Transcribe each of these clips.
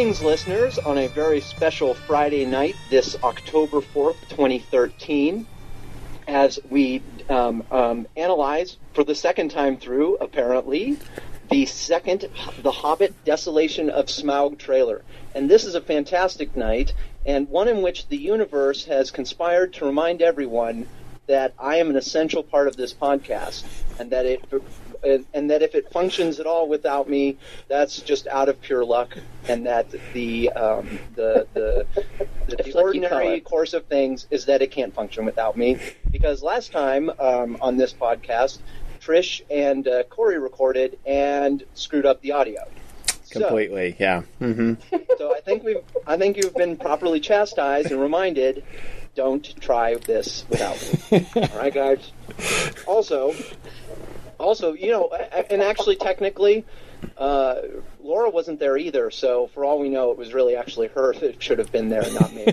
Greetings, listeners, on a very special Friday night, this October 4th, 2013, as we um, um, analyze for the second time through, apparently, the second The Hobbit Desolation of Smaug trailer. And this is a fantastic night, and one in which the universe has conspired to remind everyone that I am an essential part of this podcast, and that it and, and, that if it functions at all without me, that's just out of pure luck, and that the um, the the, the, the ordinary course of things is that it can't function without me. Because last time um, on this podcast, Trish and uh, Corey recorded and screwed up the audio. Completely, so, yeah. Mm-hmm. so I think we've I think you've been properly chastised and reminded. Don't try this without me. All right, guys. Also, also, you know, and actually, technically, uh, Laura wasn't there either. So for all we know, it was really actually her that should have been there, not me.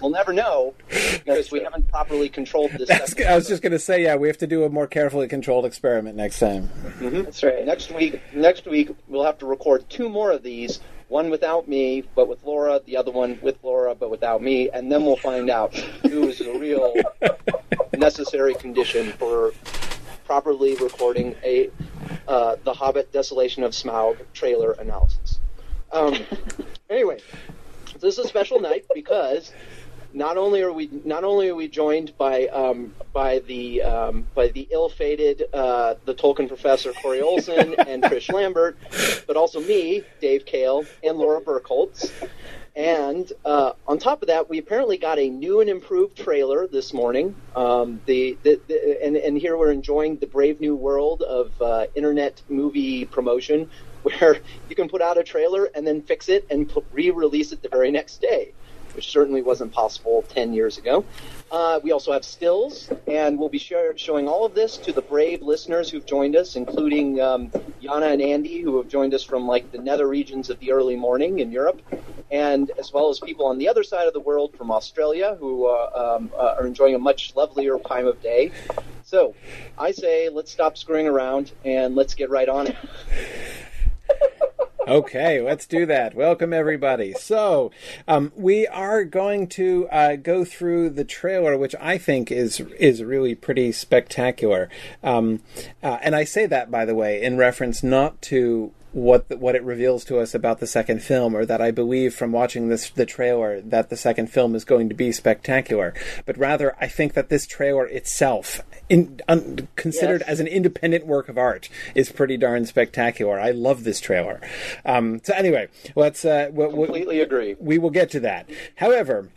we'll never know because we haven't properly controlled this. I was just going to say, yeah, we have to do a more carefully controlled experiment next time. Mm-hmm. That's right. Next week, next week we'll have to record two more of these. One without me, but with Laura. The other one with Laura, but without me. And then we'll find out who is the real necessary condition for properly recording a uh, the Hobbit Desolation of Smaug trailer analysis. Um, anyway, this is a special night because not only are we not only are we joined by um, by the um, by the ill-fated uh, the Tolkien professor Corey Olsen and Trish Lambert, but also me, Dave Kale, and Laura Burkholtz. And uh, on top of that, we apparently got a new and improved trailer this morning. Um, the, the, the, and, and here we're enjoying the brave new world of uh, internet movie promotion, where you can put out a trailer and then fix it and re-release it the very next day, which certainly wasn't possible 10 years ago. Uh, we also have stills, and we'll be share, showing all of this to the brave listeners who've joined us, including um, Yana and Andy, who have joined us from like the nether regions of the early morning in Europe, and as well as people on the other side of the world from Australia who uh, um, uh, are enjoying a much lovelier time of day. So, I say let's stop screwing around and let's get right on it. Okay, let's do that. Welcome, everybody. So, um, we are going to uh, go through the trailer, which I think is is really pretty spectacular. Um, uh, and I say that, by the way, in reference not to what the, what it reveals to us about the second film, or that I believe from watching this the trailer that the second film is going to be spectacular. But rather, I think that this trailer itself, in, un, considered yes. as an independent work of art, is pretty darn spectacular. I love this trailer. Um, so anyway, let's uh, completely agree. We will get to that. However.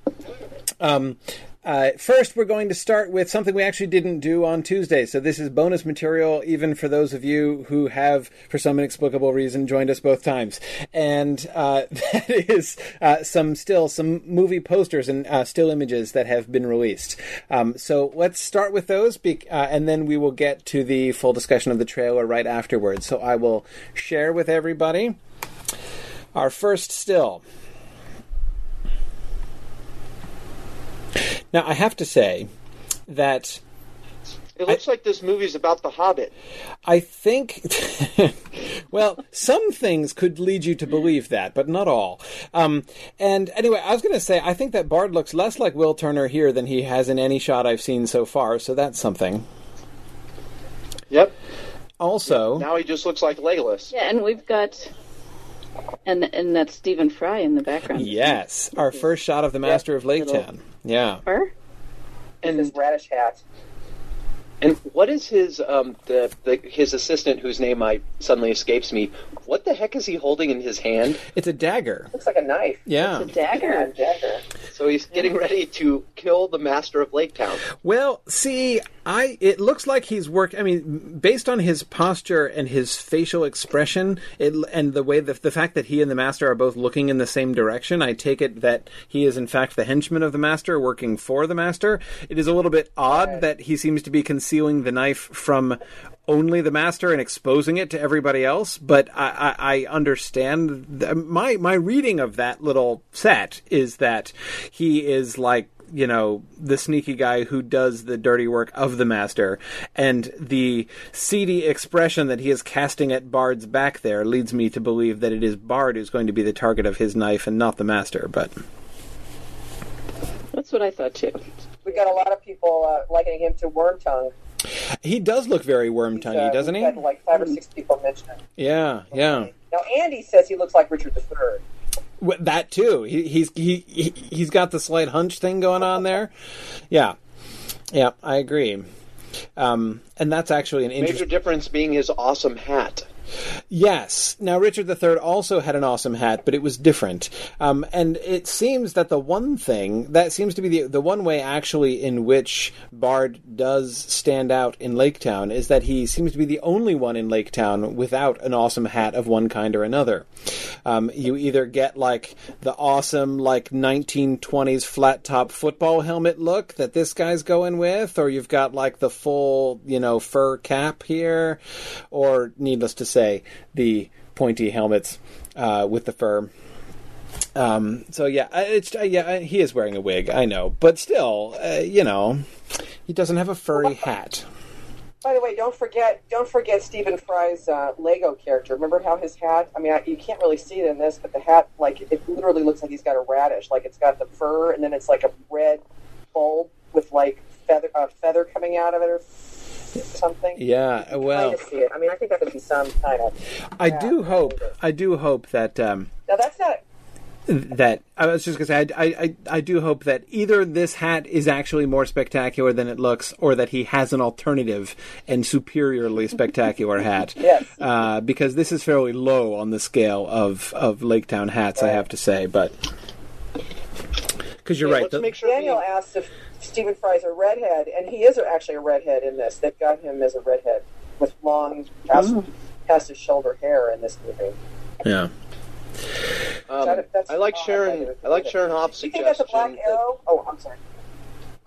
Um, uh, first, we're going to start with something we actually didn't do on Tuesday. So, this is bonus material, even for those of you who have, for some inexplicable reason, joined us both times. And uh, that is uh, some still, some movie posters and uh, still images that have been released. Um, so, let's start with those, be- uh, and then we will get to the full discussion of the trailer right afterwards. So, I will share with everybody our first still. Now, I have to say that. It looks I, like this movie's about the Hobbit. I think, well, some things could lead you to believe that, but not all. Um, and anyway, I was going to say, I think that Bard looks less like Will Turner here than he has in any shot I've seen so far, so that's something. Yep. Also, now he just looks like Legolas. Yeah, and we've got and and that's Stephen Fry in the background. Yes, our first shot of the Master of Lake Town. Yeah. Fur? And his radish hat. And what is his um the, the his assistant whose name I suddenly escapes me? What the heck is he holding in his hand? It's a dagger. Looks like a knife. Yeah, it's a dagger. Yeah, dagger. So he's getting ready to kill the master of Lake Town. Well, see, I it looks like he's worked. I mean, based on his posture and his facial expression, it, and the way the the fact that he and the master are both looking in the same direction, I take it that he is in fact the henchman of the master, working for the master. It is a little bit odd right. that he seems to be concealing the knife from only the master and exposing it to everybody else. But I, I, I understand my my reading of that little set is that he is like you know, the sneaky guy who does the dirty work of the master, and the seedy expression that he is casting at Bard's back there leads me to believe that it is Bard who's going to be the target of his knife and not the master. But That's what I thought too. We got a lot of people uh, likening him to Wormtongue. He does look very worm He's, tonguey, uh, doesn't he? Had like five or six people mention it. Yeah, yeah. Now Andy says he looks like Richard III. Wh- That too. He, he's he, he he's got the slight hunch thing going on there. Yeah, yeah, I agree. Um, and that's actually an Major interesting. difference being his awesome hat. Yes. Now, Richard III also had an awesome hat, but it was different. Um, and it seems that the one thing that seems to be the the one way actually in which Bard does stand out in Laketown is that he seems to be the only one in Laketown without an awesome hat of one kind or another. Um, you either get like the awesome like 1920s flat top football helmet look that this guy's going with, or you've got like the full you know fur cap here, or needless to say the pointy helmets uh, with the fur. Um, so yeah, it's uh, yeah he is wearing a wig, I know, but still, uh, you know, he doesn't have a furry hat. By the way, don't forget don't forget Stephen Fry's uh, Lego character. Remember how his hat? I mean, I, you can't really see it in this, but the hat, like, it literally looks like he's got a radish. Like, it's got the fur, and then it's like a red bulb with like feather uh, feather coming out of it or something. Yeah, well, it. I mean, I think that would be some kind of. I yeah, do hope. I do hope that. Um, Now that's not. that I was just gonna say I, I, I, I do hope that either this hat is actually more spectacular than it looks, or that he has an alternative and superiorly spectacular hat. Yes. Uh, because this is fairly low on the scale of of Laketown hats, I have to say. But because you're Yeah, right, Let's the- make sure Daniel asked if Stephen Fry's a redhead, and he is actually a redhead in this. They've got him as a redhead with long past, past his shoulder hair in this movie. yeah. um, That- I like I Sharon. I like Sharon Hoff's Do you think that's a suggestion. black arrow? Oh, I'm sorry.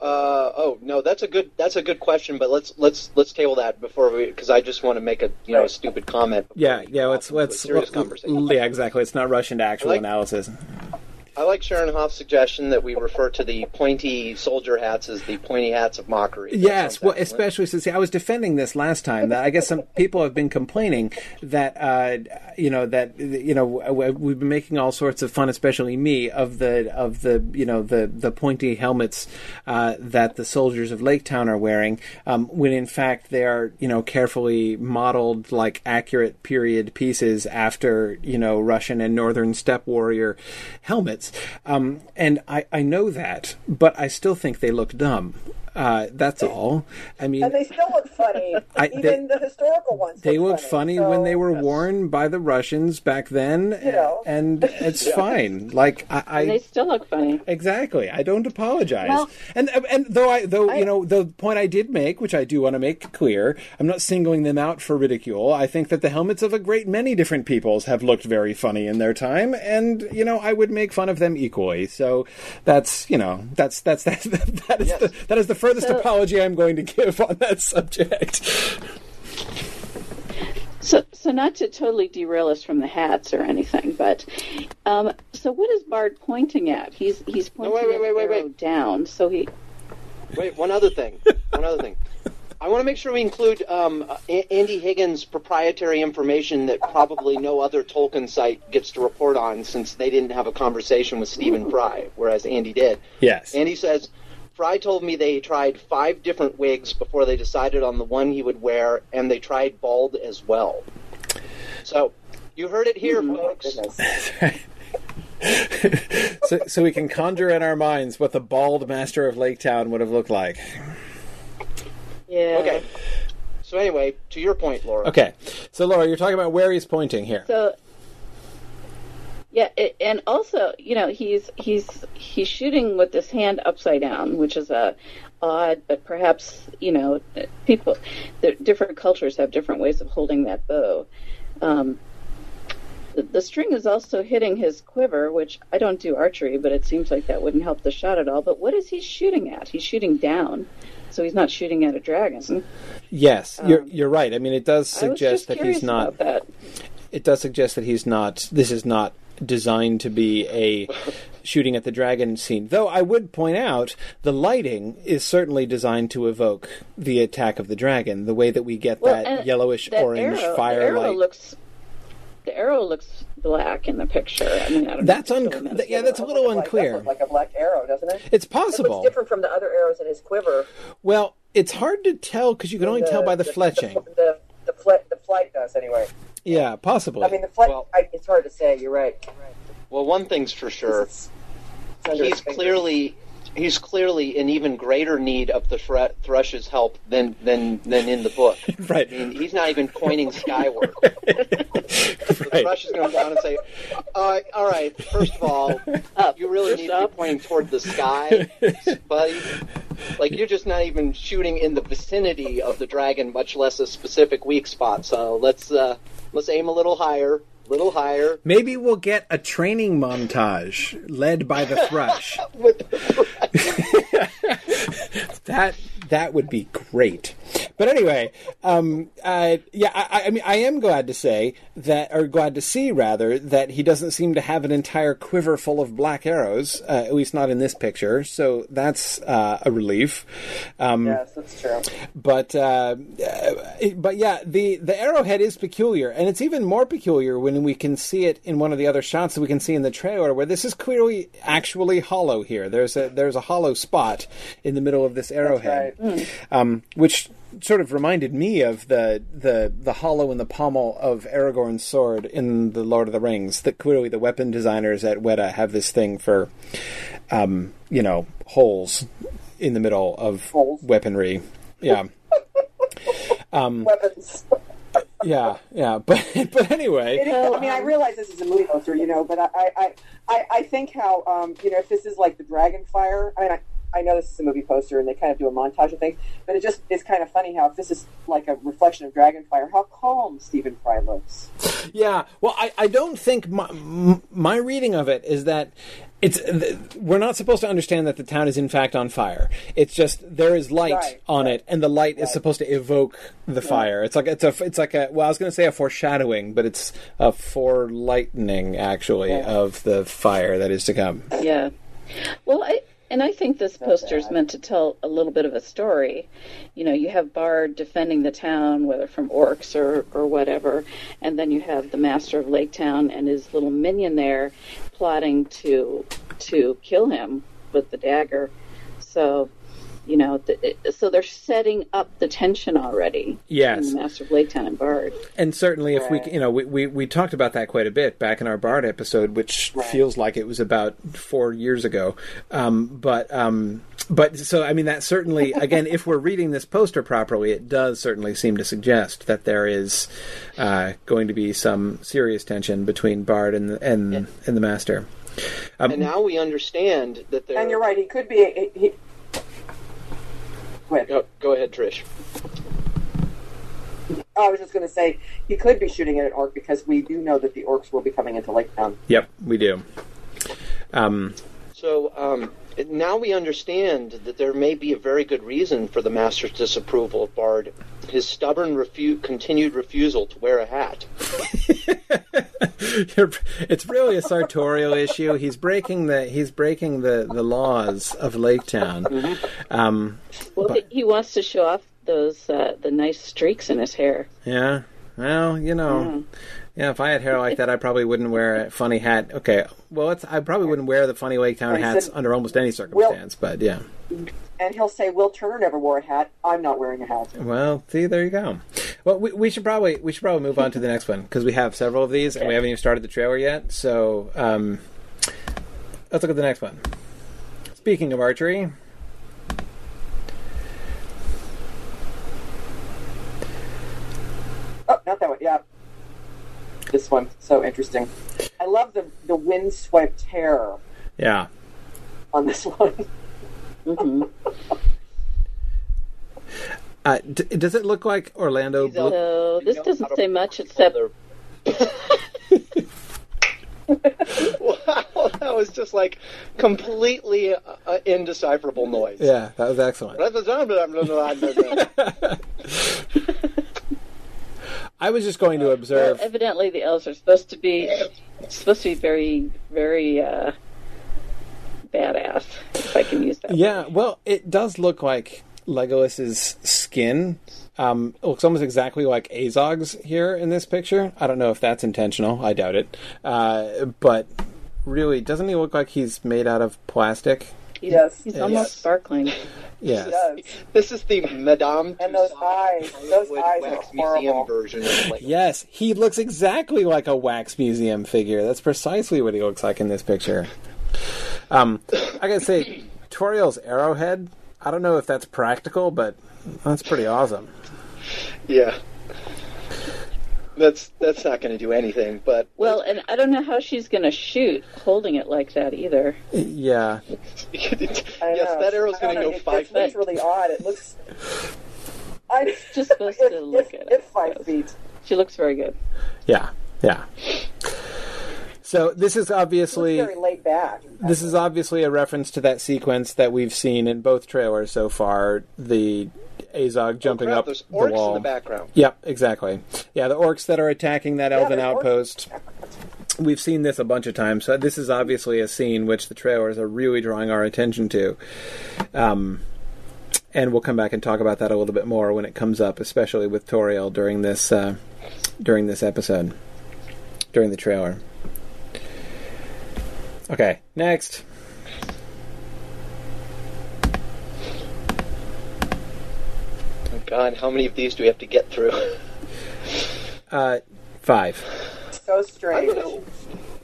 uh, oh no, that's a good. That's a good question. But let's let's let's table that before we, because I just want to make a you know a stupid comment. Yeah, yeah. Let's off into a let's serious l- conversation. yeah, exactly. Let's not rush into actual like- analysis. I like Sharon Hoff's suggestion that we refer to the pointy soldier hats as the pointy hats of mockery. Yes, well, excellent. especially since see, I was defending this last time. That I guess some people have been complaining that uh, you know that you know we've been making all sorts of fun, especially me, of the of the you know the the pointy helmets uh, that the soldiers of Laketown are wearing, um, when in fact they are you know carefully modeled like accurate period pieces after you know Russian and Northern Steppe warrior helmets. Um, and I, I know that, but I still think they look dumb. Uh, that's all. I mean, And they still look funny. I- Even the historical ones. they look looked funny when So- they were worn by the Russians back then, You know. and it's fine. Like I, I they still look funny. Exactly. I don't apologize. Well- and and though I though I- you know the point I did make, which I do want to make clear, I'm not singling them out for ridicule. I think that the helmets of a great many different peoples have looked very funny in their time, and you know I would make fun of them equally. So that's you know that's that's that's that is Yes. the that is the furthest So- apology I'm going to give on that subject. So, so not to totally derail us from the hats or anything, but um, so what is Bard pointing at? He's he's pointing wait, wait, wait, wait, arrow wait. down. So he Wait, one other thing. One other thing. I want to make sure we include um, uh, A- Andy Higgins' proprietary information that probably no other Tolkien site gets to report on, since they didn't have a conversation with Stephen Fry, whereas Andy did. Yes. Andy says, Fry told me they tried five different wigs before they decided on the one he would wear, and they tried bald as well. So, you heard it here, mm-hmm. folks. Goodness. so, so we can conjure in our minds what the bald master of Laketown would have looked like. yeah. Okay. So anyway, to your point, Laura. Okay. So Laura, you're talking about where he's pointing here. So yeah, it, and also you know he's he's he's shooting with his hand upside down, which is a odd, but perhaps you know people, the different cultures have different ways of holding that bow. Um, the, the string is also hitting his quiver, which I don't do archery, but it seems like that wouldn't help the shot at all. But what is he shooting at? He's shooting down, so he's not shooting at a dragon. Yes, you're you're right. I mean, it does suggest that he's not. about that. It does suggest that he's not. This is not designed to be a shooting at the dragon scene. Though I would point out the lighting is certainly designed to evoke the attack of the dragon, the way that we get Well, that yellowish that orange arrow, fire the arrow looks the arrow looks black in the picture. I mean, I That's un- it's really meant to yeah, that's a little Like, unclear. like a black arrow, doesn't it? it's It possible. looks different from the other arrows in his quiver. Well, it's hard to tell because you can only tell by the fletching. The, the, the, fle- the flight does, anyway. Yeah, possibly. I mean, the flight, Well- I, it's hard to say. You're right. Well, one thing's for sure. It's, it's he's clearly he's clearly in even greater need of the thre- thrush's help than than than in the book. right. I mean, he's not even pointing skyward. The thrush is going to go down and say, uh, "All right, first of all, Up. you really First need to be pointing toward the sky, buddy. Like you're just not even shooting in the vicinity of the dragon, much less a specific weak spot. So let's uh, let's aim a little higher, little higher." Maybe we'll get a training montage led by the thrush. That that would be great. But anyway, um, uh, yeah, I, I mean, I am glad to say that, or glad to see rather, that he doesn't seem to have an entire quiver full of black arrows, uh, at least not in this picture. So that's uh, a relief. Um, Yes, that's true. but uh, uh, but yeah, the the arrowhead is peculiar, and it's even more peculiar when we can see it in one of the other shots that we can see in the trailer, where this is clearly actually hollow. Here, there's a there's a hollow spot in the middle of this arrowhead, um, which sort of reminded me of the the the hollow in the pommel of Aragorn's sword in the Lord of the Rings. That clearly the weapon designers at Weta have this thing for, um, you know, holes in the middle of Holes. weaponry. Yeah. Weapons. Yeah, yeah, but but anyway, is, I mean, I realize this is a movie poster, you know, but I, I, I, I think how, um, you know, if this is like the Dragon Fire, I mean, I, I know this is a movie poster and they kind of do a montage of things, but it just is kind of funny how if this is like a reflection of Dragonfire, how calm Stephen Fry looks. yeah. Well, I, I don't think my my reading of it is that it's we're not supposed to understand that the town is in fact on fire. It's just there is light Right, on right. it, and the light is supposed to evoke the fire. It's like it's a it's like a well, I was going to say a foreshadowing, but it's a forelightening actually of the fire that is to come. Yeah. Well, I and I think this poster is meant to tell a little bit of a story. You know, you have Bard defending the town, whether from orcs or or whatever, and then you have the Master of Lake Town and his little minion there, plotting to to kill him with the dagger. So. You know, th- it, so they're setting up the tension already. Yes. in the Master of Lake Town and Bard. And certainly, if we, you know, we, we, we talked about that quite a bit back in our Bard episode, which feels like it was about four years ago. Um, but, um, but so I mean, that certainly, again, if we're reading this poster properly, it does certainly seem to suggest that there is uh, going to be some serious tension between Bard and the, and and the Master. Um, and now we understand that there. And you're right, he could be. He, he, go ahead. Go, go ahead, Trish. Oh, I was just going to say he could be shooting at an orc because we do know that the orcs will be coming into Lake Town. Yep, we do. Um, So um, now we understand that there may be a very good reason for the master's disapproval of Bard. His stubborn refu- continued refusal to wear a hat. it's really a sartorial issue. He's breaking the he's breaking the, the laws of Lake Town. Um, Well, But- he, he wants to show off those uh, the nice streaks in his hair. Yeah. Well, you know, yeah. Yeah, if I had hair like that, I probably wouldn't wear a funny hat. Okay. Well, it's, I probably wouldn't wear the funny Lake Town hats said- under almost any circumstance. but yeah. And he'll say, Will Turner never wore a hat. I'm not wearing a hat. Well, see, there you go. Well, we, we should probably we should probably move on to the next one because we have several of these and we haven't even started the trailer yet. So um, let's look at the next one. Speaking of archery, Oh, not that one. Yeah. This one. So interesting. I love the, the windswept hair yeah. on this one. hmm Uh, d- does it look like Orlando He's out- So this doesn't say much except wow, that was just like completely uh, indecipherable noise. Yeah, that was excellent. I was just going to Well, observe. evidently, the elves are supposed to be supposed to be very, very uh, badass, if I can use that. Yeah, well, it does look like Legolas's skin. Um, looks almost exactly like Azog's here in this picture. I don't know if that's intentional. I doubt it. Uh, but really, doesn't he look like he's made out of plastic? He's, Yes. he's Yes. almost sparkling. Yes. It does. This is the Madame And those eyes, those Hollywood eyes are Wax horrible. Museum version of like Yes, he looks exactly like a wax museum figure. That's precisely what he looks like in this picture. Um, I gotta say, Tauriel's arrowhead. I don't know if that's practical, but that's pretty awesome. Yeah. That's that's not going to do anything, but Well, and I don't know how she's going to shoot holding it like that either. Yeah, yes, that arrow's I going to go know, five It, it looks really odd. It looks. I Just supposed to look if, at if it. five feet. She looks very good. yeah, yeah. So this is obviously very laid back. this is obviously a reference to that sequence that we've seen in both trailers so far. The Azog jumping Oh, crap, up There's the wall. in the background. Yep, exactly. Yeah, the orcs that are attacking that elven there's orcs. outpost. We've seen this a bunch of times. So this is obviously a scene which the trailers are really drawing our attention to. Um, and we'll come back and talk about that a little bit more when it comes up, especially with Tauriel during this uh, during this episode, during the trailer. Okay, next. God, how many of these do we have to get through? Uh, five. So I strange. don't know.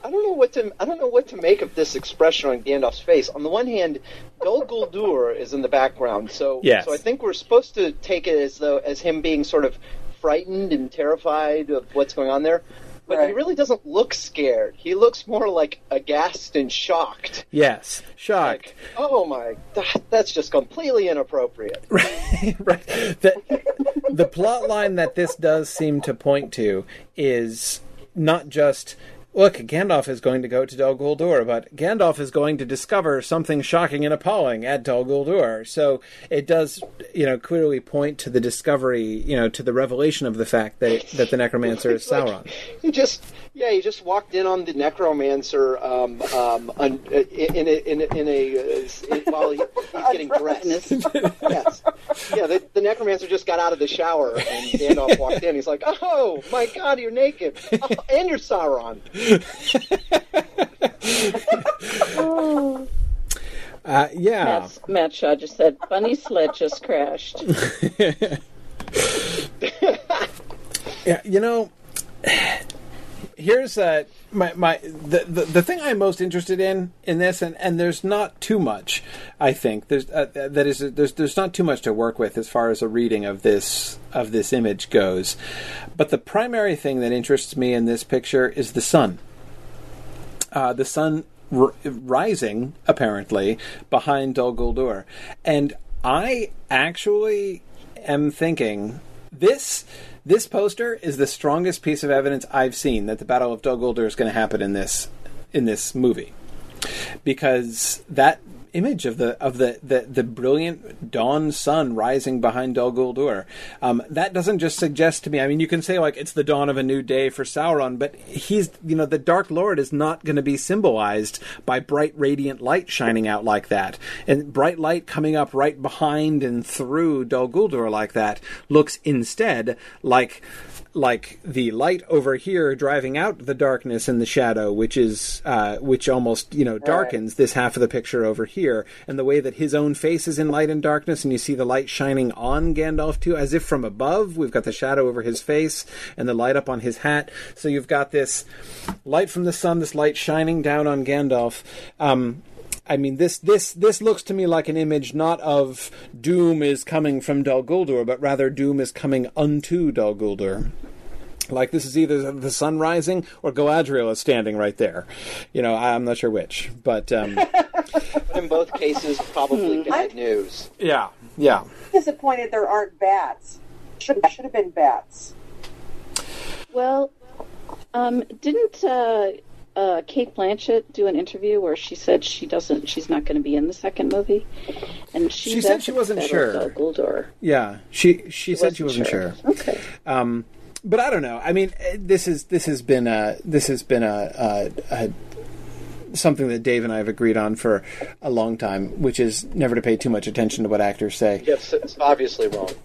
I don't know what to. I don't know what to make of this expression on Gandalf's face. On the one hand, Dol Guldur is in the background, so Yes. so I think we're supposed to take it as though as him being sort of frightened and terrified of what's going on there. But he really doesn't look scared. He looks more like aghast and shocked. Yes, shocked. Like, oh my, that, that's just completely inappropriate. right. The, the plot line that this does seem to point to is not just look, Gandalf is going to go to Dol Guldur, but Gandalf is going to discover something shocking and appalling at Dol Guldur. So it does, you know, clearly point to the discovery, you know, to the revelation of the fact that that the necromancer is Sauron. He just, yeah, he just walked in on the necromancer um, um, un, in a, in a, in a uh, while he, he's getting dressed. yes, yeah, the, the necromancer just got out of the shower and Gandalf walked in. He's like, "Oh my God, you're naked, oh, and you're Sauron." Uh, yeah. Matt, Matt Shaw just said, "Funny sled just crashed." Yeah, you know, here's uh, my my the, the the thing I'm most interested in in this, and, and there's not too much. I think there's uh, that is there's there's not too much to work with as far as a reading of this of this image goes. But the primary thing that interests me in this picture is the sun. Uh, the sun r- rising apparently behind Dol Guldur, and I actually am thinking this this poster is the strongest piece of evidence I've seen that the Battle of Dol Guldur is going to happen in this in this movie. Because that image of the of the the, the brilliant dawn sun rising behind Dol Guldur. Um, that doesn't just suggest to me I mean you can say like it's the dawn of a new day for Sauron but he's you know the Dark Lord is not going to be symbolized by bright radiant light shining out like that. And bright light coming up right behind and through Dol Guldur like that looks instead like like the light over here driving out the darkness and the shadow, which is uh, which almost you know darkens this half of the picture over here, and the way that his own face is in light and darkness, and you see the light shining on Gandalf too, as if from above. We've got the shadow over his face and the light up on his hat. So you've got this light from the sun, this light shining down on Gandalf. Um, I mean, this this this looks to me like an image not of doom is coming from Dol Guldur, but rather doom is coming unto Dol Guldur. Like this is either the sun rising or Galadriel is standing right there. You know, I'm not sure which, but um, In both cases, probably bad news. yeah, yeah. Disappointed there aren't bats. Should should have been bats. Well, um, didn't uh, uh, Cate Blanchett do an interview where she said she doesn't, she's not going to be in the second movie, and She she's said she wasn't sure. of Guldur. Yeah, she she said she wasn't sure. Okay. Um, but I don't know. I mean, eh, this is this has been a this has been a, a, a something that Dave and I have agreed on for a long time, which is never to pay too much attention to what actors say. Yes, it's obviously wrong.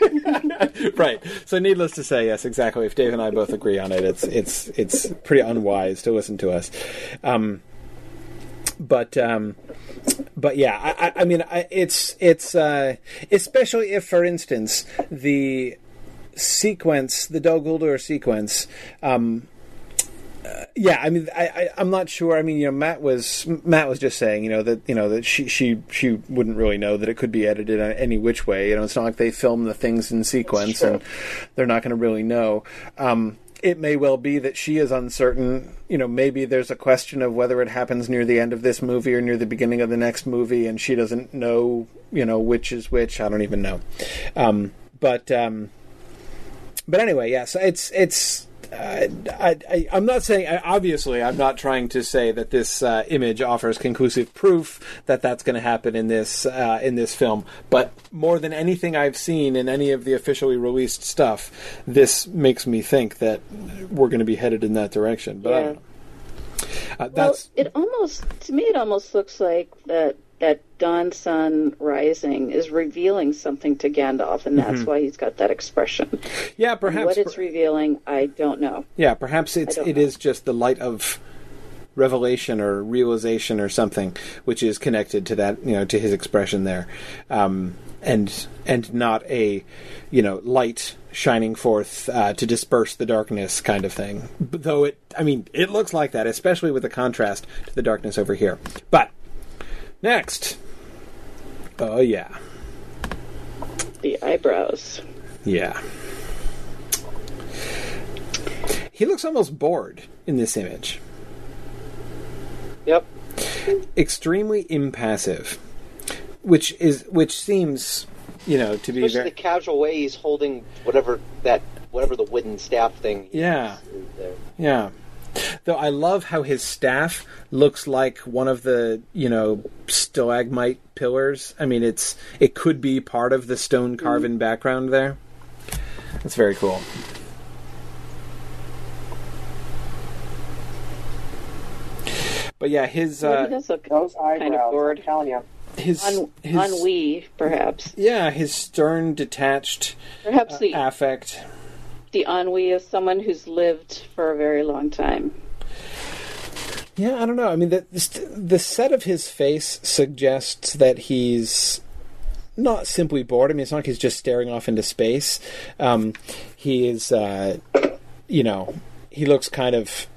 right. So, needless to say, yes, exactly. If Dave and I both agree on it, it's it's it's pretty unwise to listen to us. Um, but um, but yeah, I, I, mean, I, it's it's uh, especially if, for instance, the sequence, the Dol Guldur sequence. Um, uh, yeah, I mean, I, I, I'm not sure. I mean, you know, Matt was Matt was just saying, you know, that you know that she she she wouldn't really know that it could be edited any which way. You know, it's not like they film the things in sequence, and they're not going to really know. Um, it may well be that she is uncertain. You know, maybe there's a question of whether it happens near the end of this movie or near the beginning of the next movie, and she doesn't know, you know, which is which. I don't even know. Um, but um, but anyway, yes, it's it's. I, I, I'm not saying. Obviously, I'm not trying to say that this uh, image offers conclusive proof that that's going to happen in this uh, in this film. But more than anything I've seen in any of the officially released stuff, this makes me think that we're going to be headed in that direction. But Yeah. Uh, Well, it almost to me it almost looks like that that Dawn Sun Rising is revealing something to Gandalf, and that's why he's got that expression. yeah. Mm-hmm. Perhaps what it's revealing, I don't know. Yeah, perhaps it's it know. is just the light of revelation or realization or something, which is connected to that you know to his expression there, um, and and not a you know light shining forth uh, to disperse the darkness kind of thing. Though it, I mean, it looks like that, especially with the contrast to the darkness over here. But next, oh yeah, The eyebrows. yeah. He looks almost bored in this image. Yep. extremely impassive, which is which seems, you know, to be Especially very the casual way he's holding whatever that whatever the wooden staff thing. yeah, yeah. Though I love how his staff looks like one of the you know stalagmite pillars. I mean, it's it could be part of the stone carven background there. That's very cool. But yeah, his Maybe uh, does Those eyebrows, kind of bored. I'm telling you. his Un- his ennui, perhaps. yeah his stern detached Perhaps uh, the affect. The ennui of someone who's lived for a very long time. Yeah, I don't know. I mean, the the, set of his face suggests that he's not simply bored. I mean, it's not like he's just staring off into space. Um, he is, uh, you know, he looks kind of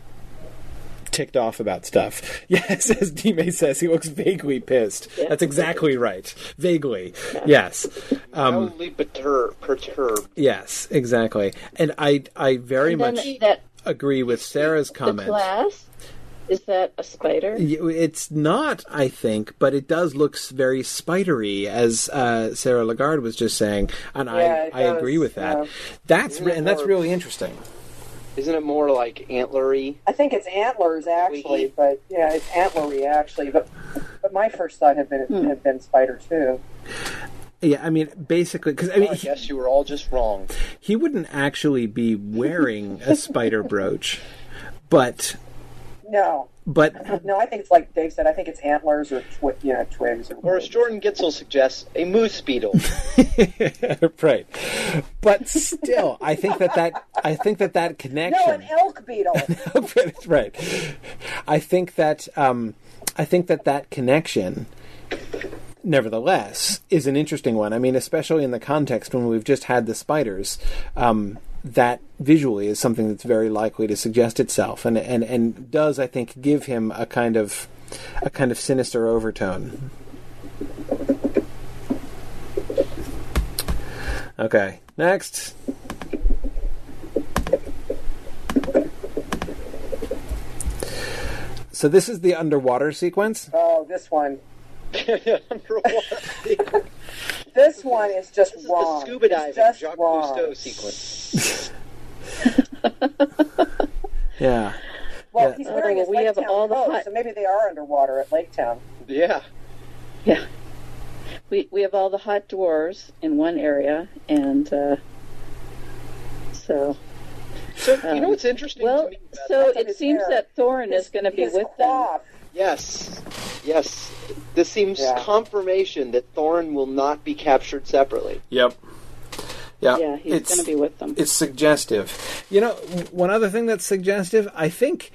ticked off about stuff. Yes, as Dime says, he looks vaguely pissed. Yeah. That's exactly right. Vaguely. Yes. Um, Probably pertur- perturbed. yes, exactly. And I, I very much that agree with Sarah's the comment. glass is that a spider? It's not, I think, but it does look very spidery, as uh, Sarah Lagarde was just saying, and Yeah, I, I agree with that. yeah. That's Isn't re- and that's more- really interesting. Isn't it more like antlery? I think it's antlers actually, Squeaky. but yeah, it's antlery actually. But but my first thought had been Hmm. had been spider too. Yeah, I mean, basically, because I mean, I he, guess you were all just wrong. he wouldn't actually be wearing a spider brooch, but No, but no, I think it's like Dave said. I think it's antlers or twi- you know twigs or. Or as Jordan Gitzel suggests, a moose beetle. right. But still, I think that that I think that that connection. no, an elk beetle. Right. I think that um, I think that that connection, nevertheless, is an interesting one. I mean, especially in the context when we've just had the spiders. Um, that visually is something that's very likely to suggest itself, and and and does I think give him a kind of a kind of sinister overtone. Okay, next. So this is the underwater sequence. oh, this one. Underwater. This one is just This is wrong. the scuba diving just Jacques wrong. Cousteau sequence. Yeah. Well, Yeah. he's wearing Oh, his we Lake have Town all the coat, hut- so maybe they are underwater at Lake Town. Yeah. Yeah. We we have all the hot dwarves in one area, and uh, so So, So you know Um, what's interesting well, to me? about so That's it seems hair. that Thorin is going to be His with them. Coif. Yes, yes. This seems Yeah. confirmation that Thorin will not be captured separately. Yep. Yeah, Yeah, he's it's- going to be with them. It's suggestive. You know, one other thing that's suggestive, I think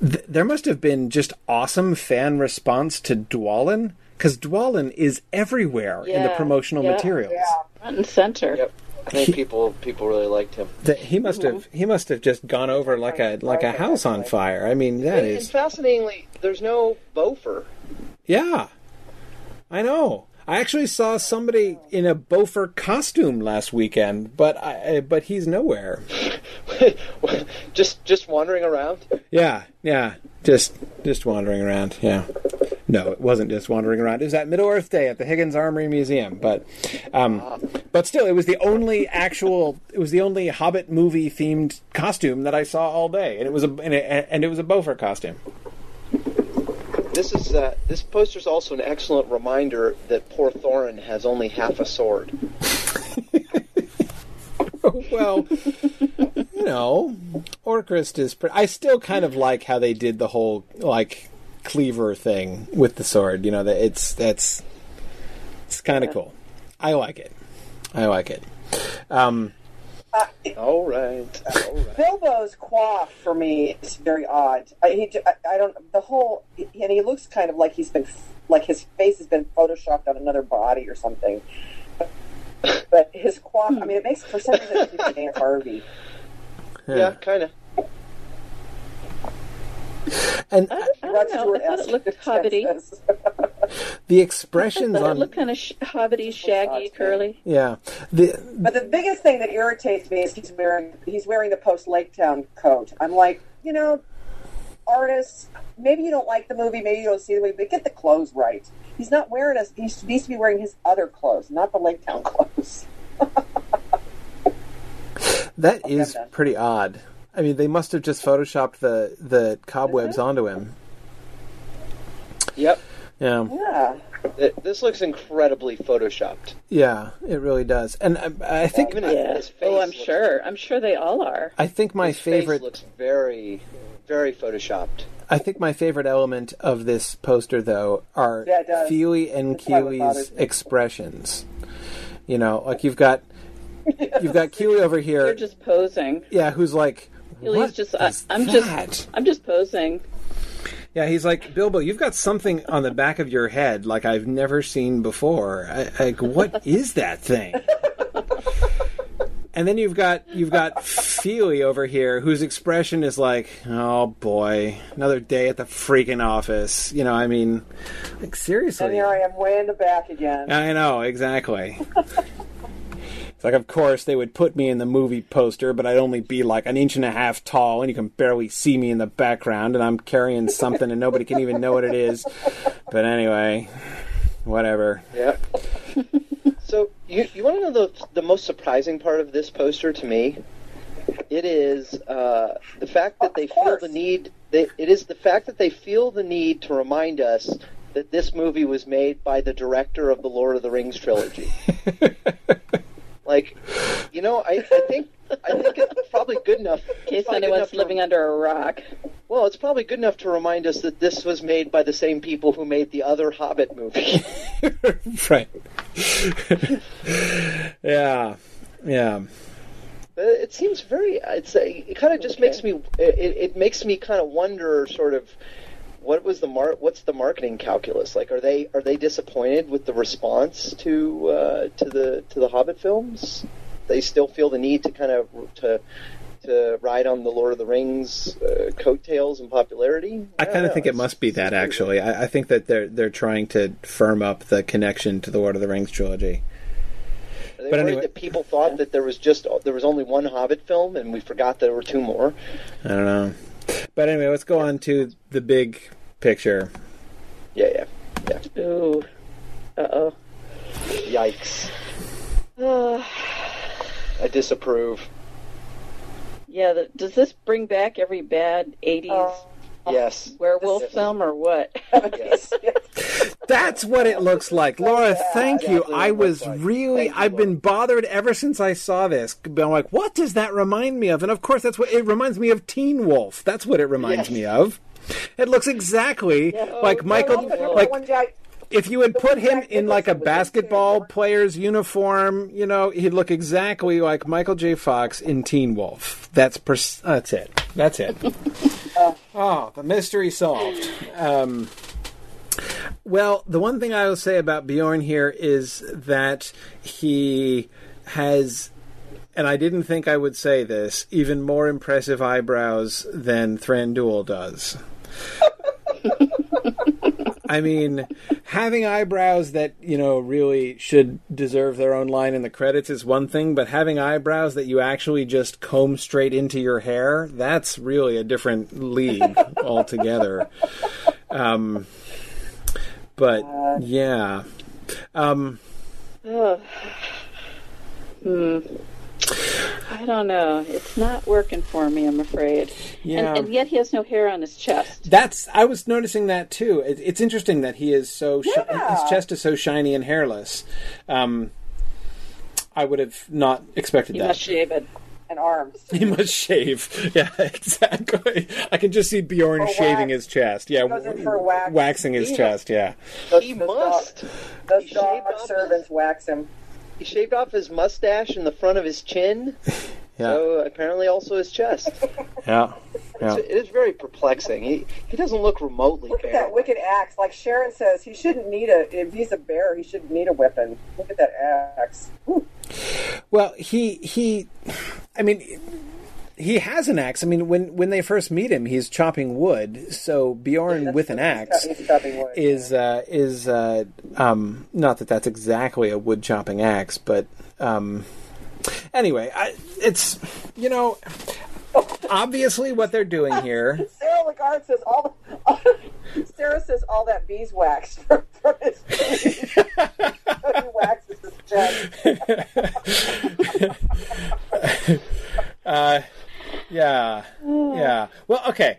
th- there must have been just awesome fan response to Dwalin because Dwalin is everywhere in the promotional yeah. materials. Yeah. Front and center. Yep. I think people people really liked him. That he must have he must have just gone over like a like a house on fire. I mean, that And, and fascinatingly, there's no Bofur. yeah. I know. I actually saw somebody in a Bofur costume last weekend, but I but he's nowhere. just just wandering around. Yeah, yeah, just just wandering around. Yeah, no, it wasn't just wandering around. It was at Middle Earth Day at the Higgins Armory Museum. But, um, but still, it was the only actual. It was the only Hobbit movie themed costume that I saw all day, and it was a and it, and it was a Bofur costume. This is uh, this poster's also an excellent reminder that poor Thorin has only half a sword. well, you know, Orcrist is. Pre- I still kind of like how they did the whole like cleaver thing with the sword. You know that it's that's it's kind of cool. I like it. I like it. Um, All right, all right. Bilbo's coif for me is very odd. I, he, I, I don't the whole, and he looks kind of like he's been, like his face has been photoshopped on another body or something. But his coif, I mean, it makes for some reason it keeps Aunt Harvey. Yeah, kind of. and I, I don't know. I Stewart thought it looked hobbity. the expressions I thought it on looked kind of sh- hobbity, shaggy, curly. yeah the But the biggest thing that irritates me is he's wearing he's wearing the post Lake Town coat. I'm like, you know, artists, maybe you don't like the movie, maybe you don't see the movie, but get the clothes right. He's not wearing us. He needs to be wearing his other clothes, not the Lake Town clothes. that oh, is done. pretty odd. I mean, they must have just photoshopped the the cobwebs mm-hmm. onto him. Yep. Yeah, Yeah. Th- This looks incredibly photoshopped. yeah, it really does. And um, I, I think Even Yeah. his face Oh, I'm looks- sure. I'm sure they all are. I think my his face favorite looks very, very photoshopped. I think my favorite element of this poster, though, are Yeah. Fili and That's why Kili's expressions. You know, like you've got you've got Kiwi over here. They're just posing. yeah, who's like, He's what just. I, I'm that? just. I'm just posing. Yeah, he's like Bilbo. You've got something on the back of your head like I've never seen before. I, like, what is that thing? And then you've got you've got Fili over here, whose expression is like, "Oh boy, another day at the freaking office." You know, I mean, like seriously. And here I am way in the back again. I know exactly. like, of course, they would put me in the movie poster, but I'd only be like an inch and a half tall, and you can barely see me in the background, and I'm carrying something, and nobody can even know what it is. But anyway, whatever. Yeah. so you you want to know the the most surprising part of this poster to me? It is uh, the fact that they feel the need. They, it is the fact that they feel the need to remind us that this movie was made by the director of the Lord of the Rings trilogy. like, you know, I, I think I think it's probably good enough. In case good anyone's enough to- living under a rock. Well, it's probably good enough to remind us that this was made by the same people who made the other Hobbit movie. right. yeah. Yeah. But it seems very. It's a, it kind of just makes me. It, it makes me kind of wonder, sort of, what was the mar- What's the marketing calculus? Like, are they are they disappointed with the response to uh, to the to the Hobbit films? They still feel the need to kind of to to ride on the Lord of the Rings uh, coattails and popularity. I don't kind of think it must be that actually. I, I think that they're they're trying to firm up the connection to the Lord of the Rings trilogy. Are they but anyway- that people thought that there was just there was only one Hobbit film, and we forgot there were two more. I don't know. But anyway, let's go on to the big picture. Yeah, yeah, yeah. Ooh. Uh oh. Yikes! I disapprove. yeah. The, does this bring back every bad '80s Oh. Yes. werewolf This- film or what? Yes. That's what it looks like. Laura, thank you. I was like. really, thank I've been Laura. bothered ever since I saw this. I'm like, what does that remind me of? And of course, that's what it reminds me of Teen Wolf. That's what it reminds Yes. me of. It looks exactly like Oh, Michael, Teen like One guy- if you had put him in like a Nicholson was in, basketball player's uniform, you know, he'd look exactly like Michael J. Fox in Teen Wolf. That's pers- that's it. That's it. oh, the mystery solved. Um, well, the one thing I will say about Beorn here is that he has, and I didn't think I would say this, even more impressive eyebrows than Thranduil does. I mean, having eyebrows that, you know, really should deserve their own line in the credits is one thing, but having eyebrows that you actually just comb straight into your hair, that's really a different league altogether. Um, but yeah. Um. Hmm. I don't know. It's not working for me, I'm afraid. Yeah. And, and yet he has no hair on his chest. That's I was noticing that too. It, it's interesting that he is so shi- Yeah. his chest is so shiny and hairless. Um, I would have not expected that. He that. must shave it. and arms. He must shave. Yeah, exactly. I can just see Beorn Or shaving wax. his chest. Yeah, Goes in for wax. waxing his Yeah. chest. Yeah. He those must. Dog, those He dog servants wax him. He shaved off his mustache and the front of his chin, Yeah. so apparently also his chest. Yeah. Yeah. It is very perplexing. He he doesn't look remotely Look at bear. that wicked axe. Like Sharon says, he shouldn't need a. If he's a bear, he shouldn't need a weapon. Look at that axe. Whew. Well, he he, I mean, he has an axe. I mean, when when they first meet him, he's chopping wood. So Beorn with an axe wood. is uh, is uh, um, not that that's exactly a wood chopping axe, but um, anyway, I, it's you know obviously what they're doing here. Sarah Lagarde says all the. Sarah says all that beeswax from, from his waxes his chest. Uh, yeah, yeah. Well, okay.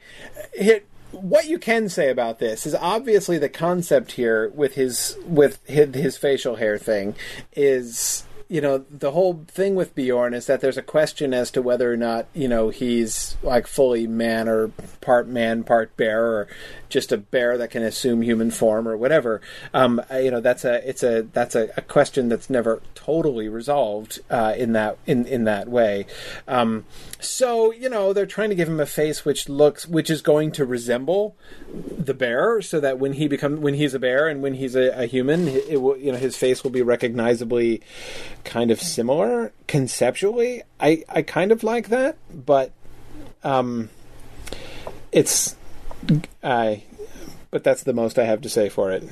What you can say about this is obviously the concept here with his with his, his facial hair thing is you know the whole thing with Beorn is that there's a question as to whether or not you know he's like fully man or part man part bear or just a bear that can assume human form or whatever um, uh, you know that's a it's a that's a, a question that's never totally resolved uh, in that in in that way. Um, so you know they're trying to give him a face which looks which is going to resemble the bear so that when he become when he's a bear and when he's a, a human it will you know his face will be recognizably kind of similar conceptually. I i kind of like that but um it's i but that's the most i have to say for it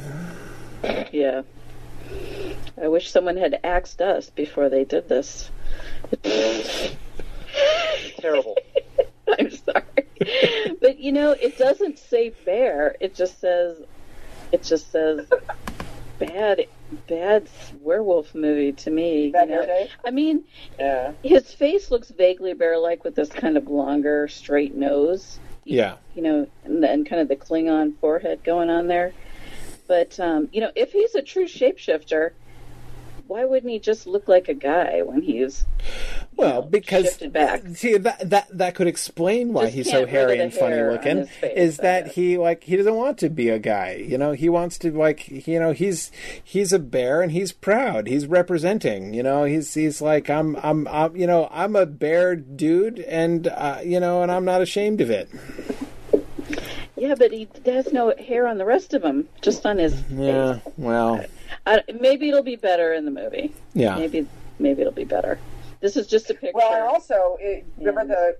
Yeah. I wish someone had axed us before they did this. Terrible. I'm sorry. but you know, it doesn't say bear. It just says it just says bad bad werewolf movie to me. Bad you know? Day? I mean, Yeah. his face looks vaguely bear like with this kind of longer, straight nose. Yeah you know, and, and kind of the Klingon forehead going on there. But um, you know, if he's a true shapeshifter, why wouldn't he just look like a guy when he's well know, because back? see that that that could explain why Just he's so hairy and funny looking face, is that he like he doesn't want to be a guy you know? He wants to like you know he's he's a bear and he's proud. He's representing you know? He's he's like i'm i'm, I'm you know i'm a bear dude and uh, you know and i'm not ashamed of it. Yeah, but he has no hair on the rest of him, just on his yeah face. well I, maybe it'll be better in the movie. yeah Maybe maybe it'll be better. This is just a picture. Well, and also, it, remember the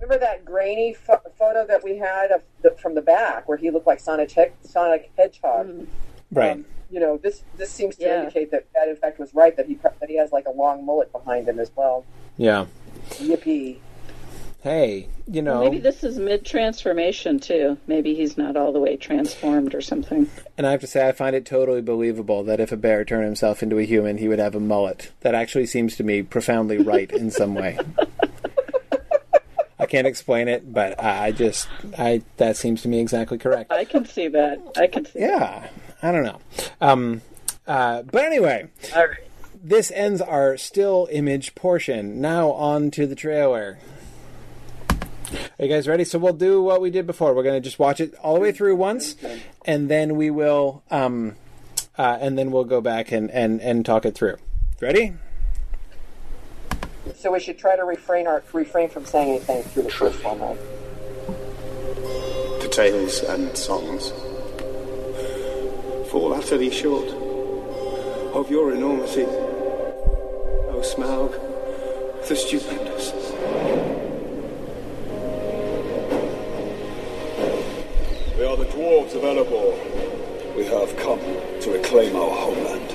remember that grainy pho- photo that we had of the, from the back where he looked like Sonic He- Sonic Hedgehog. right Um, you know, this this seems to Yeah. indicate that that in fact was right that he that he has like a long mullet behind him as well. yeah Yippee! Hey you know Maybe this is mid transformation too. Maybe he's not all the way transformed or something. And I have to say, I find it totally believable that if a bear turned himself into a human, he would have a mullet. That actually seems to me profoundly right in some way. I can't explain it, but I just, I that seems to me exactly correct. I can see that. I can see. Yeah, I don't know. Um, uh, but anyway, All right. this ends our still image portion. Now on to the trailer. Are you guys ready? So we'll do what we did before. We're going to just watch it all the way through once, and then we will, um, uh, and then we'll go back and, and, and talk it through. Ready? So we should try to refrain our refrain from saying anything through the first one, right? to tales and songs. Fall utterly short of your enormity, O Smaug, the stupendous. Are the dwarves of Erebor. We have come to reclaim our homeland.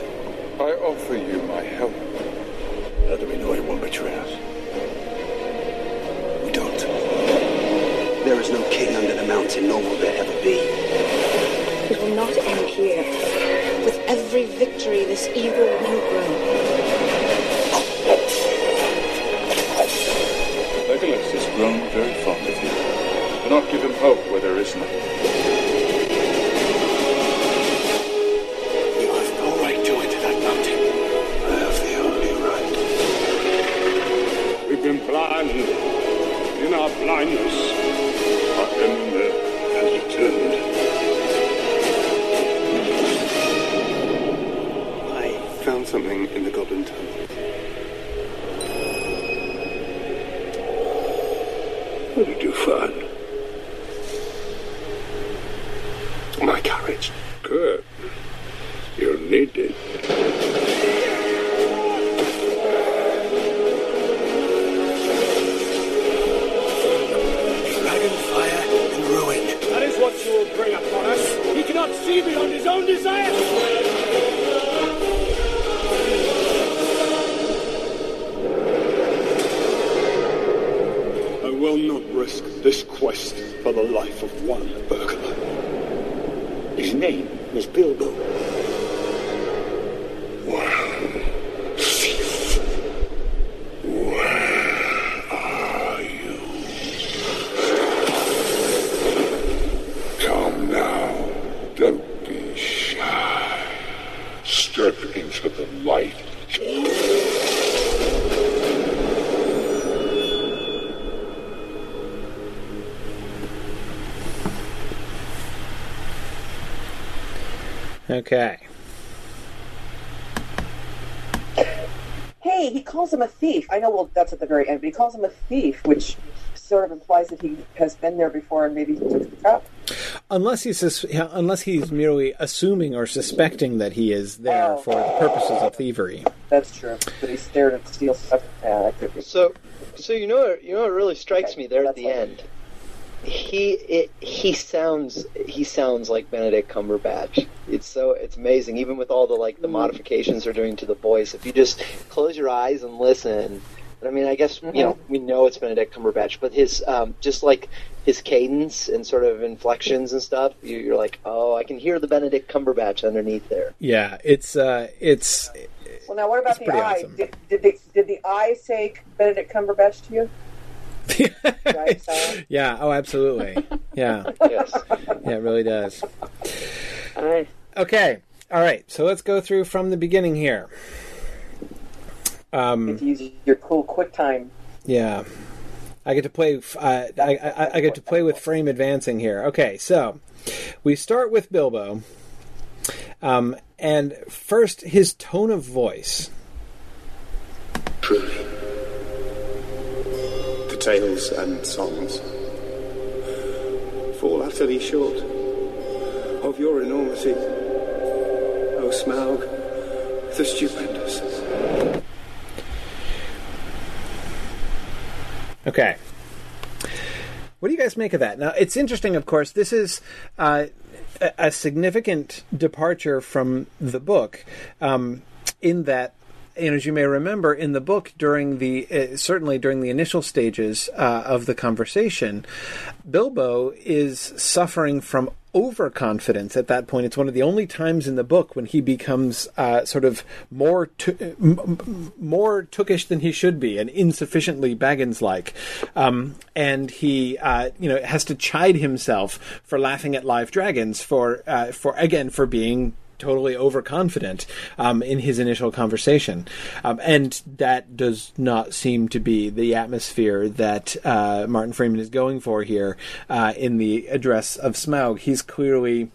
I offer you my help. How do we know he won't betray us? We don't. There is no king under the mountain, nor will there ever be. It will not end here. With every victory, this evil will grow. Legolas has grown very fond of you. Do not give him hope where there is none. Our Ember has returned. I found something in the Goblin Tunnel. What did you find? Bring upon us. He cannot see beyond his own desires. I know. Well, that's at the very end, but he calls him a thief, which sort of implies that he has been there before and maybe he took the cup. Unless he's sus- unless he's merely assuming or suspecting that he is there Oh. for the purposes of thievery. That's true. But he's there to steal stuff. Yeah, that could be. So, so you know, what, you know, what really strikes Okay, me there at the fine. end. He it, he sounds he sounds like Benedict Cumberbatch. It's so it's amazing, even with all the like the modifications they're doing to the voice. If you just close your eyes and listen, I mean, I guess you know we know it's Benedict Cumberbatch, but his um, just like his cadence and sort of inflections and stuff, you, you're like, oh, I can hear the Benedict Cumberbatch underneath there. Yeah, it's uh, it's Well, now what about It's the eye? awesome. Did, did the did the eye say Benedict Cumberbatch to you? Right, yeah. Oh, absolutely. Yeah, Yes. yeah, it really does. I, Okay. All right. So let's go through from the beginning here. Um, to use your cool QuickTime. Yeah, I get to play. Uh, I, I, I get to play with frame advancing here. Okay, so we start with Bilbo, um, and first his tone of voice. Truly. Tales and songs fall utterly short of your enormity, O Smaug, the stupendous. Okay. What do you guys make of that? Now, it's interesting, of course. This is uh, a, a significant departure from the book, um, in that, and as you may remember, in the book, during the uh, certainly during the initial stages uh, of the conversation, Bilbo is suffering from overconfidence at that point. It's one of the only times in the book when he becomes uh, sort of more m- m- more tookish than he should be, and insufficiently Baggins like. Um, and he, uh, you know, has to chide himself for laughing at live dragons for uh, for again for being totally overconfident um, in his initial conversation, um, and that does not seem to be the atmosphere that uh, Martin Freeman is going for here uh, in the address of Smaug. He's clearly.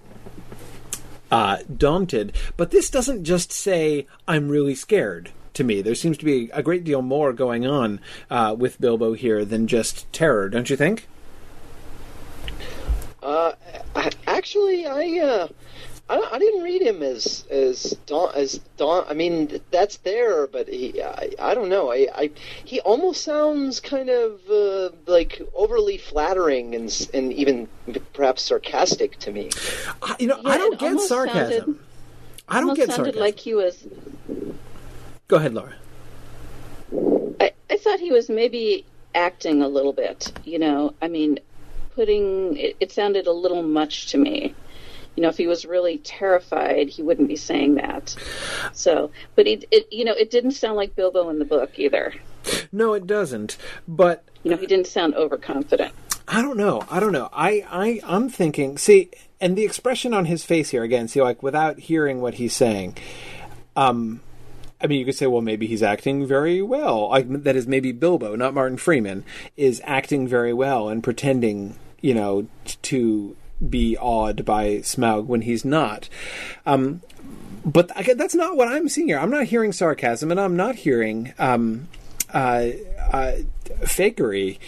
Uh, daunted, but this doesn't just say "I'm really scared." To me, there seems to be a great deal more going on uh, with Bilbo here than just terror, don't you think? Uh, actually, I uh, I, I didn't read him as as Don as Don. I mean, that's there, but he I, I don't know. I, I he almost sounds kind of uh, like overly flattering and and even perhaps sarcastic to me. I- You know, Yeah, I don't get sarcasm. sounded- I don't get sounded sarcasm. like he was. Go ahead, Laura. I, I thought he was maybe acting a little bit. You know, I mean, putting it, it sounded a little much to me. You know, if he was really terrified, he wouldn't be saying that. So, but it, it you know, it didn't sound like Bilbo in the book either. No, it doesn't. But You know, he didn't sound overconfident. I don't know. I don't know. I, I, I'm thinking. See, and the expression on his face here again. See, like without hearing what he's saying. Um, I mean, you could say, well, maybe he's acting very well. Like that is maybe Bilbo, not Martin Freeman, is acting very well and pretending, you know, t- to be awed by Smaug when he's not. Um, but that's not what I'm seeing here. I'm not hearing sarcasm, and I'm not hearing um, uh, uh, fakery.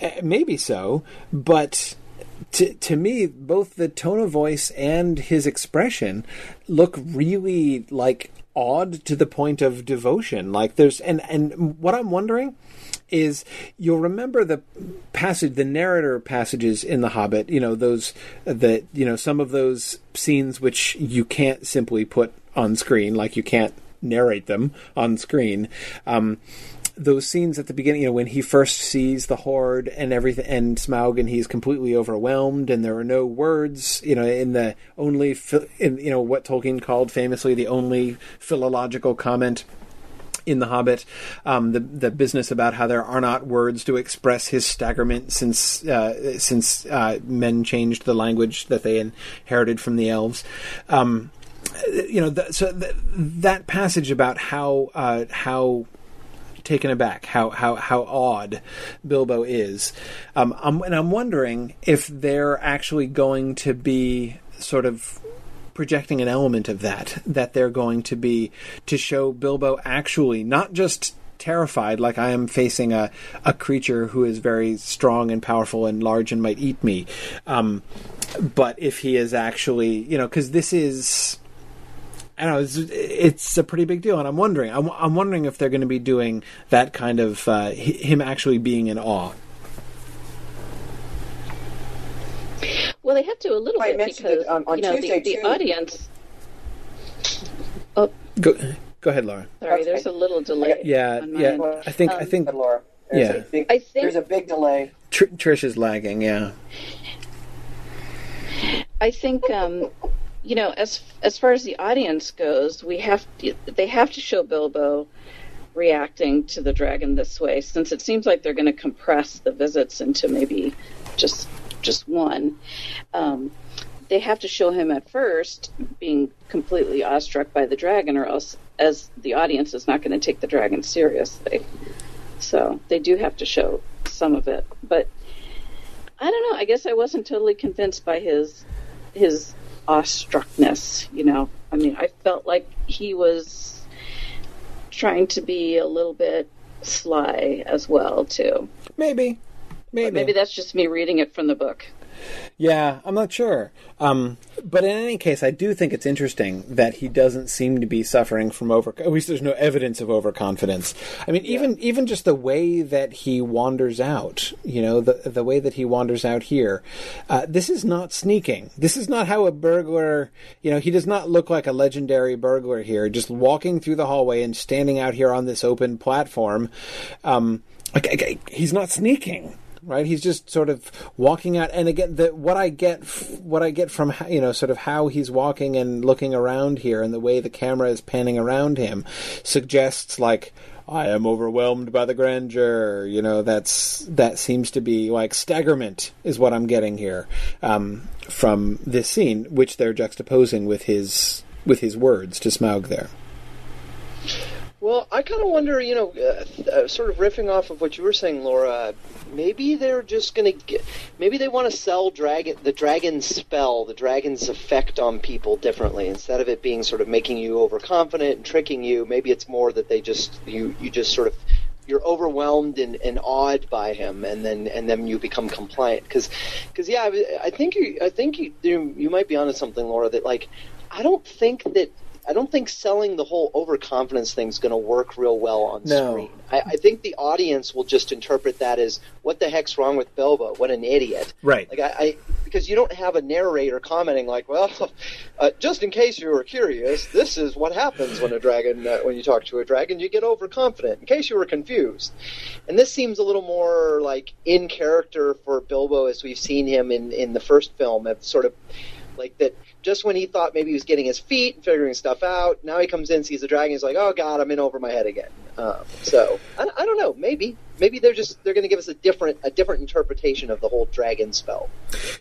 Uh, maybe so, but to to me, both the tone of voice and his expression look really like awed to the point of devotion. Like there's and and what I'm wondering is you'll remember the passage the narrator passages in the hobbit you know those that you know some of those scenes which you can't simply put on screen like you can't narrate them on screen. Um those scenes at the beginning, you know, when he first sees the hoard and everything, and Smaug, and he's completely overwhelmed, and there are no words, you know, in the only, in you know, what Tolkien called famously the only philological comment in The Hobbit, um, the the business about how there are not words to express his staggerment since uh, since uh, men changed the language that they inherited from the elves. Um, you know, th- so th- that passage about how uh, how taken aback how how how odd Bilbo is, um, I'm, and I'm wondering if they're actually going to be sort of projecting an element of that that they're going to be to show Bilbo actually not just terrified like I am facing a, a creature who is very strong and powerful and large and might eat me um, but if he is actually you know because this is I don't know. It's, it's a pretty big deal, and I'm wondering. I'm, I'm wondering if they're going to be doing that kind of uh, him actually being in awe. Well, they have to a little I bit mentioned because it, um, on you know Tuesday, the, the audience. Oh, Go, go ahead, Laura. sorry. There's a little delay. Yeah, on yeah. mine. I think I Um, think Laura. There's Yeah. a big, I think- there's a big delay. Tr- Trish is lagging. Yeah, I think um, you know, as as far as the audience goes, we have to, they have to show Bilbo reacting to the dragon this way, since it seems like they're going to compress the visits into maybe just just one. Um, they have to show him at first being completely awestruck by the dragon, or else, as the audience is not going to take the dragon seriously. So they do have to show some of it, but I don't know. I guess I wasn't totally convinced by his his awestruckness. You know, I mean, I felt like he was trying to be a little bit sly as well, too. maybe, maybe, But maybe that's just me reading it from the book. Yeah, I'm not sure. Um, but in any case, I do think it's interesting that he doesn't seem to be suffering from over. At least there's no evidence of overconfidence. I mean, even even just the way that he wanders out. You know, the the way that he wanders out here. Uh, this is not sneaking. This is not how a burglar. You know, he does not look like a legendary burglar here. Just walking through the hallway and standing out here on this open platform. Um, like, like, he's not sneaking right? He's just sort of walking out. And again, the, what I get, what I get from you know, sort of how he's walking and looking around here, and the way the camera is panning around him, suggests like. I am overwhelmed by the grandeur. You know, that's that seems to be like staggerment is what I'm getting here um, from this scene, which they're juxtaposing with his with his words to Smaug there. Well, I kind of wonder, you know, uh, uh, sort of riffing off of what you were saying, Laura. Maybe they're just going to get. Maybe they want to sell dragon the dragon's spell, the dragon's effect on people differently. Instead of it being sort of making you overconfident and tricking you, maybe it's more that they just you you just sort of you're overwhelmed and, and awed by him, and then and then you become compliant. Because because yeah, I, I think you I think you you might be onto something, Laura. That like I don't think that I don't think selling the whole overconfidence thing is going to work real well on No. screen. I, I think the audience will just interpret that as what the heck's wrong with Bilbo? What an idiot! Right. Like I, I because you don't have a narrator commenting like, well, uh, just in case you were curious, this is what happens when a dragon uh, when you talk to a dragon, you get overconfident. In case you were confused, and this seems a little more like in character for Bilbo as we've seen him in in the first film, of sort of like that. Just when he thought maybe he was getting his feet and figuring stuff out, now he comes in, sees the dragon, he's like, "Oh God, I'm in over my head again." Um, so I, I don't know. Maybe maybe they're just they're going to give us a different a different interpretation of the whole dragon spell.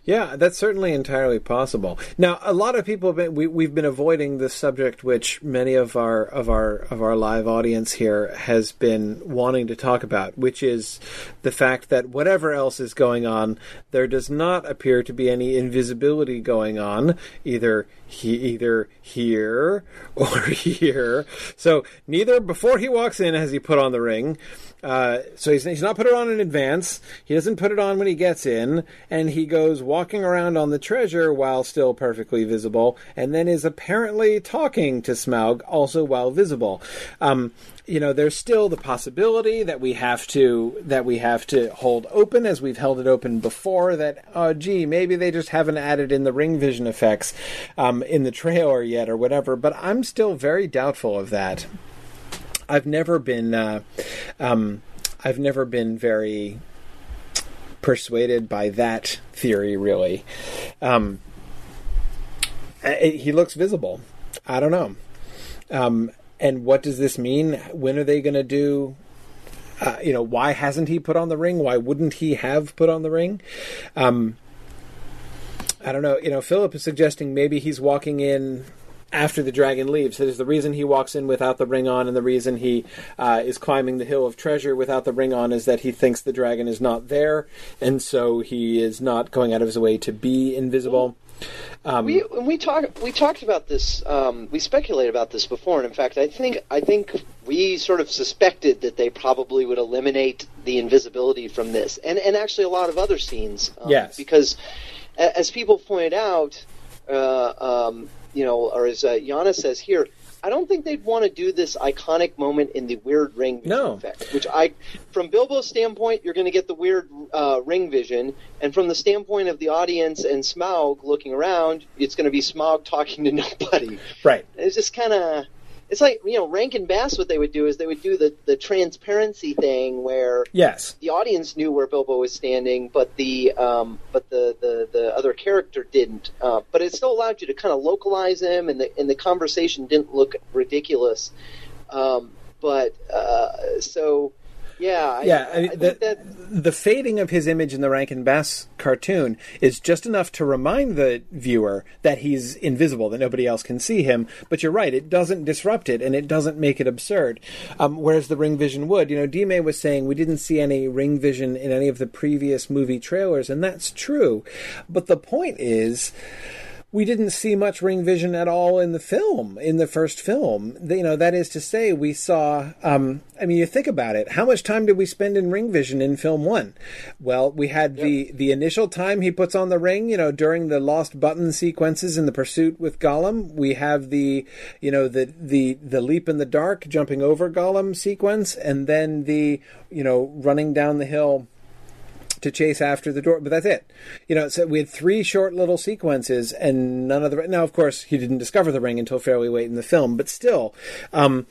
Yeah, that's certainly entirely possible. Now, a lot of people have been, we, we've been avoiding this subject, which many of our of our of our live audience here has been wanting to talk about, which is the fact that whatever else is going on, there does not appear to be any invisibility going on, either he either here or here. So neither before he walks in has he put on the ring. Uh, so he's, he's not put it on in advance. He doesn't put it on when he gets in, and he goes walking around on the treasure while still perfectly visible, and then is apparently talking to Smaug also while visible. Um, you know, there's still the possibility that we have to that we have to hold open as we've held it open before. That oh, gee, maybe they just haven't added in the ring vision effects um, in the trailer yet or whatever. But I'm still very doubtful of that. I've never been uh, um, I've never been very persuaded by that theory really. Um, uh, he looks visible. I don't know. Um, and what does this mean? When are they going to do? Uh, you know, why hasn't he put on the ring? Why wouldn't he have put on the ring? Um, I don't know. You know, Philip is suggesting maybe he's walking in after the dragon leaves. That is the reason he walks in without the ring on, and the reason he uh, is climbing the hill of treasure without the ring on is that he thinks the dragon is not there, and so he is not going out of his way to be invisible. Um, we we talked we talked about this. Um, we speculated about this before, and in fact, I think I think we sort of suspected that they probably would eliminate the invisibility from this, and and actually a lot of other scenes. Um, Yes. because as people pointed out, uh, um, you know, or as uh, Yana says here. I don't think they'd want to do this iconic moment in the weird ring vision No. effect, which I, from Bilbo's standpoint, you're going to get the weird uh, ring vision, and from the standpoint of the audience and Smaug looking around, it's going to be Smaug talking to nobody. right. It's just kind of, it's like you know, Rankin Bass. What they would do is they would do the the transparency thing where Yes. the audience knew where Bilbo was standing, but the um, but the, the, the other character didn't. Uh, but it still allowed you to kind of localize him, and the and the conversation didn't look ridiculous. Um, but uh, so yeah, I, yeah, I I the, that the fading of his image in the Rankin Bass cartoon is just enough to remind the viewer that he's invisible, that nobody else can see him. But you're right; it doesn't disrupt it, and it doesn't make it absurd. Um, whereas the ring vision would. You know, Dime was saying we didn't see any ring vision in any of the previous movie trailers, and that's true. But the point is we didn't see much ring vision at all in the film in the first film. You know that is to say we saw um, i mean you think about it how much time did we spend in ring vision in film one? Well we had the the initial time he puts on the ring you know during the lost button sequences in the pursuit with gollum. We have the you know the the the leap in the dark jumping over gollum sequence and then the you know running down the hill to chase after the door, but that's it. You know, so we had three short little sequences, and none of the. Now, of course, he didn't discover the ring until fairly late in the film, but still, um,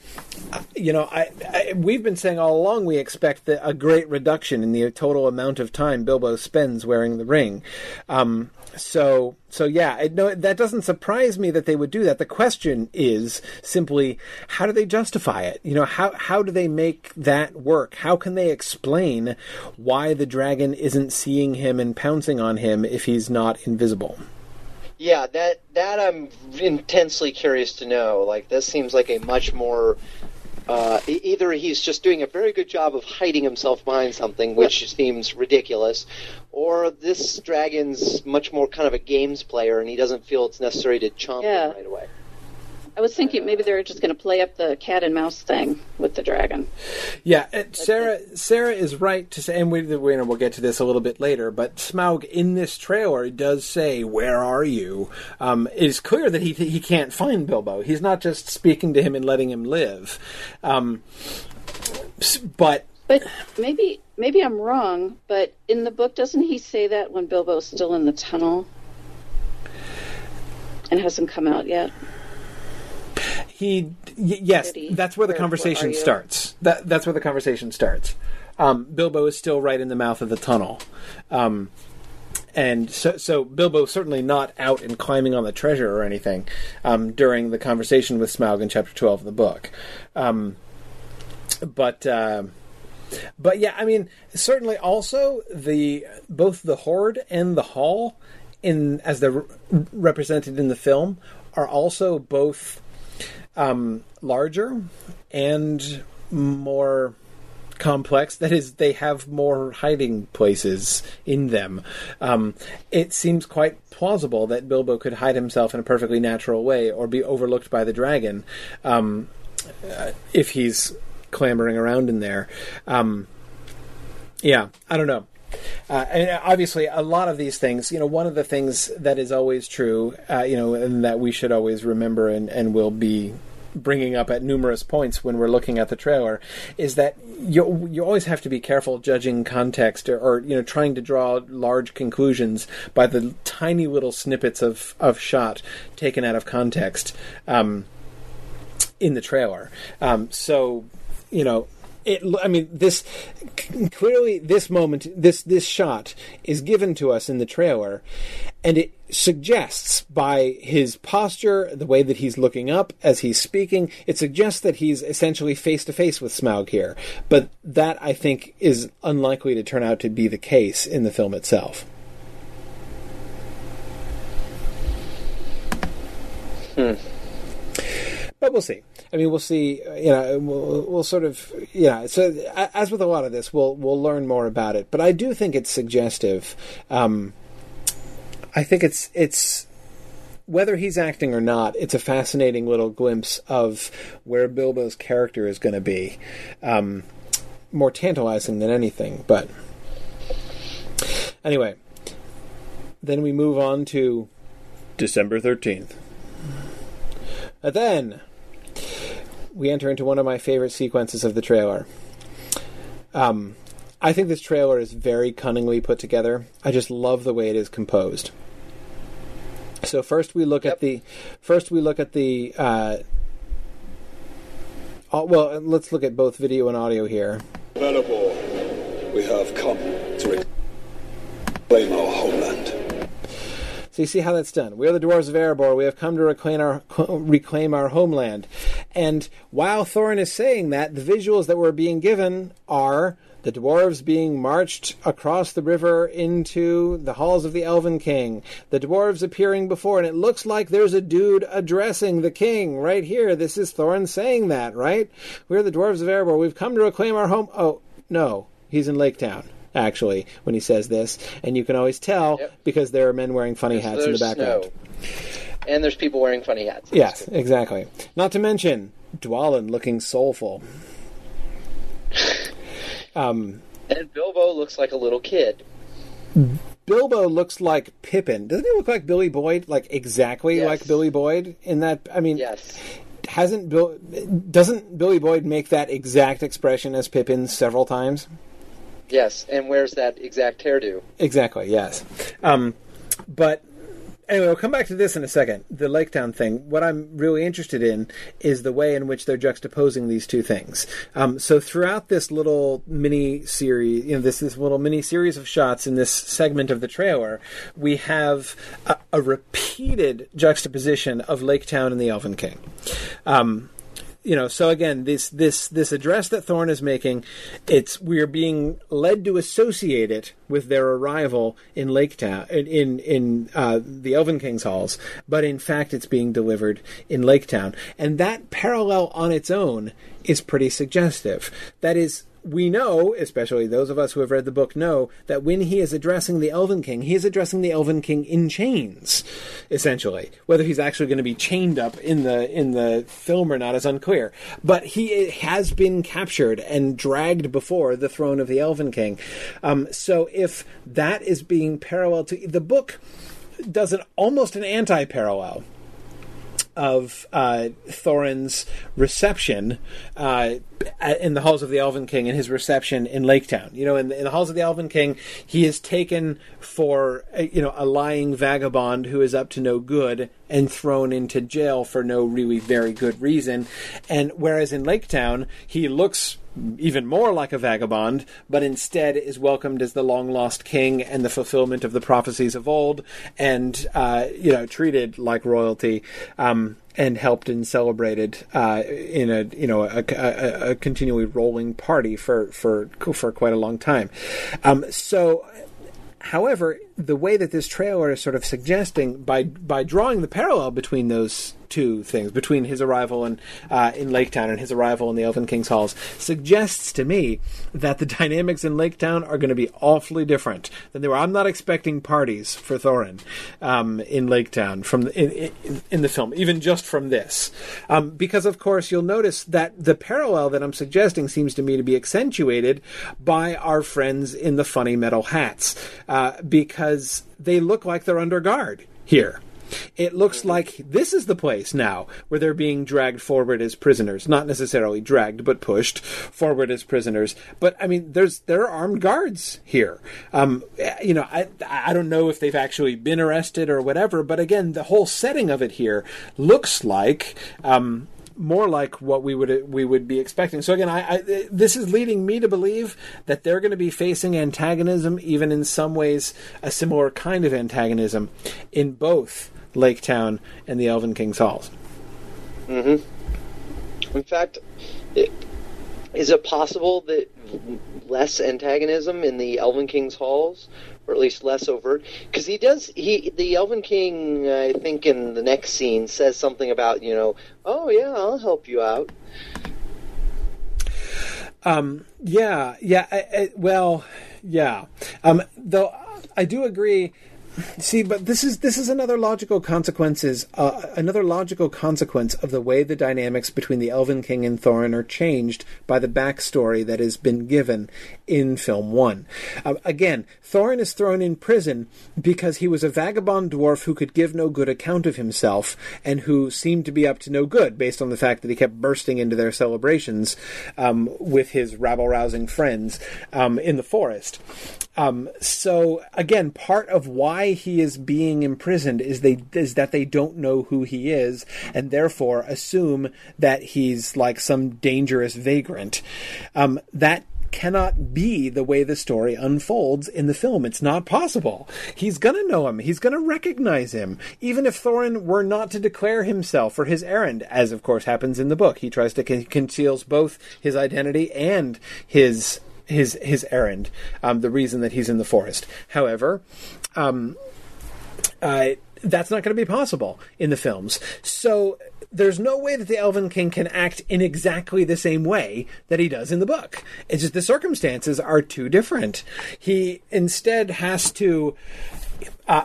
you know, I, I we've been saying all along we expect the, a great reduction in the total amount of time Bilbo spends wearing the ring. Um, so so yeah, it, no, that doesn't surprise me that they would do that. The question is simply how do they justify it? You know, how how do they make that work? How can they explain why the dragon isn't seeing him and pouncing on him if he's not invisible? Yeah, that that I'm intensely curious to know. Like this seems like a much more uh, either he's just doing a very good job of hiding himself behind something, which seems ridiculous, or this dragon's much more kind of a games player, and he doesn't feel it's necessary to chomp Yeah. him right away. I was thinking maybe they're just going to play up the cat and mouse thing with the dragon. Yeah, and Sarah. Sarah is right to say, and we, we we'll get to this a little bit later. But Smaug in this trailer does say, "Where are you?" Um, it is clear that he he can't find Bilbo. He's not just speaking to him and letting him live. Um, but But maybe maybe I'm wrong. But in the book, doesn't he say that when Bilbo's still in the tunnel and hasn't come out yet? He y- yes that's where the conversation where are you? starts. That that's where the conversation starts. Um, bilbo is still right in the mouth of the tunnel. Um, and so, so bilbo certainly not out and climbing on the treasure or anything um, during the conversation with smaug in chapter 12 of the book. Um, but um but yeah i mean certainly also the both the hoard and the hall in as they're re- represented in the film are also both um, larger and more complex. That is, they have more hiding places in them. Um, it seems quite plausible that Bilbo could hide himself in a perfectly natural way or be overlooked by the dragon um, uh, if he's clambering around in there. Um, yeah, I don't know. Uh, and obviously, a lot of these things, you know, one of the things that is always true, uh, you know, and that we should always remember and, and will be bringing up at numerous points when we're looking at the trailer, is that you you always have to be careful judging context or, or you know trying to draw large conclusions by the tiny little snippets of of shot taken out of context um, in the trailer. Um, so you know it i mean this clearly this moment this this shot is given to us in the trailer and it suggests by his posture the way that he's looking up as he's speaking it suggests that he's essentially face to face with smaug here but that i think is unlikely to turn out to be the case in the film itself hmm. but we'll see. I mean, we'll see. You know, we'll, we'll sort of, yeah. So, as with a lot of this, we'll we'll learn more about it. But I do think it's suggestive. Um, I think it's it's whether he's acting or not. It's a fascinating little glimpse of where Bilbo's character is going to be. Um, more tantalizing than anything, but anyway. Then we move on to December thirteenth. And then we enter into one of my favorite sequences of the trailer. Um, I think this trailer is very cunningly put together. I just love the way it is composed. So first we look at the first we look at the uh, oh, well let's look at both video and audio here. Belobor, we have come to reclaim our homeland. So you see how that's done. We are the dwarves of Erebor. We have come to reclaim our reclaim our homeland. And while Thorin is saying that, the visuals that were being given are the dwarves being marched across the river into the halls of the Elven King. The dwarves appearing before, and it looks like there's a dude addressing the king right here. This is Thorin saying that, right? We're the dwarves of Erebor. We've come to reclaim our home. Oh no, he's in Lake Town actually when he says this, and you can always tell because there are men wearing funny hats in the background. snow. And there's people wearing funny hats. Yes, exactly. Not to mention Dwalin looking soulful. Um, And Bilbo looks like a little kid. Bilbo looks like Pippin. Doesn't he look like Billy Boyd? Like exactly Yes. like Billy Boyd in that? I mean, Yes. hasn't Bill? Doesn't Billy Boyd make that exact expression as Pippin several times? Yes, and where's that exact hairdo? Exactly. Yes. Um, but anyway, we'll come back to this in a second. The Lake Town thing. What I'm really interested in is the way in which they're juxtaposing these two things. Um, so throughout this little mini series, you know, this this little mini series of shots in this segment of the trailer, we have a, a repeated juxtaposition of Lake Town and the Elven King. Um, you know, so again, this this this address that Thorin is making, it's we're being led to associate it with their arrival in Lake Town in, in uh, the Elven King's halls, but in fact, it's being delivered in Lake Town, and that parallel on its own is pretty suggestive. That is we know, especially those of us who have read the book, know that when he is addressing the Elven King, he is addressing the Elven King in chains, essentially. Whether he's actually going to be chained up in the in the film or not is unclear. But he has been captured and dragged before the throne of the Elven King. Um, so if that is being parallel to the book, does an almost an anti-parallel of uh, Thorin's reception uh, in the halls of the Elven King and his reception in Lake Town. You know, in the, in the halls of the Elven King, he is taken for a, you know a lying vagabond who is up to no good and thrown into jail for no really very good reason. And whereas in Lake Town, he looks even more like a vagabond, but instead is welcomed as the long lost king and the fulfillment of the prophecies of old, and uh, you know treated like royalty. Um, and helped and celebrated uh, in a you know a, a, a, continually rolling party for for for quite a long time. Um, so, however, the way that this trailer is sort of suggesting by by drawing the parallel between those two things between his arrival in uh, in Lake Town and his arrival in the Elven King's halls suggests to me that the dynamics in Lake Town are going to be awfully different than they were. I'm not expecting parties for Thorin um, in Lake Town from the, in, in, in, the film, even just from this, um, because of course you'll notice that the parallel that I'm suggesting seems to me to be accentuated by our friends in the funny metal hats uh, because they look like they're under guard here. It looks like this is the place now where they're being dragged forward as prisoners. Not necessarily dragged, but pushed forward as prisoners. But I mean, there's there are armed guards here. Um, you know, I I don't know if they've actually been arrested or whatever. But again, the whole setting of it here looks like. Um, more like what we would we would be expecting. So again, I, I, this is leading me to believe that they're going to be facing antagonism, even in some ways a similar kind of antagonism, in both Lake Town and the Elven King's Halls. Mm-hmm. In fact, it, is it possible that less antagonism in the Elven King's halls, or at least less overt? Because he does, he the Elven King, I think, in the next scene says something about you know, oh yeah, I'll help you out. Um. Yeah. Yeah. I, I, well. Yeah. Um. Though I do agree See, but this is this is another logical consequences, uh, another logical consequence of the way the dynamics between the Elven King and Thorin are changed by the backstory that has been given in film one. Uh, again, Thorin is thrown in prison because he was a vagabond dwarf who could give no good account of himself and who seemed to be up to no good, based on the fact that he kept bursting into their celebrations um, with his rabble rousing friends um, in the forest. Um, so again, part of why he is being imprisoned is they is that they don't know who he is and therefore assume that he's like some dangerous vagrant. Um, that cannot be the way the story unfolds in the film. It's not possible. He's going to know him. He's going to recognize him. Even if Thorin were not to declare himself for his errand, as of course happens in the book, he tries to con- conceals both his identity and his his his errand, um, the reason that he's in the forest. However, um, uh, that's not going to be possible in the films. So there's no way that the Elven King can act in exactly the same way that he does in the book. It's just the circumstances are too different. He instead has to. Uh,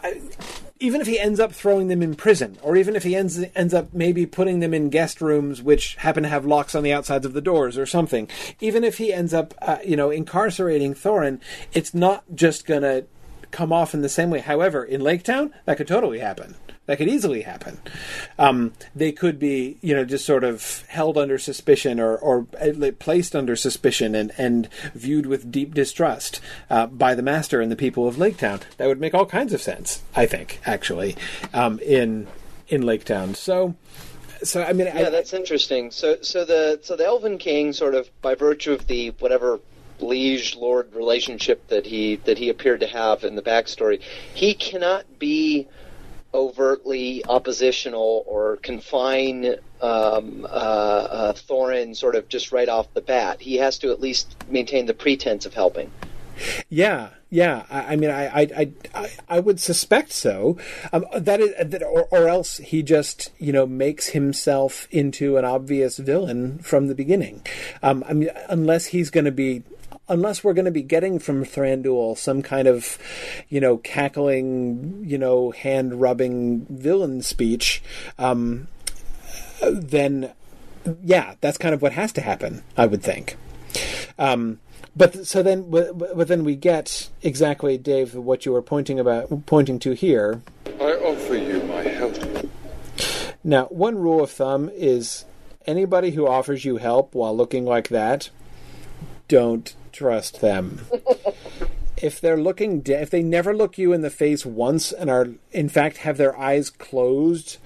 even if he ends up throwing them in prison, or even if he ends ends up maybe putting them in guest rooms which happen to have locks on the outsides of the doors or something, even if he ends up, uh, you know, incarcerating Thorin, it's not just gonna come off in the same way. However, in Lake Town, that could totally happen. That could easily happen. Um, they could be, you know, just sort of held under suspicion or, or placed under suspicion and, and viewed with deep distrust uh, by the master and the people of Lake Town. That would make all kinds of sense, I think, actually, um, in in Lake Town. So, so I mean, yeah, I, that's interesting. So, so the so the Elven King, sort of by virtue of the whatever liege lord relationship that he that he appeared to have in the backstory, he cannot be overtly oppositional or confine um, uh, uh, Thorin sort of just right off the bat. He has to at least maintain the pretense of helping. Yeah, yeah. I, I mean, I, I, I, I would suspect so. Um, that is, that, or, or else he just, you know, makes himself into an obvious villain from the beginning. Um, I mean, unless he's going to be unless we're going to be getting from Thranduil some kind of, you know, cackling, you know, hand rubbing villain speech, um, then yeah, that's kind of what has to happen, I would think. Um, but so then, but then we get exactly, Dave, what you were pointing about, pointing to here. I offer you my help. Now, one rule of thumb is anybody who offers you help while looking like that, don't trust them. if they're looking, de- if they never look you in the face once and are, in fact, have their eyes closed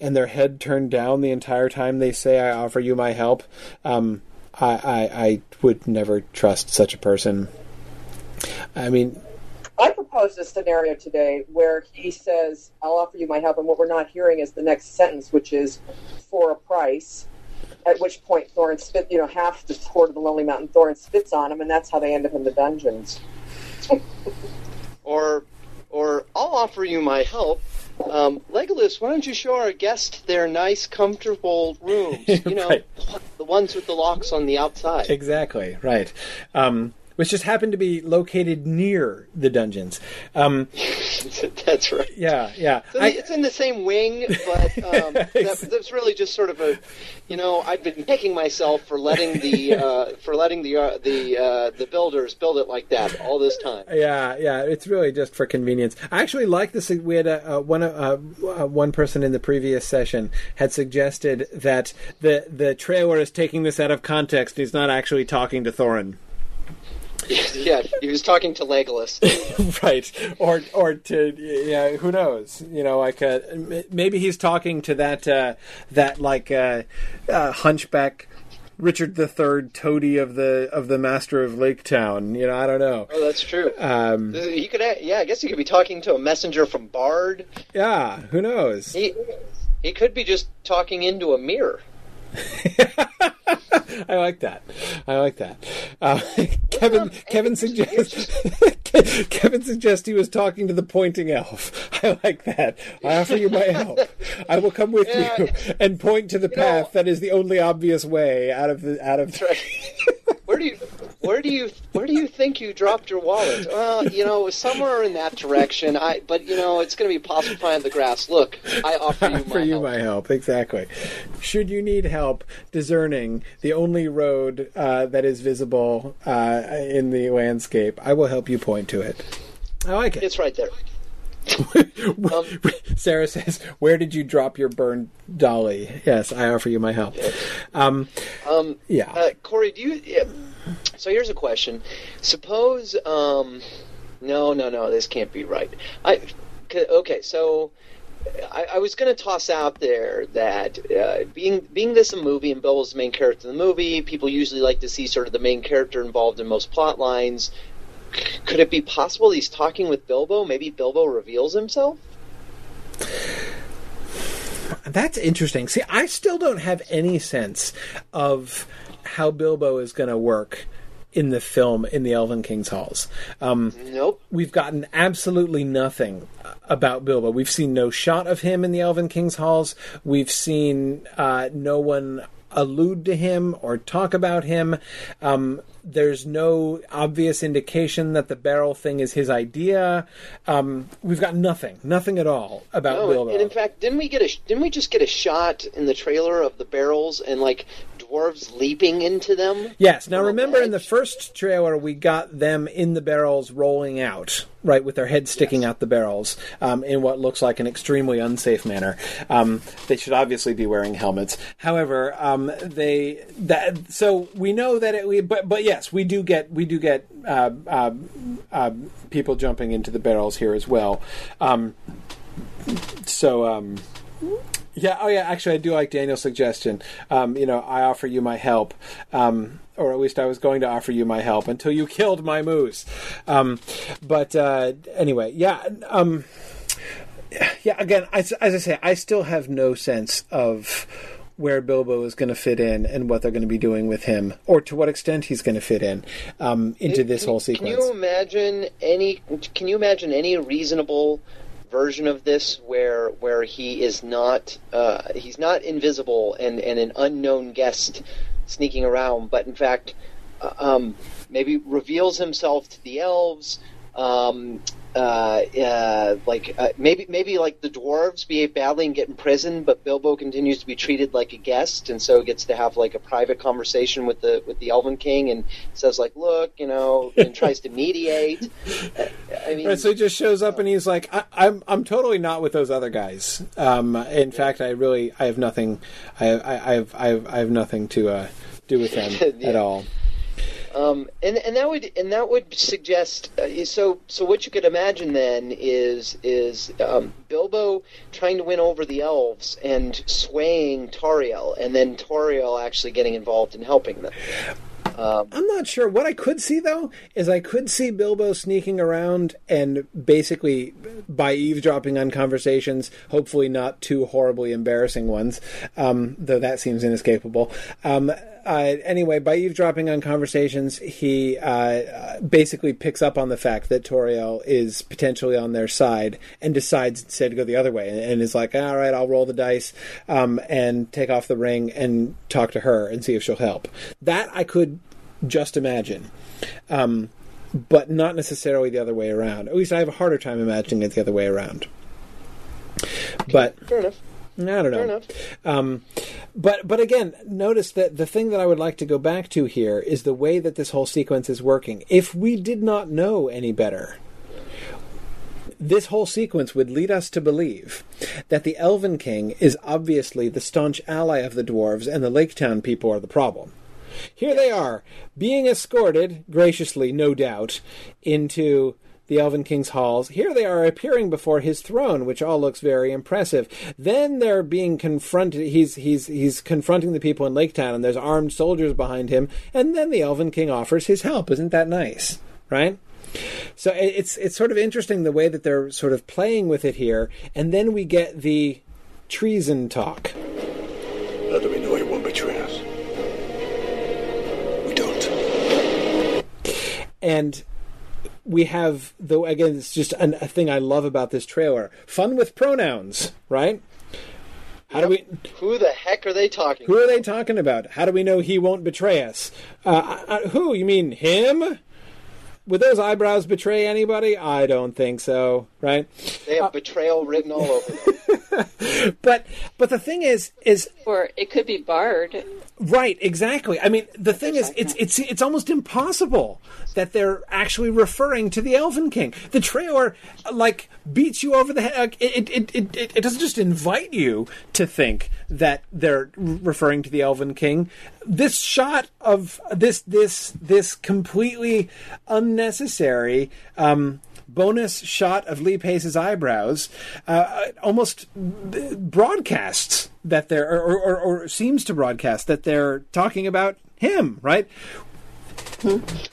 and their head turned down the entire time they say, "I offer you my help," um, I, I, I would never trust such a person. I mean, I proposed a scenario today where he says, "I'll offer you my help," and what we're not hearing is the next sentence, which is "for a price." At which point Thorin spit, you know, half the court of the Lonely Mountain Thorin spits on him, and that's how they end up in the dungeons. or, or I'll offer you my help. Um, Legolas, why don't you show our guests their nice, comfortable rooms? You know, Right. the ones with the locks on the outside. Exactly right. Um, which just happened to be located near the dungeons. Um, That's right. yeah, yeah. It's in, the, it's in the same wing, but um, that, that's really just sort of a, you know, I've been kicking myself for letting the uh, for letting the uh, the uh, the builders build it like that all this time. Yeah, yeah, it's really just for convenience. I actually like this. We had a, uh, one uh, one person in the previous session had suggested that the the trailer is taking this out of context. He's not actually talking to Thorin, yeah, he was talking to Legolas. right? Or or to yeah, who knows? You know, like uh, maybe he's talking to that uh, that like uh, uh, hunchback. Richard the Third, toady of the of the Master of Lake Town. You know, I don't know. Oh, that's true. Um, He could, yeah, I guess he could be talking to a messenger from Bard. yeah, who knows? He he could be just talking into a mirror. I like that. I like that. Uh, Kevin Kevin suggests Kevin suggests he was talking to the pointing elf. I like that. I offer you my help. I will come with Yeah. you and point to the path that is the only obvious way out of the out of. Where do you where do you where do you think you dropped your wallet? Well, you know, somewhere in that direction. I but you know, it's going to be possible to find the grass. Look, I offer you For my you, help. my help. Exactly. Should you need help discerning the only road uh, that is visible uh, in the landscape, I will help you point to it. I like it. It's right there. Sarah says, "Where did you drop your burned dolly?" Yes, I offer you my help. Um, Um, yeah. uh, Corey, do you? Yeah. So here's a question. Suppose, um, no, no, no, this can't be right. I, okay, so I, I was going to toss out there that uh, being being this a movie and Bilbo's the main character in the movie, people usually like to see sort of the main character involved in most plot lines. Could it be possible he's talking with Bilbo? Maybe Bilbo reveals himself. That's interesting. See, I still don't have any sense of how Bilbo is going to work in the film in the Elven King's halls. Um, nope. We've gotten absolutely nothing about Bilbo. We've seen no shot of him in the Elven King's halls. We've seen uh, no one allude to him or talk about him. Um, there's no obvious indication that the barrel thing is his idea. Um, we've got nothing, nothing at all about No, Bilbo. and in fact, didn't we get a didn't we just get a shot in the trailer of the barrels and like dwarves leaping into them? Yes. Now remember, in the first trailer, we got them in the barrels rolling out, right, with their heads sticking out the barrels um, in what looks like an extremely unsafe manner. Um, they should obviously be wearing helmets. However, um, they that so we know that it. We, but but yes, we do get we do get uh, uh, uh, people jumping into the barrels here as well. Um, so. Yeah. Oh, yeah. Actually, I do like Daniel's suggestion. Um, you know, I offer you my help, um, or at least I was going to offer you my help until you killed my moose. Um, but uh, anyway, yeah. Um, yeah. Again, as, as I say, I still have no sense of where Bilbo is going to fit in and what they're going to be doing with him, or to what extent he's going to fit in um, into this whole sequence. Can you imagine any? Can you imagine any reasonable version of this where where he is not uh, he's not invisible and, and an unknown guest sneaking around, but in fact uh, um, maybe reveals himself to the elves. Um, uh, uh, like uh, maybe maybe like the dwarves behave badly and get imprisoned, but Bilbo continues to be treated like a guest, and so gets to have like a private conversation with the with the Elven King, and says like, "Look, you know," and tries to mediate. I mean, Right, so he just shows up and he's like, I, "I'm I'm totally not with those other guys. Um, in fact, I really I have nothing. I I, I have I have I have nothing to uh, do with them Yeah. at all." Um, and and that would and that would suggest uh, so so what you could imagine then is is um, Bilbo trying to win over the elves and swaying Tauriel, and then Tauriel actually getting involved in helping them. Um, I'm not sure. What I could see though is I could see Bilbo sneaking around and basically by eavesdropping on conversations, hopefully not too horribly embarrassing ones, um, though that seems inescapable. Uh, anyway, by eavesdropping on conversations, he uh, basically picks up on the fact that Tauriel is potentially on their side and decides instead to go the other way and, and is like, all right, I'll roll the dice um, and take off the ring and talk to her and see if she'll help. That I could just imagine. Um, but not necessarily the other way around. At least I have a harder time imagining it the other way around. But fair enough. I don't know. Um, but but again, notice that the thing that I would like to go back to here is the way that this whole sequence is working. If we did not know any better, this whole sequence would lead us to believe that the Elven King is obviously the staunch ally of the dwarves, and the Lake Town people are the problem. Here they are, being escorted, graciously, no doubt, into the Elven King's halls. Here they are appearing before his throne, which all looks very impressive. Then they're being confronted. He's he's he's confronting the people in Lake Town, and there's armed soldiers behind him. And then the Elven King offers his help. Isn't that nice? Right? So it's it's sort of interesting the way that they're sort of playing with it here, and then we get the treason talk. How do we know he won't betray us? We don't. and we have though again it's just an, a thing i love about this trailer. Fun with pronouns right? How do we Who the heck are they talking? who are they talking about? How do we know he won't betray us? Uh, uh, who? You mean him? Would those eyebrows betray anybody? I don't think so right They have betrayal written all over them. but but the thing is is Or it could be Bard. Right, exactly. I mean, the thing is, it's it's it's almost impossible that they're actually referring to the Elven King. The trailer like beats you over the head. like, It it, it, it it doesn't just invite you to think that they're referring to the Elven King. This shot of this this this completely unnecessary. Um, bonus shot of Lee Pace's eyebrows uh, almost broadcasts that they're or, or, or seems to broadcast that they're talking about him, right?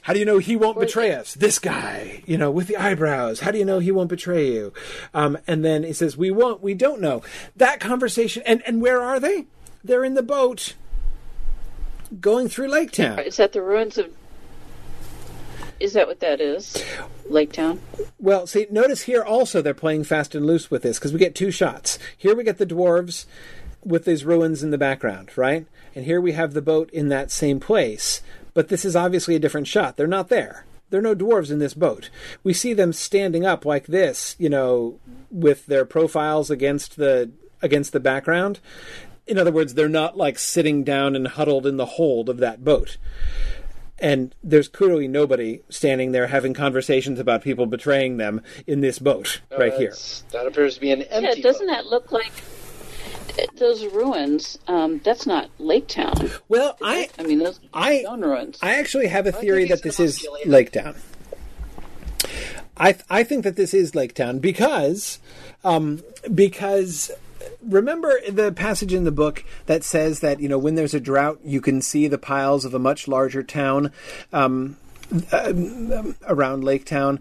How do you know he won't betray us? This guy, you know, with the eyebrows. How do you know he won't betray you? Um, and then he says, "We won't. We don't know." That conversation, and and where are they? They're in the boat, going through Lake Town. Is that the ruins of? Is that what that is? Lake Town. Well, see, notice here also they're playing fast and loose with this because we get two shots. Here we get the dwarves with these ruins in the background, right? And here we have the boat in that same place, but this is obviously a different shot. They're not there. There are no dwarves in this boat. We see them standing up like this, you know, with their profiles against the against the background. In other words, they're not like sitting down and huddled in the hold of that boat. And there's clearly nobody standing there having conversations about people betraying them in this boat No, right here. That appears to be an empty. Yeah, doesn't that look like those ruins? Um, that's not Lake Town. Well, I I mean those I stone ruins. I actually have a theory that this is Lake Town. I th- I think that this is Lake Town because um, because remember the passage in the book that says that you know when there's a drought you can see the piles of a much larger town um, um, around Lake Town.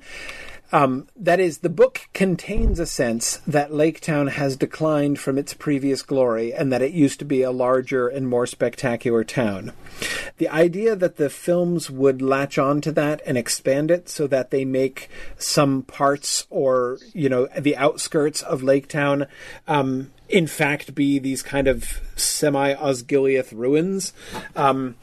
Um, that is, the book contains a sense that Lake Town has declined from its previous glory and that it used to be a larger and more spectacular town. The idea that the films would latch on to that and expand it so that they make some parts or, you know, the outskirts of Lake Town, um, in fact, be these kind of semi Osgiliath ruins. Um,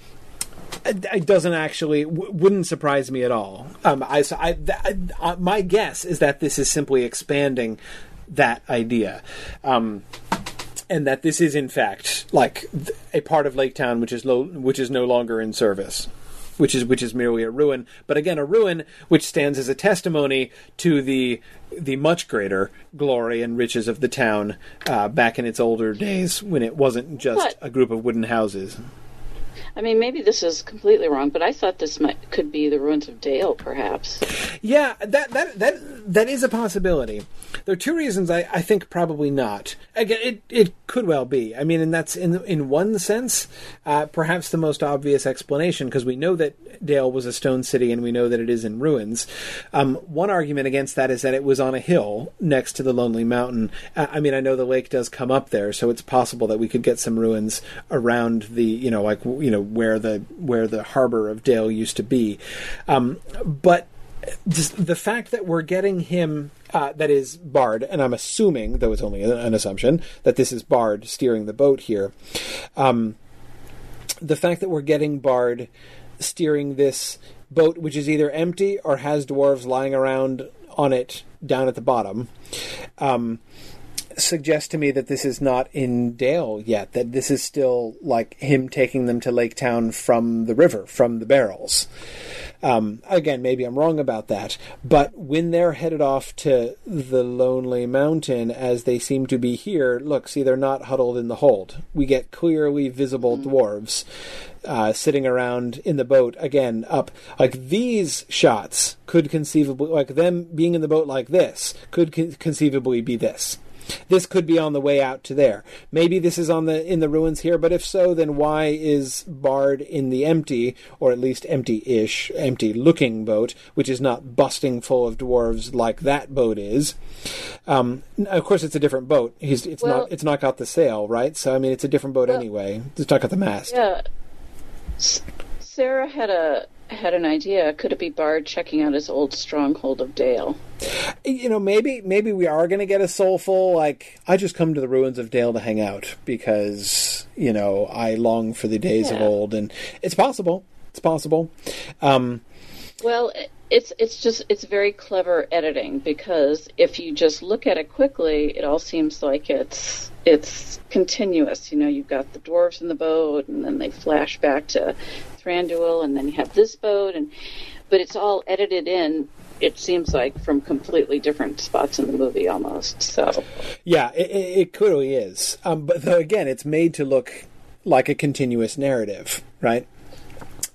it doesn't actually w- wouldn't surprise me at all. Um, I, I, I- uh, my guess is that this is simply expanding that idea, um, and that this is in fact like th- a part of Lake Town which is lo- which is no longer in service. Which is which is merely a ruin, but again a ruin which stands as a testimony to the the much greater glory and riches of the town uh, back in its older days when it wasn't just But- a group of wooden houses. I mean, maybe this is completely wrong, but I thought this might could be the ruins of Dale, perhaps. Yeah, that that that that is a possibility. There are two reasons I, I think probably not. Again, it it could well be. I mean, and that's in in one sense, uh, perhaps the most obvious explanation because we know that Dale was a stone city and we know that it is in ruins. Um, one argument against that is that it was on a hill next to the Lonely Mountain. Uh, I mean, I know the lake does come up there, so it's possible that we could get some ruins around the you know like you know where the where the harbor of Dale used to be. Um, but the fact that we're getting him uh, that is Bard, and I'm assuming, though it's only an, assumption, that this is Bard steering the boat here. Um, the fact that we're getting Bard steering this boat, which is either empty or has dwarves lying around on it down at the bottom, um, suggests to me that this is not in Dale yet. That this is still like him taking them to Lake Town from the river, from the barrels. Um, again, maybe I'm wrong about that, but when they're headed off to the Lonely Mountain, as they seem to be here, look, see, they're not huddled in the hold. We get clearly visible dwarves uh, sitting around in the boat, again, up. Like these shots could conceivably, like them being in the boat like this, could con- conceivably be this. This could be on the way out to there. Maybe this is on the in the ruins here, but if so, then why is Bard in the empty, or at least empty-ish, empty-looking boat, which is not busting full of dwarves like that boat is? Um, of course, it's a different boat. He's it's Well- not it's not got the sail, right? So I mean, it's a different boat anyway. It's not got the mast. Yeah. Sarah had a had an idea. Could it be Bard checking out his old stronghold of Dale? you know maybe maybe we are going to get a soulful like i just come to the ruins of dale to hang out because you know i long for the days of old and it's possible it's possible um Well, it's it's just it's very clever editing because if you just look at it quickly, it all seems like it's it's continuous. You know, you've got the dwarves in the boat, and then they flash back to Thranduil, and then you have this boat, and but it's all edited in. It seems like from completely different spots in the movie, almost. So yeah it, it, it clearly is um but though again it's made to look like a continuous narrative right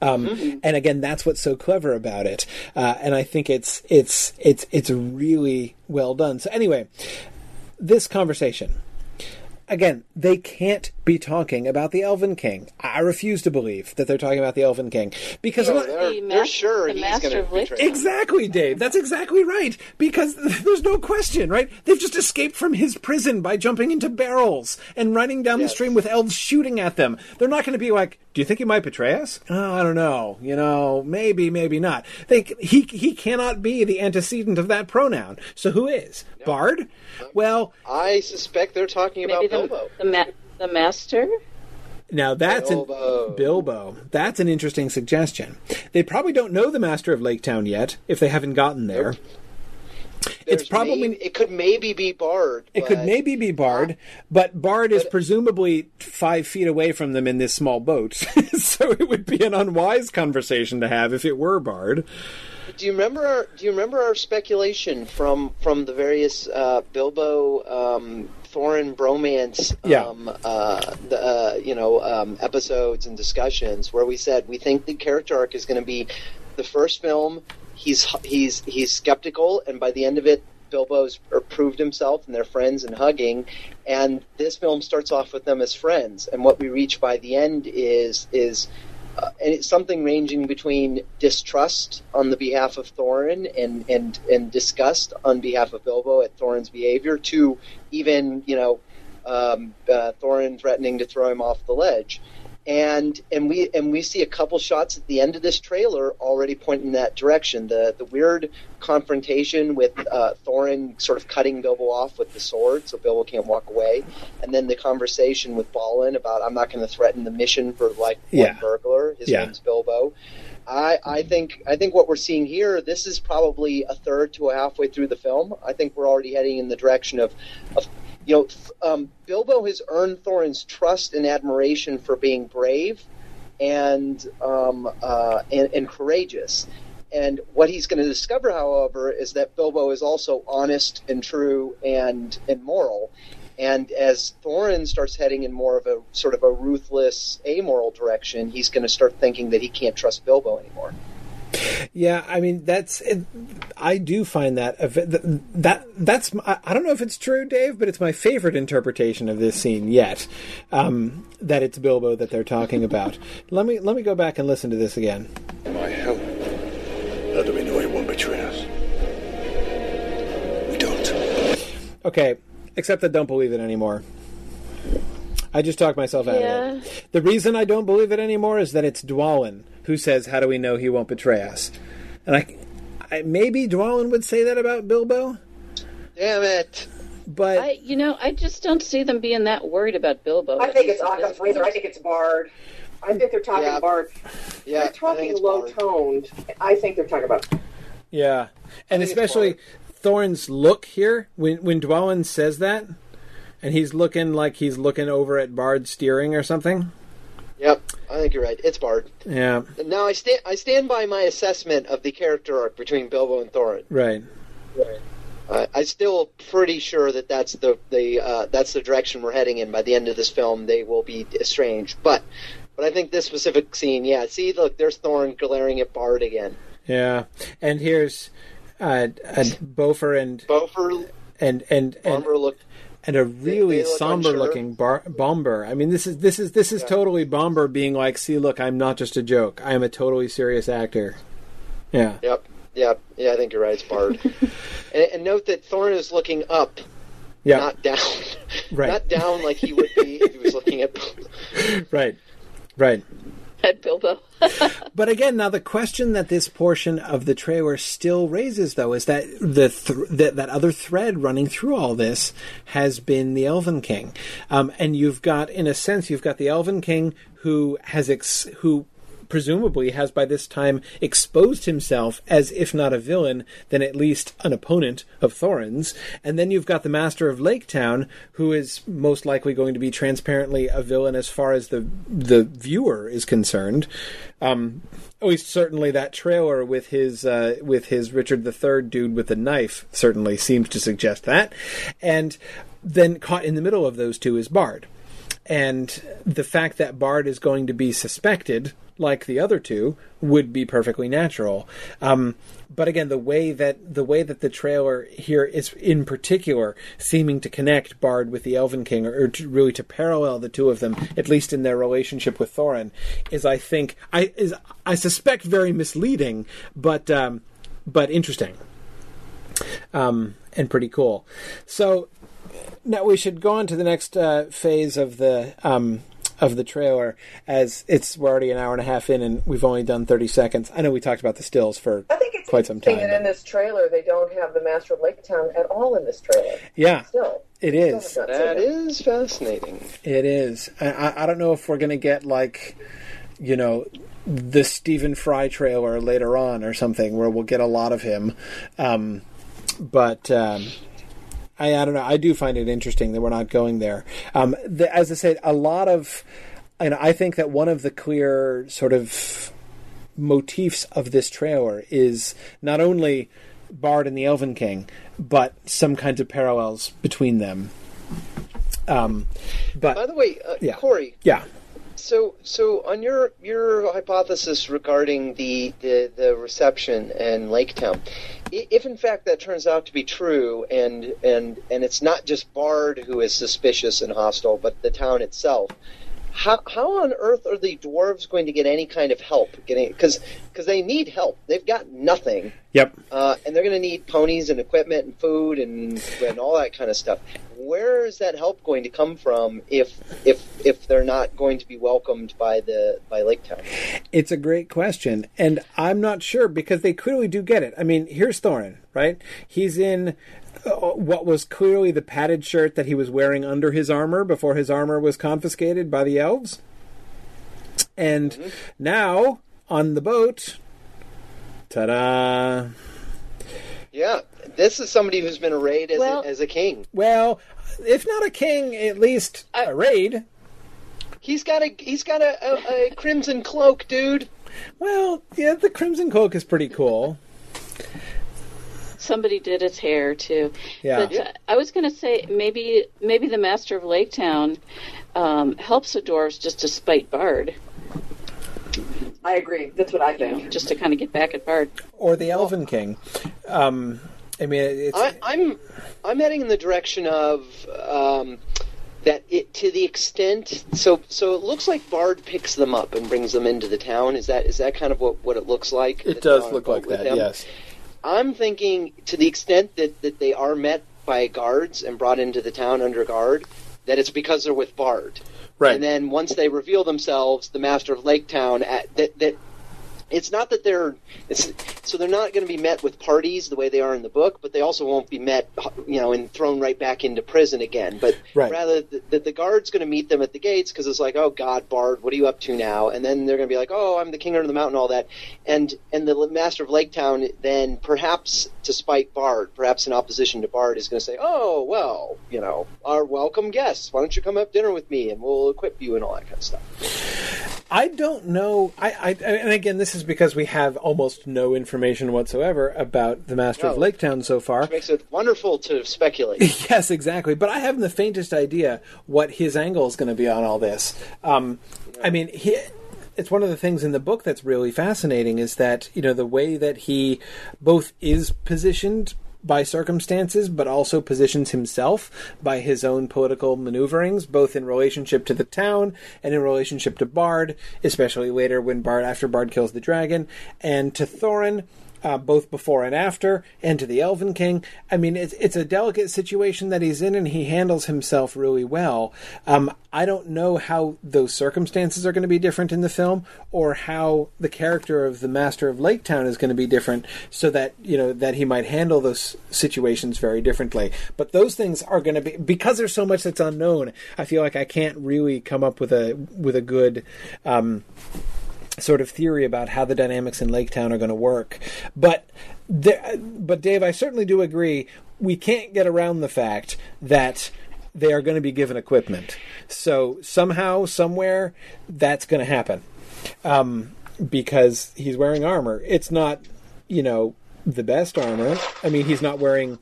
um, and again, that's what's so clever about it, uh, and I think it's it's it's it's really well done. So anyway, this conversation again, they can't be talking about the Elven King. I refuse to believe that they're talking about the Elven King because No, they're, The they're mas- sure the he's master going of to Lake betray them. Exactly, Dave. That's exactly right. Because there's no question, right? They've just escaped from his prison by jumping into barrels and running down the stream with elves shooting at them. They're not going to be like, "Do you think he might betray us?" Oh, I don't know. You know, maybe, maybe not. They he he cannot be the antecedent of that pronoun. So who is Bard? Uh, well, I suspect they're talking about maybe the Bilbo. the, ma- the master? Now that's Bilbo. an Bilbo. That's an interesting suggestion. They probably don't know the Master of Lake Town yet, if they haven't gotten there. There's It's probably maybe- it could maybe be Bard. it could but- maybe be Bard, but Bard is presumably five feet away from them in this small boat, so it would be an unwise conversation to have if it were Bard. Do you remember? Our, do you remember our speculation from from the various uh, Bilbo um, Thorin bromance? Yeah. Um, uh, the uh, you know um, episodes and discussions where we said we think the character arc is going to be the first film. He's he's he's skeptical, and by the end of it, Bilbo's proved himself, and they're friends and hugging. And this film starts off with them as friends, and what we reach by the end is is uh, and it's something ranging between distrust on the behalf of Thorin and, and, and disgust on behalf of Bilbo at Thorin's behavior to even, you know, um, uh, Thorin threatening to throw him off the ledge. And and we and we see a couple shots at the end of this trailer already pointing that direction. The the weird confrontation with uh, Thorin sort of cutting Bilbo off with the sword, so Bilbo can't walk away, and then the conversation with Balin about I'm not going to threaten the mission for like one Yeah. burglar. His Yeah. name's Bilbo. I, I think I think what we're seeing here, this is probably a third to a halfway through the film. I think we're already heading in the direction of, of you know, um, Bilbo has earned Thorin's trust and admiration for being brave and um, uh, and, and courageous. And what he's going to discover, however, is that Bilbo is also honest and true and and moral. And as Thorin starts heading in more of a sort of a ruthless, amoral direction, he's going to start thinking that he can't trust Bilbo anymore. Yeah, I mean that's it, I do find that a ve- th- that that's I I don't know if it's true, Dave, but it's my favorite interpretation of this scene yet. Um, that it's Bilbo that they're talking about. let me let me go back and listen to this again. My help. How do we know he won't betray us? We don't. Okay, except I don't believe it anymore. I just talked myself out Yeah. of it. The reason I don't believe it anymore is that it's Dwalin who says, "How do we know he won't betray us?" And I, I maybe Dwalin would say that about Bilbo, Damn it! but I, you know, I just don't see them being that worried about Bilbo. I think it's at Occam's razor. I think it's Bard. I think they're talking Yeah. Bard. Yeah, they're talking low Bard. toned. I think they're talking about. Yeah, and especially Thorin's look here when when Dwalin says that, and he's looking like he's looking over at Bard steering or something. Yep, I think you're right. It's Bard. Yeah, Now I stand I stand by my assessment of the character arc between Bilbo and Thorin. right. Uh, I'm still pretty sure that that's the the uh, that's the direction we're heading in. By the end of this film, they will be estranged. But but I think this specific scene, yeah. See, look, there's Thorin glaring at Bard again. Yeah, and here's uh, uh, Bofur and Beaufort, and and and, look. And a really look somber unsure. looking bar- Bombur. I mean, this is this is this is totally Bombur being like, "See, look, I'm not just a joke. I am a totally serious actor." Yeah, Yep, yep, yeah. I think you're right. It's Bard. and, and note that Thorin is looking up, yeah, not down. Right. Not down like he would be if he was looking at. right, right. Bilbo. But again, now the question that this portion of the trailer still raises, though, is that the th- that, that other thread running through all this has been the Elven King, um, and you've got, in a sense, you've got the Elven King who has ex- who presumably has by this time exposed himself as if not a villain then at least an opponent of Thorin's. And then you've got the master of Lake Town who is most likely going to be transparently a villain as far as the the viewer is concerned. Um at least certainly that trailer with his uh, with his Richard III dude with the knife certainly seems to suggest that. And then caught in the middle of those two is Bard and the fact that Bard is going to be suspected, like the other two, would be perfectly natural. Um, but again, the way that the way that the trailer here is, in particular, seeming to connect Bard with the Elven King, or, or to, really to parallel the two of them, at least in their relationship with Thorin, is I think I is I suspect very misleading, but um, but interesting, um, and pretty cool. So now we should go on to the next uh, phase of the um, of the trailer as it's we're already an hour and a half in and we've only done 30 seconds. I know we talked about the stills for I think it's quite some time. that in this trailer they don't have the Master of Lake Town at all in this trailer. Yeah, Still, it is. Still have not That seen it. is fascinating. It is. I- I, I don't know if we're going to get like, you know, the Stephen Fry trailer later on or something where we'll get a lot of him. Um, but um, I, I don't know. I do find it interesting that we're not going there. Um, the, as I said, a lot of, and I think that one of the clear sort of motifs of this trailer is not only Bard and the Elven King, but some kinds of parallels between them. Um, but By the way, uh, Yeah. Corey, yeah, So, so on your your hypothesis regarding the the, the reception in Lake Town, if in fact that turns out to be true, and and and it's not just Bard who is suspicious and hostile, but the town itself, how how on earth are the dwarves going to get any kind of help getting because because they need help. They've got nothing. Yep. Uh, and they're going to need ponies and equipment and food and and all that kind of stuff. Where is that help going to come from if if if they're not going to be welcomed by the by Lake Town? It's a great question, and I'm not sure because they clearly do get it. I mean, here's Thorin, right? He's in uh, what was clearly the padded shirt that he was wearing under his armor before his armor was confiscated by the elves. And now on the boat, ta-da! Yeah, this is somebody who's been arrayed as, Well- a, as a king. Well, if not a king, at least a raid. He's got a he's got a, a, a crimson cloak, dude. Well, yeah, the crimson cloak is pretty cool. Somebody did his hair too. Yeah. But uh, I was going to say maybe maybe the master of Lake Town um, helps the dwarves just to spite Bard, I agree. That's what I you think. know, just to kind of get back at Bard. Or the Elven King. Um, I mean, it's I, I'm I'm heading in the direction of um, that it to the extent so so it looks like Bard picks them up and brings them into the town. Is that is that kind of what, what it looks like? it does they're on a look like that. him? Yes. I'm thinking to the extent that, that they are met by guards and brought into the town under guard, that it's because they're with Bard. Right. And then once they reveal themselves, the master of Lake Town, at, that that it's not that they're it's so they're not going to be met with parties the way they are in the book, but they also won't be met, you know, and thrown right back into prison again. But Right. rather, the, the, the guard's going to meet them at the gates because it's like, oh God, Bard, what are you up to now? And then they're going to be like, oh, I'm the king under the mountain, all that, and and the master of Lake Town then perhaps to spite Bard, perhaps in opposition to Bard, is going to say, oh well, you know, our welcome guests, why don't you come have dinner with me and we'll equip you and all that kind of stuff. I don't know. I, I and again, this is because we have almost no information whatsoever about the Master of No. Lake Town so far. Which makes it wonderful to speculate. yes, exactly. But I haven't the faintest idea what his angle is going to be on all this. Um, I mean, he, it's one of the things in the book that's really fascinating is that you know the way that he both is positioned by circumstances, but also positions himself by his own political maneuverings, both in relationship to the town and in relationship to Bard, especially later when Bard, after Bard kills the dragon, and to Thorin uh, both before and after, and to the Elven King. I mean, it's it's a delicate situation that he's in, and he handles himself really well. Um, I don't know how those circumstances are going to be different in the film, or how the character of the Master of Lake Town is going to be different, so that you know that he might handle those situations very differently. But those things are going to be because there's so much that's unknown. I feel like I can't really come up with a with a good. Um, sort of theory about how the dynamics in Lake Town are going to work. But there, but Dave, I certainly do agree. We can't get around the fact that they are going to be given equipment. So somehow, somewhere, that's going to happen. Um, because he's wearing armor. It's not, you know, the best armor. I mean, he's not wearing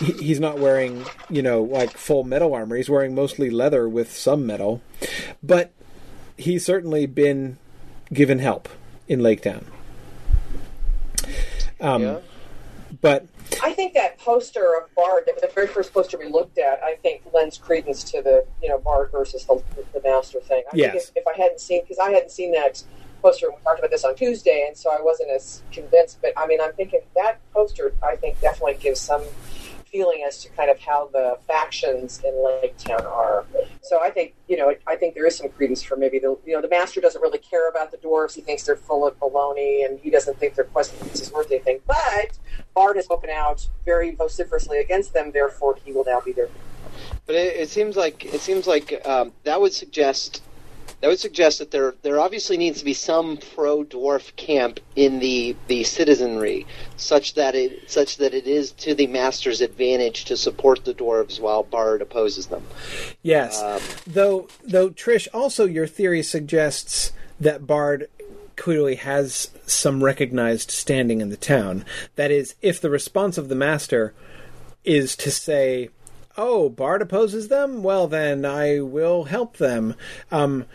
he, he's not wearing, you know, like full metal armor. He's wearing mostly leather with some metal. But he's certainly been given help in Lake Town. Um, Yeah. But I think that poster of Bard, the very first poster we looked at, I think lends credence to the you know Bard versus the, the Master thing. I Yes. think if, if I hadn't seen, because I hadn't seen that poster, we talked about this on Tuesday, and so I wasn't as convinced. But I mean, I'm thinking that poster, I think, definitely gives some feeling as to kind of how the factions in Lake Town are. So I think you know I think there is some credence for maybe the you know the master doesn't really care about the dwarves. He thinks they're full of baloney, and he doesn't think their quest is worth anything. But Bard has spoken out very vociferously against them. Therefore, he will now be there. But it, it seems like it seems like um, that would suggest that would suggest that there there obviously needs to be some pro dwarf camp in the the citizenry, such that it such that it is to the master's advantage to support the dwarves while Bard opposes them. Yes. Um, though though Trish, also your theory suggests that Bard clearly has some recognized standing in the town. That is, if the response of the master is to say, "Oh, Bard opposes them. Well, then I will help them." Um,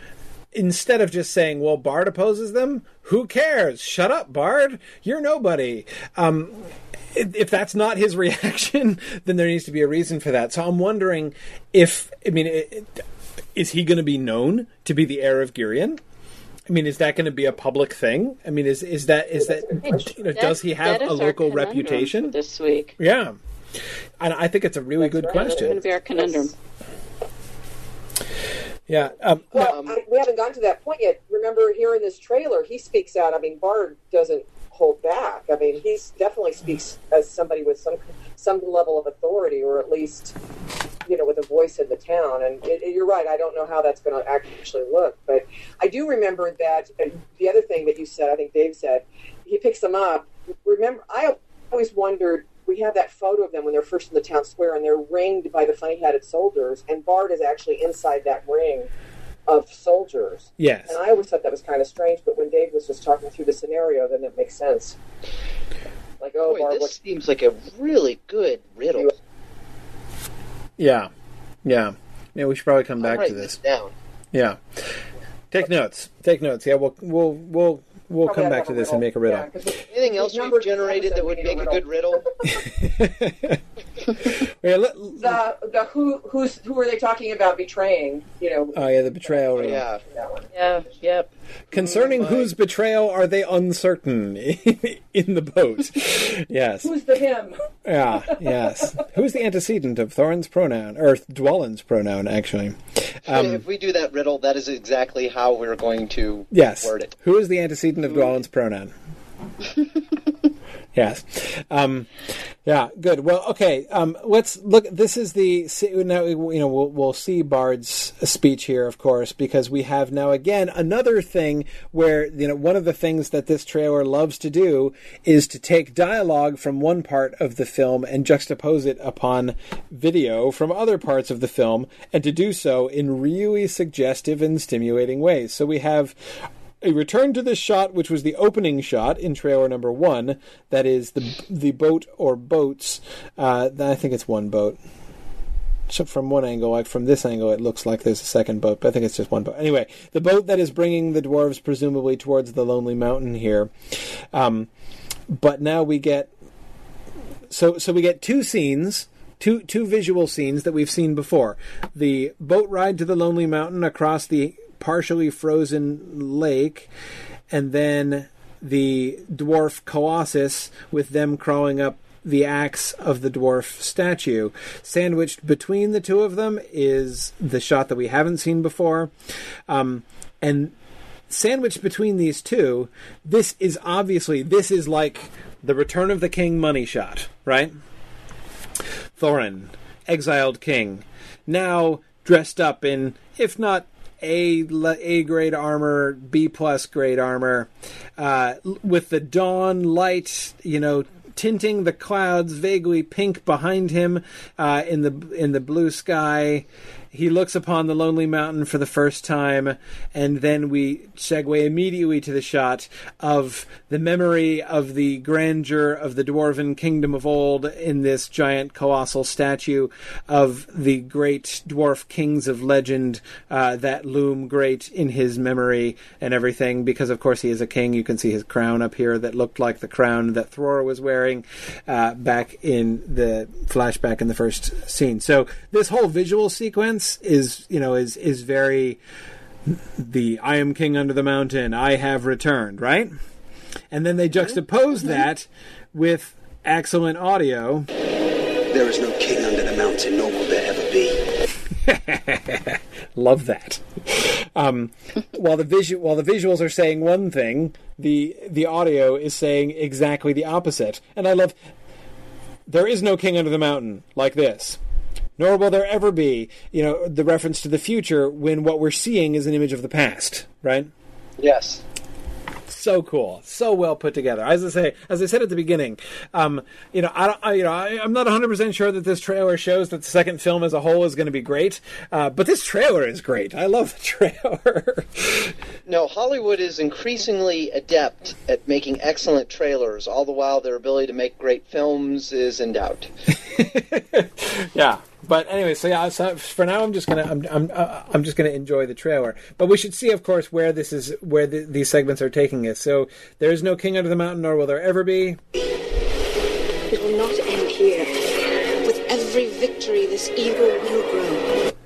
instead of just saying, "Well, Bard opposes them," who cares? Shut up, Bard. You're nobody. Um, if that's not his reaction, then there needs to be a reason for that. So I'm wondering if, I mean, it, is he going to be known to be the heir of Girion? I mean, is that going to be a public thing? I mean, is is that is that you know, does he have a local reputation? this week? Yeah, and I think it's a really good That's going question. to be our conundrum. Yeah, um, Well, I, we haven't gotten to that point yet. Remember, here in this trailer, he speaks out. I mean, Bard doesn't hold back. I mean, he definitely speaks as somebody with some some level of authority, or at least, you know, with a voice in the town. And it, it- you're right. I don't know how that's going to actually look, but I do remember that. And the other thing that you said, I think Dave said, he picks them up. Remember, I always wondered. We have that photo of them when they're first in the town square, and they're ringed by the funny-hatted soldiers, and Bard is actually inside that ring of soldiers. Yes. And I always thought that was kind of strange, but when Dave was just talking through the scenario, then it makes sense. Like, oh, boy, Bard, this what, seems like a really good riddle. yeah, yeah, yeah. We should probably come I'm back to writing this. down. Yeah, take notes. Take notes. Yeah, we'll we'll we'll we'll come back to a this and make a riddle. Yeah, 'cause we- Anything else Number we've generated that would make a good riddle? Yeah, let- the the who who's who are they talking about betraying? You know, oh yeah, the betrayal. riddle. Yeah. that one. Yeah, yep. Concerning whose betrayal are they uncertain in the boat? Yes. Who's the him? Yeah, yes. Who's the antecedent of Thorin's pronoun, or Dwalin's pronoun, actually? Um, if we do that riddle, that is exactly how we're going to yes. word it. Who is the antecedent of Dwalin's pronoun? yes. Um, yeah, good. Well, okay. Um, let's look. This is the now. You know, we'll, we'll see Bard's speech here, of course, because we have now again another thing where you know one of the things that this trailer loves to do is to take dialogue from one part of the film and juxtapose it upon video from other parts of the film, and to do so in really suggestive and stimulating ways. So we have a return to this shot, which was the opening shot in trailer number one. That is the the boat or boats. Uh, I think it's one boat. So from one angle, like from this angle, it looks like there's a second boat, but I think it's just one boat. Anyway, the boat that is bringing the dwarves presumably towards the lonely mountain here. Um, but now we get so so we get two scenes two two visual scenes that we've seen before the boat ride to the lonely mountain across the partially frozen lake and then the dwarf colossus with them crawling up the axe of the dwarf statue. Sandwiched between the two of them is the shot that we haven't seen before. Um, and sandwiched between these two this is obviously this is like the return of the king money shot right? Thorin, exiled king, now dressed up in, if not a A grade armor, B plus grade armor, uh, with the dawn light, you know, tinting the clouds vaguely pink behind him uh, in the in the blue sky. He looks upon the lonely mountain for the first time, and then we segue immediately to the shot of the memory of the grandeur of the dwarven kingdom of old in this giant colossal statue of the great dwarf kings of legend uh, that loom great in his memory and everything. Because of course he is a king, you can see his crown up here that looked like the crown that Thror was wearing uh, back in the flashback in the first scene. So this whole visual sequence is you know is is very the I am king under the mountain, I have returned, right? And then they juxtapose that with excellent audio. There There is no king under the mountain, nor will there ever be. Love that. Um, while the visu- while the visuals are saying one thing, the the audio is saying exactly the opposite. And I love. There is no king under the mountain like this. Nor will there ever be. You know the reference to the future when what we're seeing is an image of the past, right? Yes. so cool, so well put together. As I say, as I said at the beginning, um, you know, I don't, I, you know, I, I'm not 100 percent sure that this trailer shows that the second film as a whole is going to be great, uh, but this trailer is great. I love the trailer. No, Hollywood is increasingly adept at making excellent trailers. All the while, their ability to make great films is in doubt. yeah. But anyway, so yeah. So for now, I'm just gonna I'm I'm uh, I'm just gonna enjoy the trailer. But we should see, of course, where this is where the, these segments are taking us. So there is no king under the mountain, nor will there ever be. It will not end here. With every victory, this evil will grow.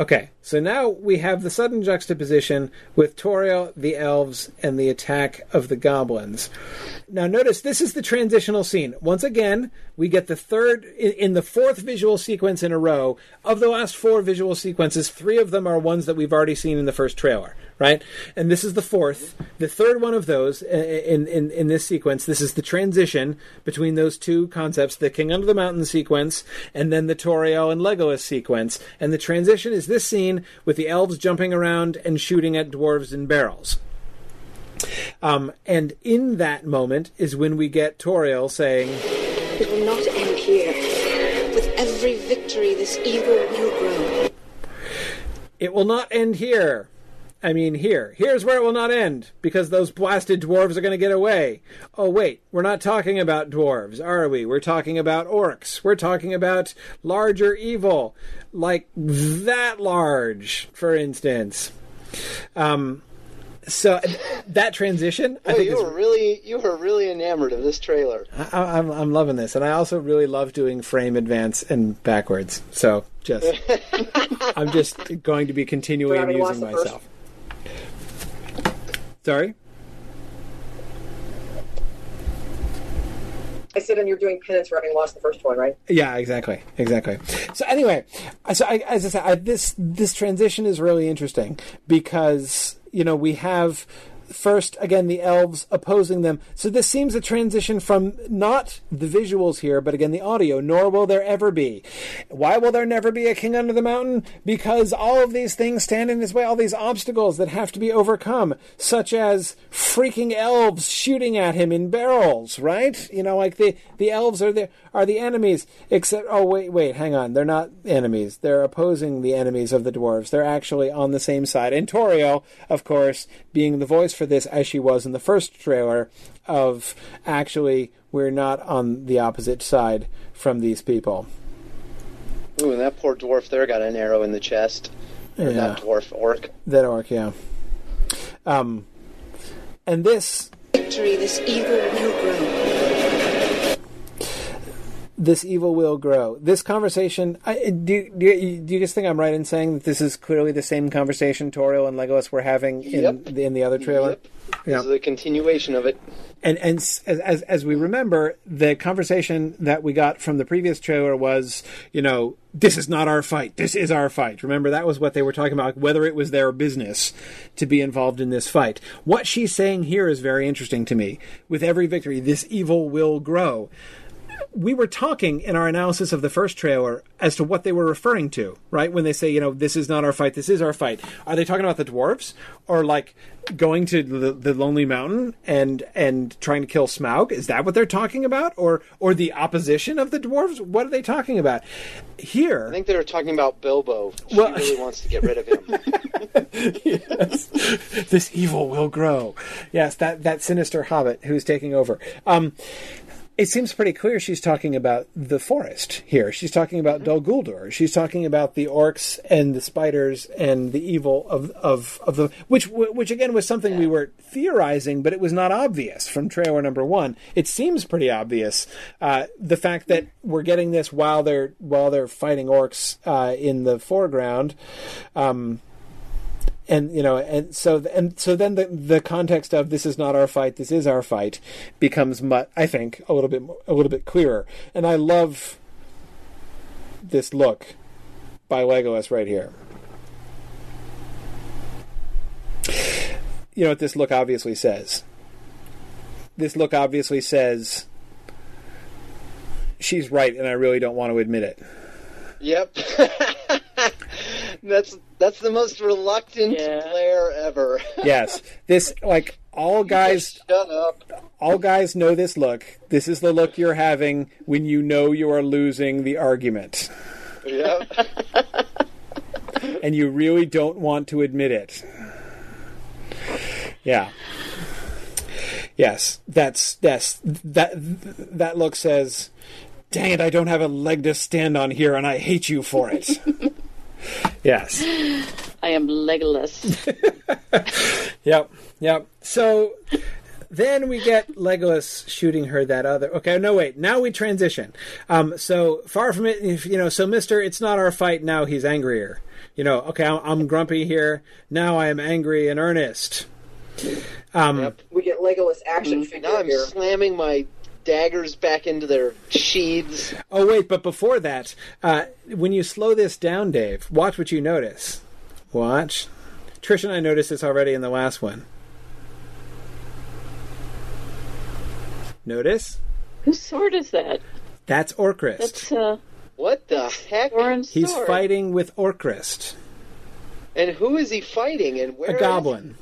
Okay, so now we have the sudden juxtaposition with Tauriel, the elves, and the attack of the goblins. Now, notice this is the transitional scene. Once again, we get the third, in, the fourth visual sequence in a row. Of the last four visual sequences, three of them are ones that we've already seen in the first trailer, right? And this is the fourth. The third one of those in, in, in this sequence, this is the transition between those two concepts the King Under the Mountain sequence and then the Tauriel and Legolas sequence. And the transition is this scene with the elves jumping around and shooting at dwarves in barrels. Um, and in that moment is when we get Tauriel saying, It will not end here. With every victory, this evil will grow. It will not end here. I mean, here. Here's where it will not end, because those blasted dwarves are going to get away. Oh, wait, we're not talking about dwarves, are we? We're talking about orcs. We're talking about larger evil, like that large, for instance. Um, so that transition, I think, you is were really you were really enamored of this trailer. I, I'm I'm loving this, and I also really love doing frame advance and backwards. So just I'm just going to be having amusing myself. Sorry. I said, and you're doing penance for having lost the first one, right? Yeah, exactly, exactly. So anyway, so I, as I said, I, this this transition is really interesting because you know we have first again the elves opposing them. So this seems a transition from not the visuals here, but again the audio. Nor will there ever be. Why will there never be a king under the mountain? Because all of these things stand in his way. All these obstacles that have to be overcome, such as freaking elves shooting at him in barrels. Right? You know, like the the elves are the are the enemies. Except, oh wait, wait, hang on. They're not enemies. They're opposing the enemies of the dwarves. They're actually on the same side. And of course, being the voice for this as she was in the first trailer of actually we're not on the opposite side from these people. Ooh, and that poor dwarf there got an arrow in the chest. Yeah. not dwarf, orc. That orc, yeah. Um, and this Victory, this evil will grow. This evil will grow. This conversation, I, do, do, you, do you guys think I'm right in saying that this is clearly the same conversation Tauriel and Legolas were having in Yep. the, in the other trailer? Yep. This is a continuation of it. And and as, as as we remember, the conversation that we got from the previous trailer was, you know, this is not our fight. This is our fight. Remember that was what they were talking about, whether it was their business to be involved in this fight. What she's saying here is very interesting to me. With every victory, this evil will grow we were talking in our analysis of the first trailer as to what they were referring to, right? When they say, you know, this is not our fight, this is our fight. Are they talking about the dwarves, or like going to the, the Lonely Mountain and and trying to kill Smaug? Is that what they're talking about, or or the opposition of the dwarves? What are they talking about here? I think they were talking about Bilbo. She Well- really wants to get rid of him. yes. this evil will grow. Yes, that that sinister hobbit who's taking over. Um, it seems pretty clear she's talking about the forest here. She's talking about Dol Guldur. She's talking about the orcs and the spiders and the evil of of, of the which which again was something we were theorizing, but it was not obvious from trailer number one. It seems pretty obvious. Uh, the fact that we're getting this while they're while they're fighting orcs uh, in the foreground. Um, and you know and so and so then the the context of this is not our fight this is our fight becomes mu- i think a little bit a little bit clearer and i love this look by Legolas right here. You know what this look obviously says? This look obviously says she's right and I really don't want to admit it. Yep. that's that's the most reluctant player ever. Yes. This like all guys Shut up. all guys know this look. This is the look you're having when you know you are losing the argument. Yep. and you really don't want to admit it. Yeah. Yes, that's yes that that look says, "Dang it, I don't have a leg to stand on here, and I hate you for it." yes. I am Legolas. Yep. Yep. So then we get Legolas shooting her that other. Okay, no wait. Now we transition. Um, so far from it, if, you know. So Mister, it's not our fight now. He's angrier. You know. Okay, I'm, I'm grumpy here. Now I am angry in earnest. Um, We get Legolas action figure Now I'm here. slamming my daggers back into their sheaths. Oh wait, but before that, uh, when you slow this down, Dave, watch what you notice. Watch. Trish and I noticed this already in the last one. Notice? Whose sword is that? That's Orcrist. That's uh. What the heck? Thorin's He's sword. fighting with Orcrist, And who is he fighting? And where? a is goblin.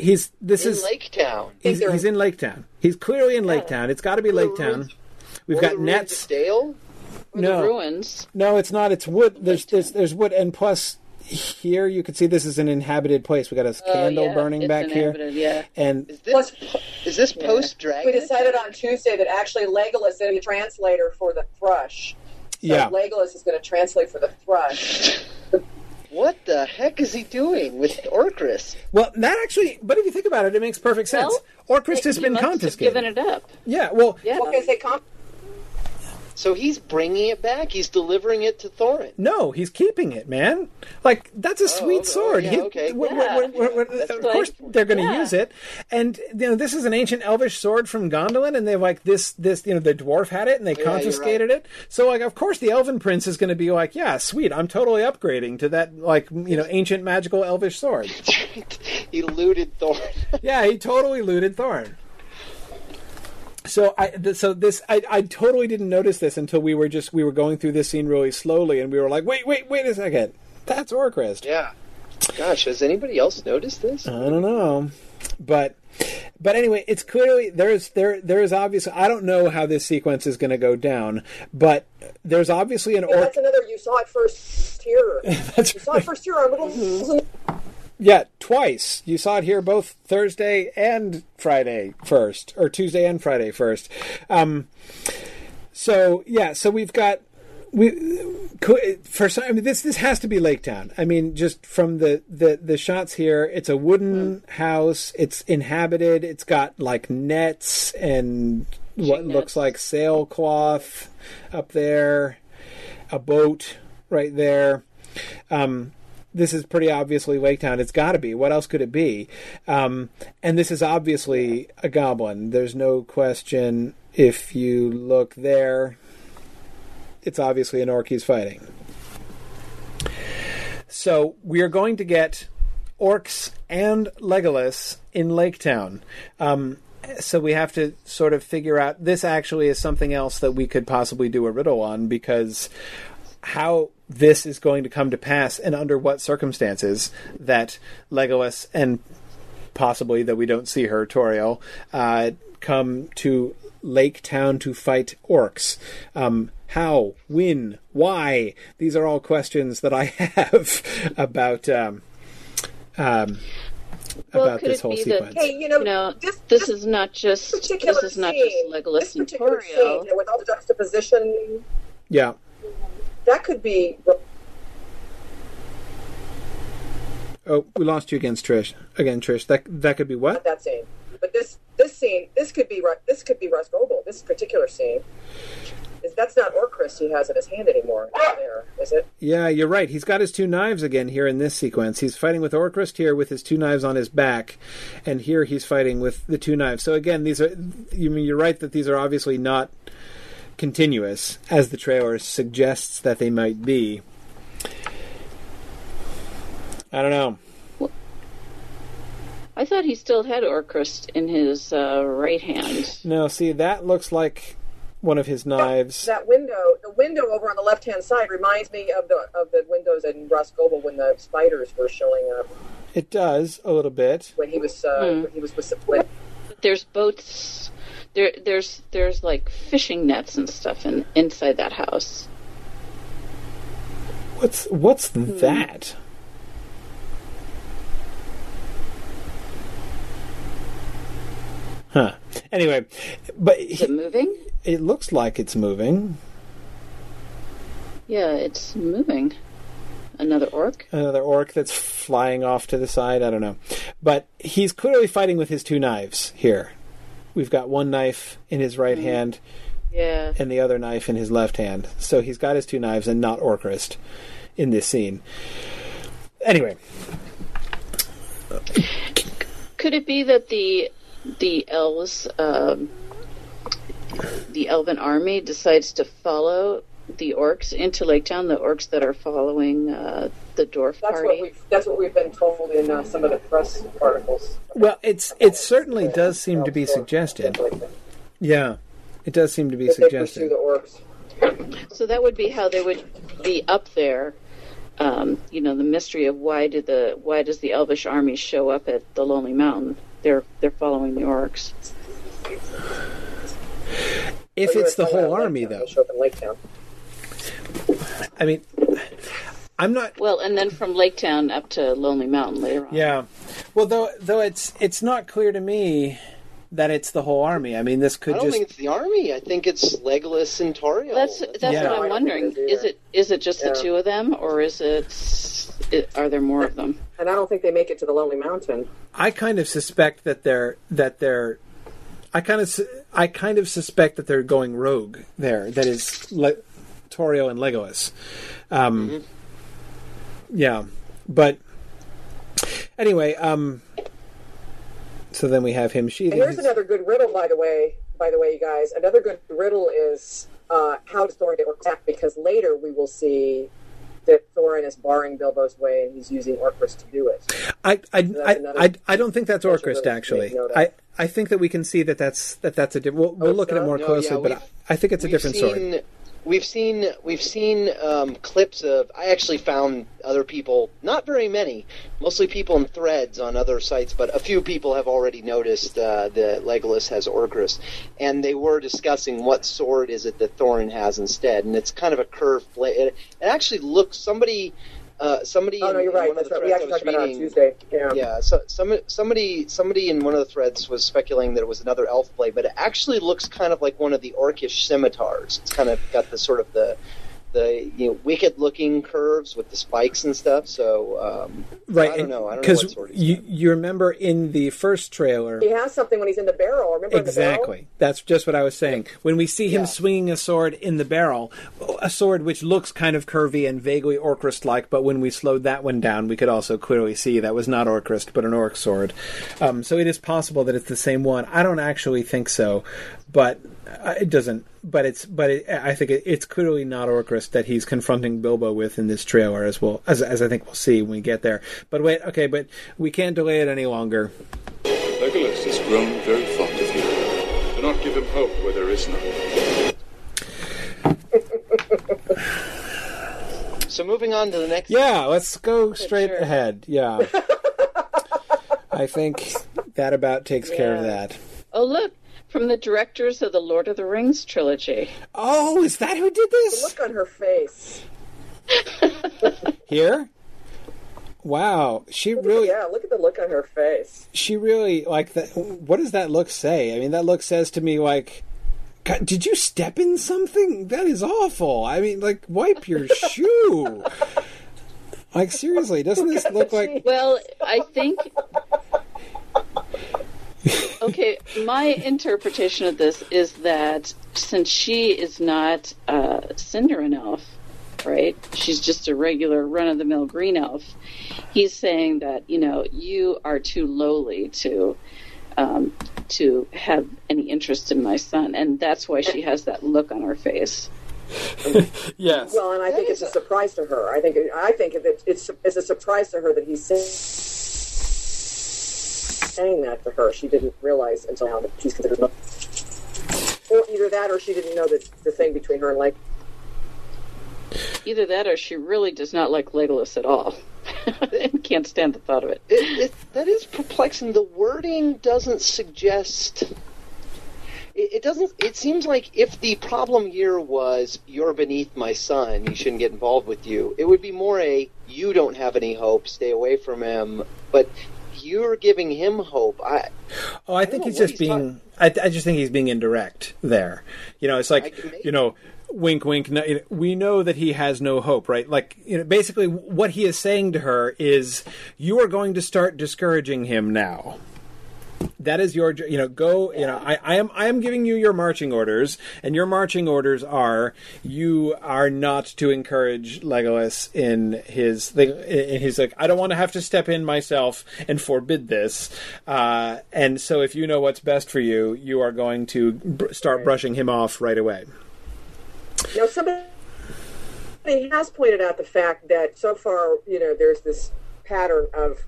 He's this in is Lake Town. he's, he's in Lake Town. He's clearly in Lake Town. It's got to be Lake Town. We've Or got the ruins nets. Dale. Or No. the ruins. No, it's not. It's wood. There's there's there's wood, and plus here you can see this is an inhabited place. We got a Oh, candle yeah, burning it's back here, inhabited, Yeah. and Is this is this post dragon? We decided on Tuesday that actually Legolas is the translator for the thrush. So yeah, Legolas is going to translate for the thrush. What the heck is he doing with Orcrist? Well, that actually, but if you think about it, it makes perfect sense. Well, Orcrist has He been must have confiscated. given it up. Yeah, well, Yeah. What can I say? So he's bringing it back. He's delivering it to Thorin. no, he's keeping it, man. Like that's a oh, sweet okay. sword. Oh, yeah, He- okay. w- Yeah. w- w- w- That's of like- course, they're going to yeah. use it, and you know this is an ancient Elvish sword from Gondolin, and they've like this, this, you know, the dwarf had it, and they confiscated it. So, like, of course, the Elven Prince is going to be like, yeah, sweet, I'm totally upgrading to that, like, you know, ancient magical Elvish sword. he looted Thorin. yeah, he totally looted Thorin. So I so this I, I totally didn't notice this until we were just we were going through this scene really slowly and we were like wait wait wait a second that's Orcrist yeah. Gosh, has anybody else noticed this? I don't know but but anyway it's clearly there's there there is obviously I don't know how this sequence is going to go down but there's obviously an Yeah, orc that's another. You saw it first here. That's you saw it first here on little. Mm-hmm. Yeah, twice. You saw it here both Thursday and Friday first, or Tuesday and Friday first. Um, so yeah, so we've got we for some. I mean, this this has to be Lake Town. I mean, just from the the the shots here, it's a wooden house. It's inhabited. It's got like nets and what looks like sailcloth up there, a boat right there. Um, this is pretty obviously Lake Town. It's got to be. What else could it be? Um, and this is obviously a goblin. There's no question. If you look there, it's obviously an orc he's fighting. So we are going to get orcs and Legolas in Lake Town. Um, so we have to sort of figure out. This actually is something else that we could possibly do a riddle on because how this is going to come to pass and under what circumstances that Legolas and possibly that we don't see her Tauriel uh, come to Lake Town to fight orcs. Um, how, when, why? These are all questions that I have about um, um, Well, about could this it whole be sequence. that Hey, you know, know, this, this this is not just this is not scene, just Legolas this and particular scene, you know, with all the juxtaposition, yeah. That could be. Oh, we lost you against Trish. Again, Trish. That that could be what? That scene, but this this scene, this could be this could be Rhosgobel. This particular scene, is that's not Orcrist he has in his hand anymore. There is it? Yeah, you're right. He's got his two knives again here in this sequence. He's fighting with Orcrist here with his two knives on his back, and here he's fighting with the two knives. So again, these are you mean you're right that these are obviously not continuous as the trailer suggests that they might be. I don't know. I thought he still had Orcrist in his uh, right hand. No, see, that looks like one of his knives. That window, the window over on the left hand side, reminds me of the of the windows in Rhosgobel when the spiders were showing up It does a little bit. when he was uh, Hmm. when he was with when, There's boats. There, there's there's like fishing nets and stuff in inside that house. What's what's hmm. that? Huh. Anyway, but Is it moving? it looks like it's moving. Yeah, it's moving. Another orc. Another orc that's flying off to the side. I don't know, but he's clearly fighting with his two knives here. We've got one knife in his right hand Yeah. and the other knife in his left hand. So he's got his two knives and not Orcrist in this scene. Anyway, Could it be that the the elves, um, the elven army, decides to follow the orcs into Lake Town? The orcs that are following uh, the dwarf that's party. what we've that's what we've been told in uh, some of the press articles. well, it's it certainly does seem to be suggested. Yeah, it does seem to be That they suggested. the orcs. So that would be how they would be up there. Um, you know, the mystery of why did the why does the elvish army show up at the Lonely Mountain? They're they're following the orcs. If it's the whole army, though, I mean, I'm not. Well, and then from Lake Town up to Lonely Mountain later on. Yeah, well, though though it's it's not clear to me that it's the whole army. I mean, this I could don't just think it's the army. I think it's Legolas and Tauriel. That's that's Yeah. what I'm wondering. Is it is it just Yeah. the two of them, or is it, it are there more of them? And I don't think they make it to the Lonely Mountain. I kind of suspect that they're that they're. I kind of I kind of suspect that they're going rogue there. That is Le- Tauriel and Legolas. Um, Yeah, but anyway, um, so then we have him And sheathing. here's his- another good riddle, by the way. By the way, you guys, another good riddle is uh, how does Thorin get orcs back? Because later we will see that Thorin is barring Bilbo's way, and he's using Orcrist to do it. I I, That's I, I, I don't think that's special Orcrist actually. make note of. I, I think that we can see that that's that that's a different. We'll, we'll it's look at it more No, closely, yeah, but I, I think it's a different seen, sword. We've seen we've seen um, clips of. I actually found other people, not very many, mostly people in threads on other sites, but a few people have already noticed uh, that Legolas has Orcrist, and they were discussing what sword is it that Thorin has instead, and it's kind of a curved blade. It, it actually looks somebody. Uh, somebody Oh no, you're in right. one of That's the right. We actually talked about it on Tuesday. Yeah. yeah, so some, somebody somebody in one of the threads was speculating that it was another elf blade, but it actually looks kind of like one of the orcish scimitars. It's kind of got the sort of the the you know wicked looking curves with the spikes and stuff. So um, Right, I don't know. I don't know because what sword. you you remember in the first trailer. He has something when he's in the barrel. Remember in the barrel? Exactly. That's just what I was saying. When we see him Yeah. swinging a sword in the barrel, a sword which looks kind of curvy and vaguely Orcrist like, but when we slowed that one down, we could also clearly see that was not Orcrist, but an Orc sword. Um, so it is possible that it's the same one. I don't actually think so, but uh, it doesn't. But it's but it, I think it, it's clearly not Orcrist that he's confronting Bilbo with in this trailer, as well as as I think we'll see when we get there. But wait, okay, but we can't delay it any longer. Legolas has grown very fond of you. Do not give him hope where there is none. So moving on to the next. Yeah, let's go straight sure. ahead. Yeah. I think that about takes care of that. Oh look, from the directors of the Lord of the Rings trilogy. Oh, is that who did The this? look on her face. Here? Wow, she really Yeah, look at the look on her face. she really like that what does that look say? I mean, that look says to me like God, did you step in something? That is awful. I mean, like wipe your shoe. Like seriously, doesn't this look like Well, I think. Okay, my interpretation of this is that since she is not uh, Sindarin elf, right? She's just a regular run of the mill green elf. He's saying that you know you are too lowly to um, to have any interest in my son, and that's why she has that look on her face. yes. Well, and I think it's a surprise to her. I think I think that it's it's a surprise to her that he's saying that to her. She didn't realize until now that she's considered. Or either that, or she didn't know that the thing between her and like. Either that, or she really does not like Legolas at all, and can't stand the thought of it. It, it, that is perplexing. The wording doesn't suggest. It, it doesn't. It seems like if the problem here was you're beneath my son, he shouldn't get involved with you. It would be more a you don't have any hope, stay away from him. But you're giving him hope. I. Oh, I think know he's just he's being. I, I just think he's being indirect there. You know, it's like you know, wink, wink. No, we know that he has no hope, right? Like, you know, basically, what he is saying to her is, "You are going to start discouraging him now." That is your, you know, go. You know, I, I am, I am giving you your marching orders, and your marching orders are, you are not to encourage Legolas in his thing. And he's like, I don't want to have to step in myself and forbid this. Uh, and so, if you know what's best for you, you are going to br- start brushing him off right away. Now, somebody has pointed out the fact that so far, you know, there's this pattern of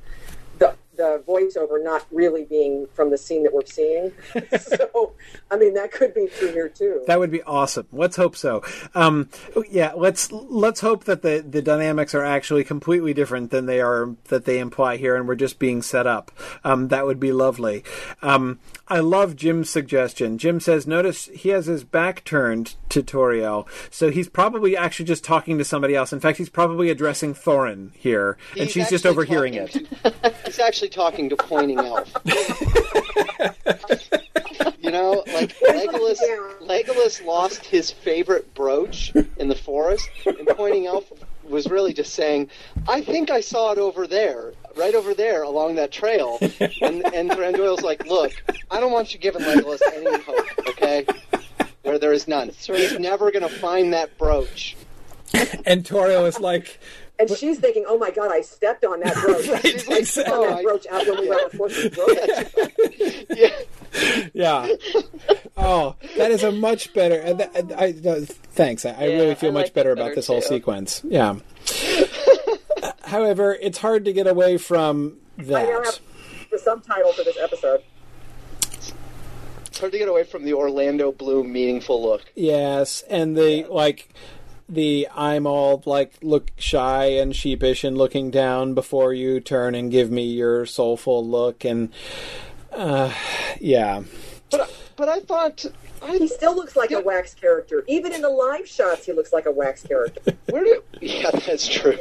the the voiceover not really being from the scene that we're seeing. so, I mean, that could be true here too. That would be awesome. Let's hope so. Um, yeah, let's let's hope that the, the dynamics are actually completely different than they are that they imply here, and we're just being set up. Um, that would be lovely. Um, I love Jim's suggestion. Jim says, "Notice he has his back turned to Tauriel, so he's probably actually just talking to somebody else. In fact, he's probably addressing Thorin here, and she's just actually overhearing it." talking He's actually talking to pointing elf. you know, like Legolas. Legolas lost his favorite brooch in the forest, and pointing elf was really just saying, "I think I saw it over there, right over there along that trail." And and Thranduil's like, "Look, I don't want you giving Legolas any hope, okay? Where there is none. He's never going to find that brooch." and Tauriel is like, And she's thinking, "Oh my God, I stepped on that brooch. She's like, I stepped on "Oh, that brooch out when we were on the force of the brooch." yeah. Oh, that is a much better. and that- I, I, thanks. I, I Yeah, really feel I much like better that about better, this whole sequence. Yeah. However, it's hard to get away from I now that. have the subtitle for this episode. It's hard to get away from the Orlando Bloom meaningful look. Yes, and the like the I'm all like look shy and sheepish and looking down before you turn and give me your soulful look and uh yeah. But but I thought He still looks like a wax character. Even in the live shots, he looks like a wax character. where do yeah that's true.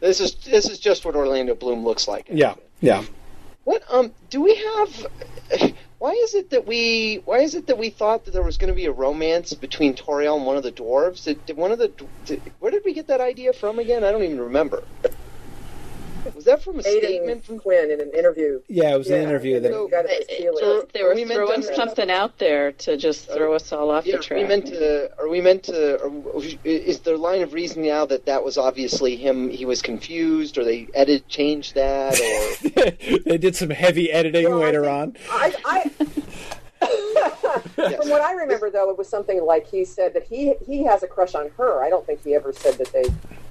This is this is just what Orlando Bloom looks like. Yeah. Yeah. What um do we have? Why is it that we why is it that we thought that there was going to be a romance between Tauriel and one of the dwarves? Did, did one of the did, where did we get that idea from again? I don't even remember. Was that from a statement from Quinn in an interview. Yeah, it was an interview that- you got this feeling. So they were we meant throwing to- something out there to just throw us all off Yeah, the are track. we meant to? Are we meant to? Or, is there line of reasoning now that that was obviously him? He was confused, or they edit changed that, or they did some heavy editing Well, I later think- on. I, I From what I remember, though, it was something like he said that he he has a crush on her. I don't think he ever said that they.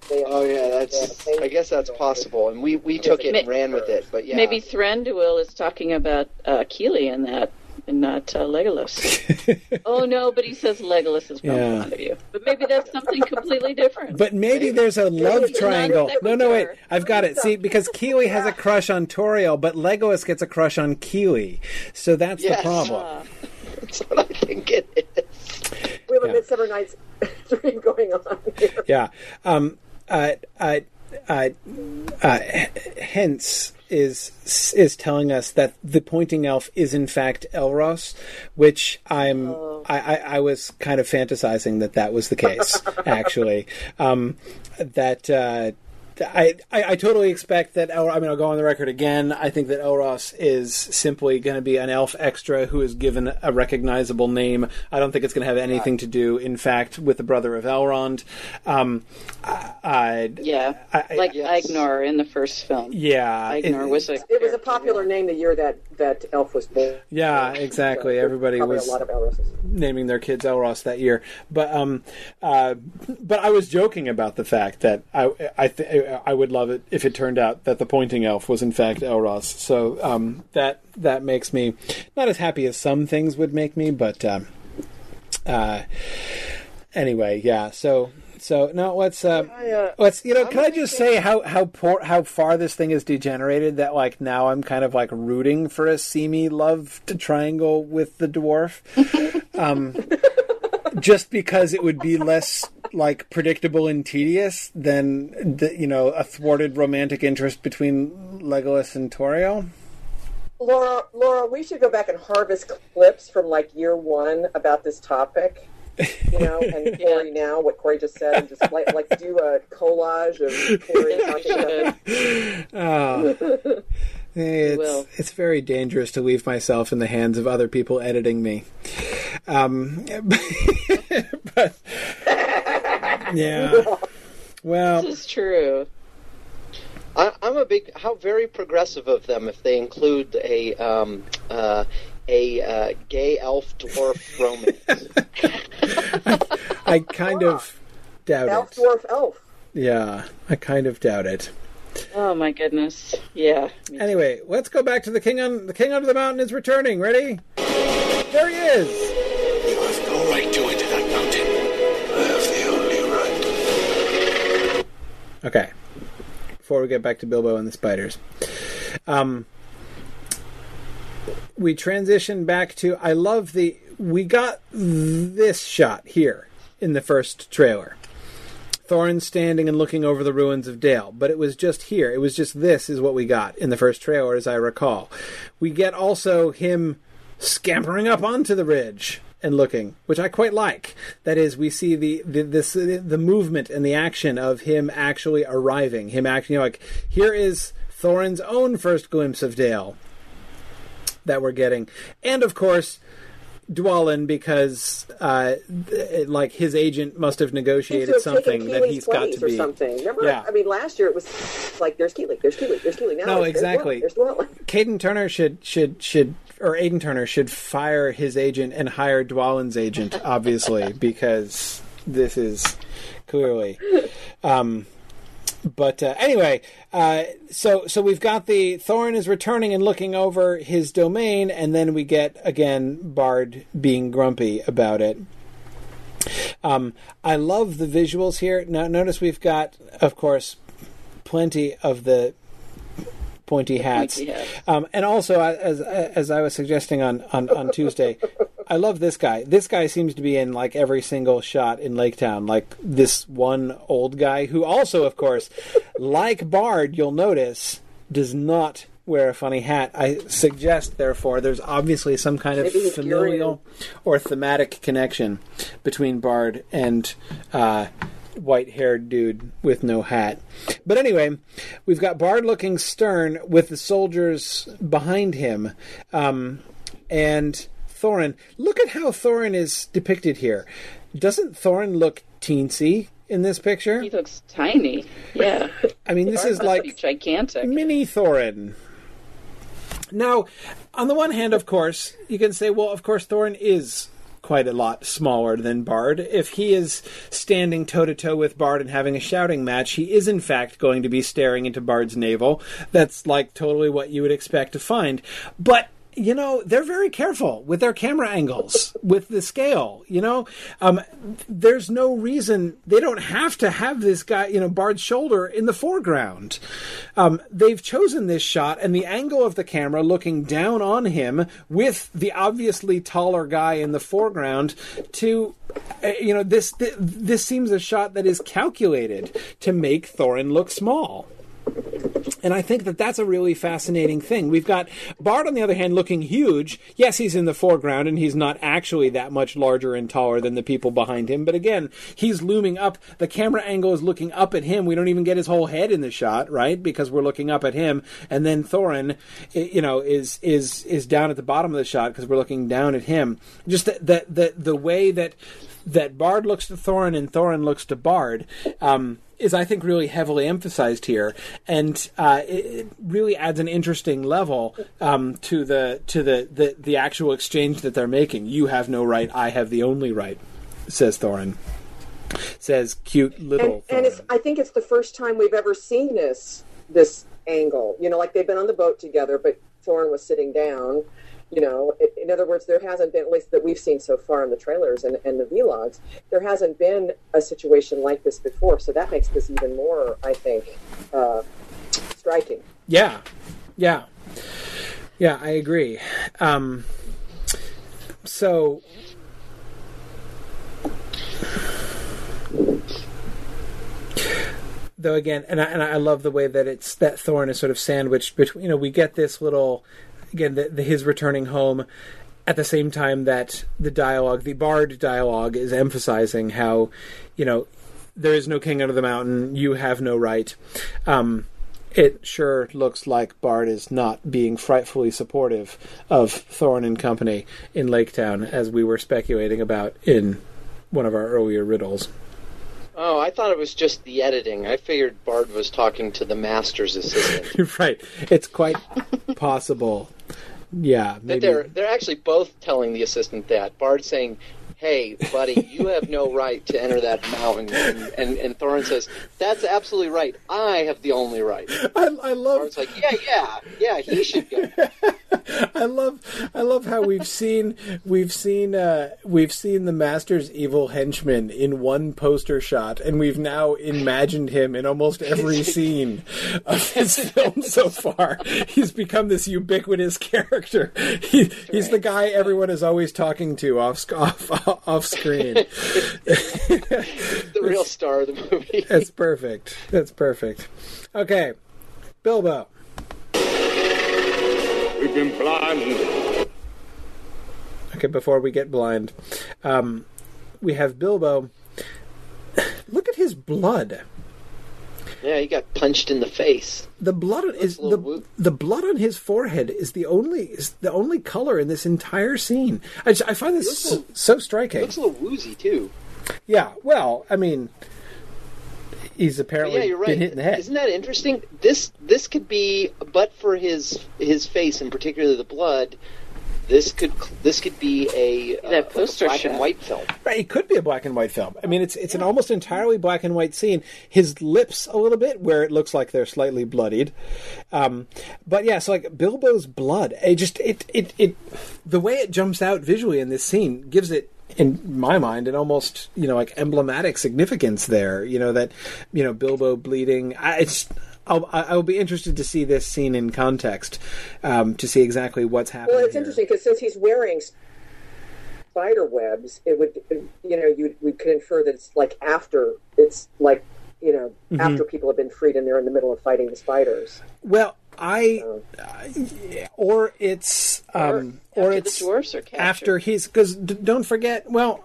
They oh yeah, that's. I guess that's possible, and we we took it and ran with it. But yeah, Maybe Thranduil is talking about uh, Kili in that, and not uh, Legolas. oh no, but he says Legolas is from Yeah. fond of you. But maybe that's something completely different. But maybe there's a love triangle. No, no, wait. I've got it. See, because Kili has a crush on Tauriel, but Legolas gets a crush on Kili. So that's Yes. the problem. Ah. that's what I think it is. We have a Yeah. Midsummer Night's Dream going on here. Yeah. Um, uh, uh, uh, uh, hence is is telling us that the pointing elf is in fact Elros, which I'm I, I, I was kind of fantasizing that that was the case actually. Um, that. Uh, I, I, I totally expect that El, I mean I'll go on the record again. I think that Elros is simply going to be an elf extra who is given a recognizable name. I don't think it's going to have anything to do, in fact, with the brother of Elrond. Um, I, I, Yeah, I- like yes. Agnar in the first film. yeah, Agnar it- was a. It was a popular name the year that that Elf was born. Yeah, exactly. So, Everybody was a lot of Elroses. naming their kids Elros that year. But um, uh, but I was joking about the fact that I I th- I would love it if it turned out that the pointing elf was in fact Elros. So um, that that makes me not as happy as some things would make me, but um, uh, anyway, yeah. So. So no, let's uh, uh, let's you know. Can I just say how how poor how far this thing is degenerated? That like now I'm kind of like rooting for a seamy love to triangle with the dwarf, um, just because it would be less like predictable and tedious than the you know a thwarted romantic interest between Legolas and Tauriel. Laura, Laura, we should go back and harvest clips from like year one about this topic. You know, and Corey now, what Corey just said, and just like like do a collage of Corey talking about Oh. It's, it's very dangerous to leave myself in the hands of other people editing me. Um, but yeah, well, This is true. I, I'm a big. How very progressive of them if they include a um, uh, a uh, gay elf dwarf romance. I kind of doubt Elf, it. Elf dwarf, elf. Yeah, I kind of doubt it. Oh my goodness. Yeah. me too. Anyway, let's go back to the king on the king under the mountain is returning. Ready? There he is. You have no right to enter that mountain. I have the only right. Okay. Before we get back to Bilbo and the spiders, um, we transition back to. I love the. We got this shot here in the first trailer. Thorin standing and looking over the ruins of Dale, but it was just here. It was just this is what we got in the first trailer, as I recall. We get also him scampering up onto the ridge and looking, which I quite like. That is, we see the the this the movement and the action of him actually arriving. Him acting you know, like here is Thorin's own first glimpse of Dale that we're getting, and of course. Dwalin, because uh, th- like his agent must have negotiated have something that he's got to or be. something. Remember? Yeah. I mean, last year it was like there's Kili, there's Kili, there's Kili. Now No, exactly. There's Dwalin. Caden Turner should should should or Aidan Turner should fire his agent and hire Dwalin's agent, obviously, because this is clearly. Um, but uh, anyway, uh, so so we've got the Thorin is returning and looking over his domain, and then we get again Bard being grumpy about it. Um, I love the visuals here. Now, notice we've got, of course, plenty of the pointy hats, Pointy. Um, and also as as I was suggesting on, on, on Tuesday, I love this guy. This guy seems to be in like every single shot in Lake Town. Like this one old guy who also, of course, like Bard, you'll notice does not wear a funny hat. I suggest, therefore, there's obviously some kind of familial or thematic connection between Bard and uh, white-haired dude with no hat. But anyway, we've got Bard looking stern with the soldiers behind him, um, and Thorin. Look at how Thorin is depicted here. Doesn't Thorin look teensy in this picture? He looks tiny. Yeah. I mean, this Bard is like gigantic. mini Thorin. Now, on the one hand, of course, you can say, well, of course, Thorin is quite a lot smaller than Bard. If he is standing toe to toe with Bard and having a shouting match, he is in fact going to be staring into Bard's navel. That's like totally what you would expect to find. But you know they're very careful with their camera angles with the scale you know? Um, there's no reason they don't have to have this guy you know bard's shoulder in the foreground. Um, they've chosen this shot and the angle of the camera looking down on him with the obviously taller guy in the foreground to uh, you know this, this this seems a shot that is calculated to make thorin look small and I think that that's a really fascinating thing. We've got Bard, on the other hand, looking huge. Yes, he's in the foreground, and he's not actually that much larger and taller than the people behind him. But again, he's looming up. The camera angle is looking up at him. We don't even get his whole head in the shot, right? Because we're looking up at him, and then Thorin, you know, is is is down at the bottom of the shot because we're looking down at him. Just the the the, the way that that Bard looks to Thorin and Thorin looks to Bard. Um, is I think really heavily emphasized here, and uh, it, really adds an interesting level um, to the to the, the the actual exchange that they're making. You have no right, I have the only right, says Thorin. Says cute little. and, and it's I think it's the first time we've ever seen this this angle. You know, like they've been on the boat together, but Thorin was sitting down. You know, in other words, there hasn't been, at least that we've seen so far in the trailers and, and the vlogs, there hasn't been a situation like this before. So that makes this even more, I think, uh, striking. Yeah, yeah, yeah. I agree. Um, so, though, again, and I, and I love the way that it's that Thorin is sort of sandwiched between. You know, we get this little again the, the, his returning home. At the same time that the dialogue, the Bard dialogue, is emphasizing how, you know, there is no king under the mountain. You have no right. Um, it sure looks like Bard is not being frightfully supportive of Thorin and Company in Laketown, as we were speculating about in one of our earlier riddles. Oh, I thought it was just the editing. I figured Bard was talking to the master's assistant. right. It's quite possible. Yeah, That maybe. they're they're actually both telling the assistant that. Bard saying, "Hey, buddy, you have no right to enter that mountain," and and, and Thorin says, "That's absolutely right. I have the only right." I, I love. Bard's like, "Yeah, yeah, yeah. He should go." I love I love how we've seen we've seen uh, we've seen the master's evil henchman in one poster shot, and we've now imagined him in almost every scene of his film so far. He's become this ubiquitous character. He, he's the guy everyone is always talking to off sc- off off screen. the real star of the movie. That's perfect. That's perfect. Okay, Bilbo. We've been blind. Okay, before we get blind, um, we have Bilbo. Look at his blood. Yeah, he got punched in the face. The blood on- is the the blood on his forehead is the only is the only color in this entire scene. I, just, I find this so, so striking. Looks a little woozy too. Yeah, well, I mean, he's But apparently yeah, you're right. been hit in the head. Isn't that interesting? This this could be, but for his his face and particularly the blood, this could this could be a, uh, like a poster black shot. and white film. Right, it could be a black and white film. I mean, it's it's an almost entirely black and white scene. His lips a little bit where it looks like they're slightly bloodied, um, but yeah, so like Bilbo's blood, it just it it it the way it jumps out visually in this scene gives it. In my mind, an almost you know like emblematic significance there. You know that you know Bilbo bleeding. I, it's I'll, I- I'll be interested to see this scene in context um, to see exactly what's happening. Well, it's here. interesting because since he's wearing spider webs, it would, you know, you we could infer that it's like after it's like, you know, Mhm. after people have been freed and they're in the middle of fighting the spiders. Well, I, I- or it's um, or, after the it's dwarfs are captured. after he's because d- don't forget. Well,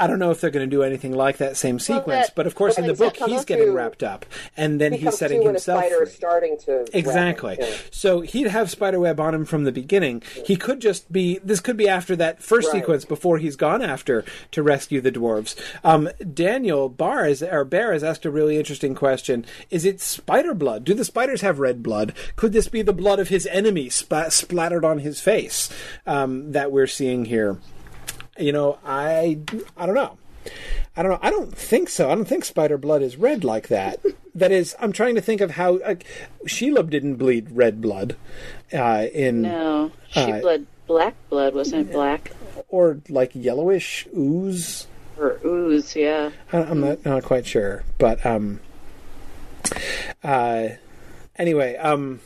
I don't know if they're going to do anything like that same sequence, that- but of course well, in the book he's to- getting wrapped up, and then he's setting to when a himself spider free. is starting to Exactly. yeah. So he'd have spiderweb on him from the beginning. He could just be. This could be after that first Right. sequence before he's gone after to rescue the dwarves. Um, Daniel Barr is, or Bear has asked a really interesting question: Is it spider blood? Do the spiders have red blood? Could this be the blood of his enemy splat- splattered on his face um, that we're seeing here? You know, I I don't know. I don't know. I don't think so. I don't think spider blood is red like that. that is, I'm trying to think of how like, Shelob didn't bleed red blood uh, in No, she uh, bled black blood, wasn't it? Black or like yellowish ooze. or ooze? Yeah. I, I'm not not quite sure, but um, uh, anyway, um,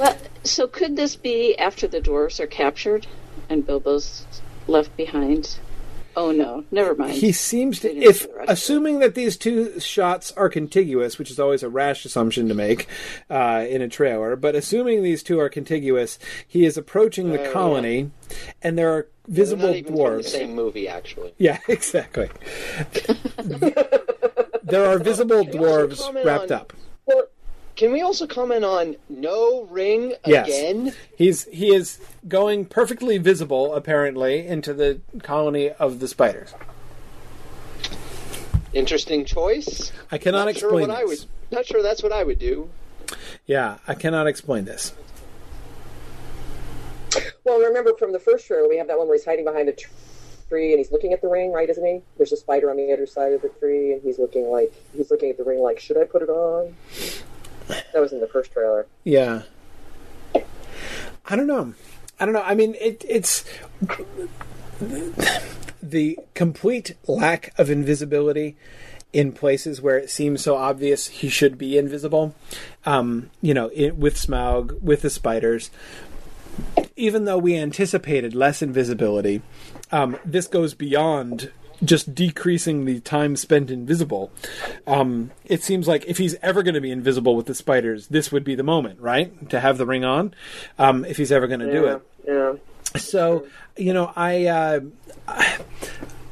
Well, so could this be after the dwarves are captured and Bilbo's left behind? Oh no, never mind. he seems to if see the rest of it. assuming that these two shots are contiguous which is always a rash assumption to make uh, in a trailer but assuming these two are contiguous he is approaching the Oh, yeah. colony and there are visible not even from the dwarves same movie, actually. yeah exactly there are visible Can we also dwarves wrapped on- up Well, can we also comment on no ring Yes. again? he's he is going perfectly visible apparently into the colony of the spiders Interesting choice. I cannot not explain Sure what I this. would, not sure that's what I would do. Yeah, I cannot explain this. Well, remember from the first trailer, we have that one where he's hiding behind a tree and he's looking at the ring, right? Isn't he? There's a spider on the other side of the tree, and he's looking like he's looking at the ring, like, should I put it on? That was in the first trailer. Yeah. I don't know. I don't know. I mean, it, it's the complete lack of invisibility in places where it seems so obvious he should be invisible. Um, you know, it, with Smaug, with the spiders. Even though we anticipated less invisibility, um, this goes beyond just decreasing the time spent invisible. Um, it seems like if he's ever going to be invisible with the spiders, this would be the moment, right? To have the ring on, um, if he's ever going to do it. Yeah. So, you know, I, uh,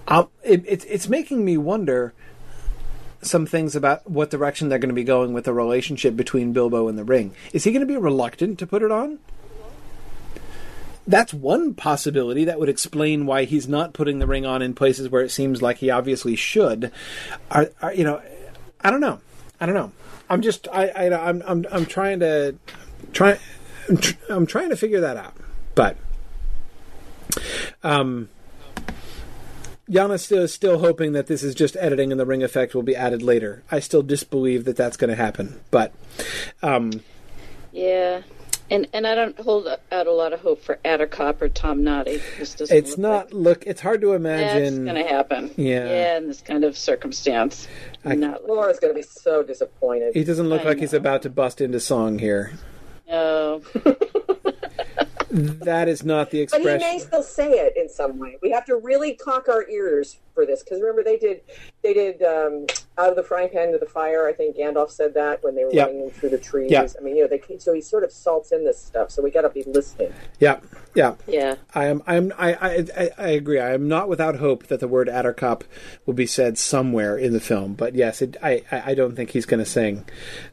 I'll, it, it's it's making me wonder some things about what direction they're going to be going with the relationship between Bilbo and the ring. Is he going to be reluctant to put it on? That's one possibility that would explain why he's not putting the ring on in places where it seems like he obviously should. Are, are you know? I don't know. I don't know. I'm just I, I I'm I'm I'm trying to try I'm, tr- I'm trying to figure that out. But um Yana still is still hoping that this is just editing and the ring effect will be added later. I still disbelieve that that's going to happen. But um Yeah. And and I don't hold out a lot of hope for Attercop or Tomnoddy. This doesn't it's look not look it's hard to imagine. That's going to happen. Yeah. Yeah, in this kind of circumstance. I- not Laura's going to be so disappointed. he doesn't look I like he's about to bust into song here. no. That is not the expression. But he may still say it in some way. We have to really cock our ears for this because remember they did they did um, out of the frying pan to the fire. I think Gandalf said that when they were Yep. running through the trees. Yep. I mean, you know, they so he sort of salts in this stuff. So we got to be listening. Yeah, yeah. Yeah. I am. I am. I, I. I- I agree. I am not without hope that the word Attercop will be said somewhere in the film. But yes, it, I. I I don't think he's going to sing.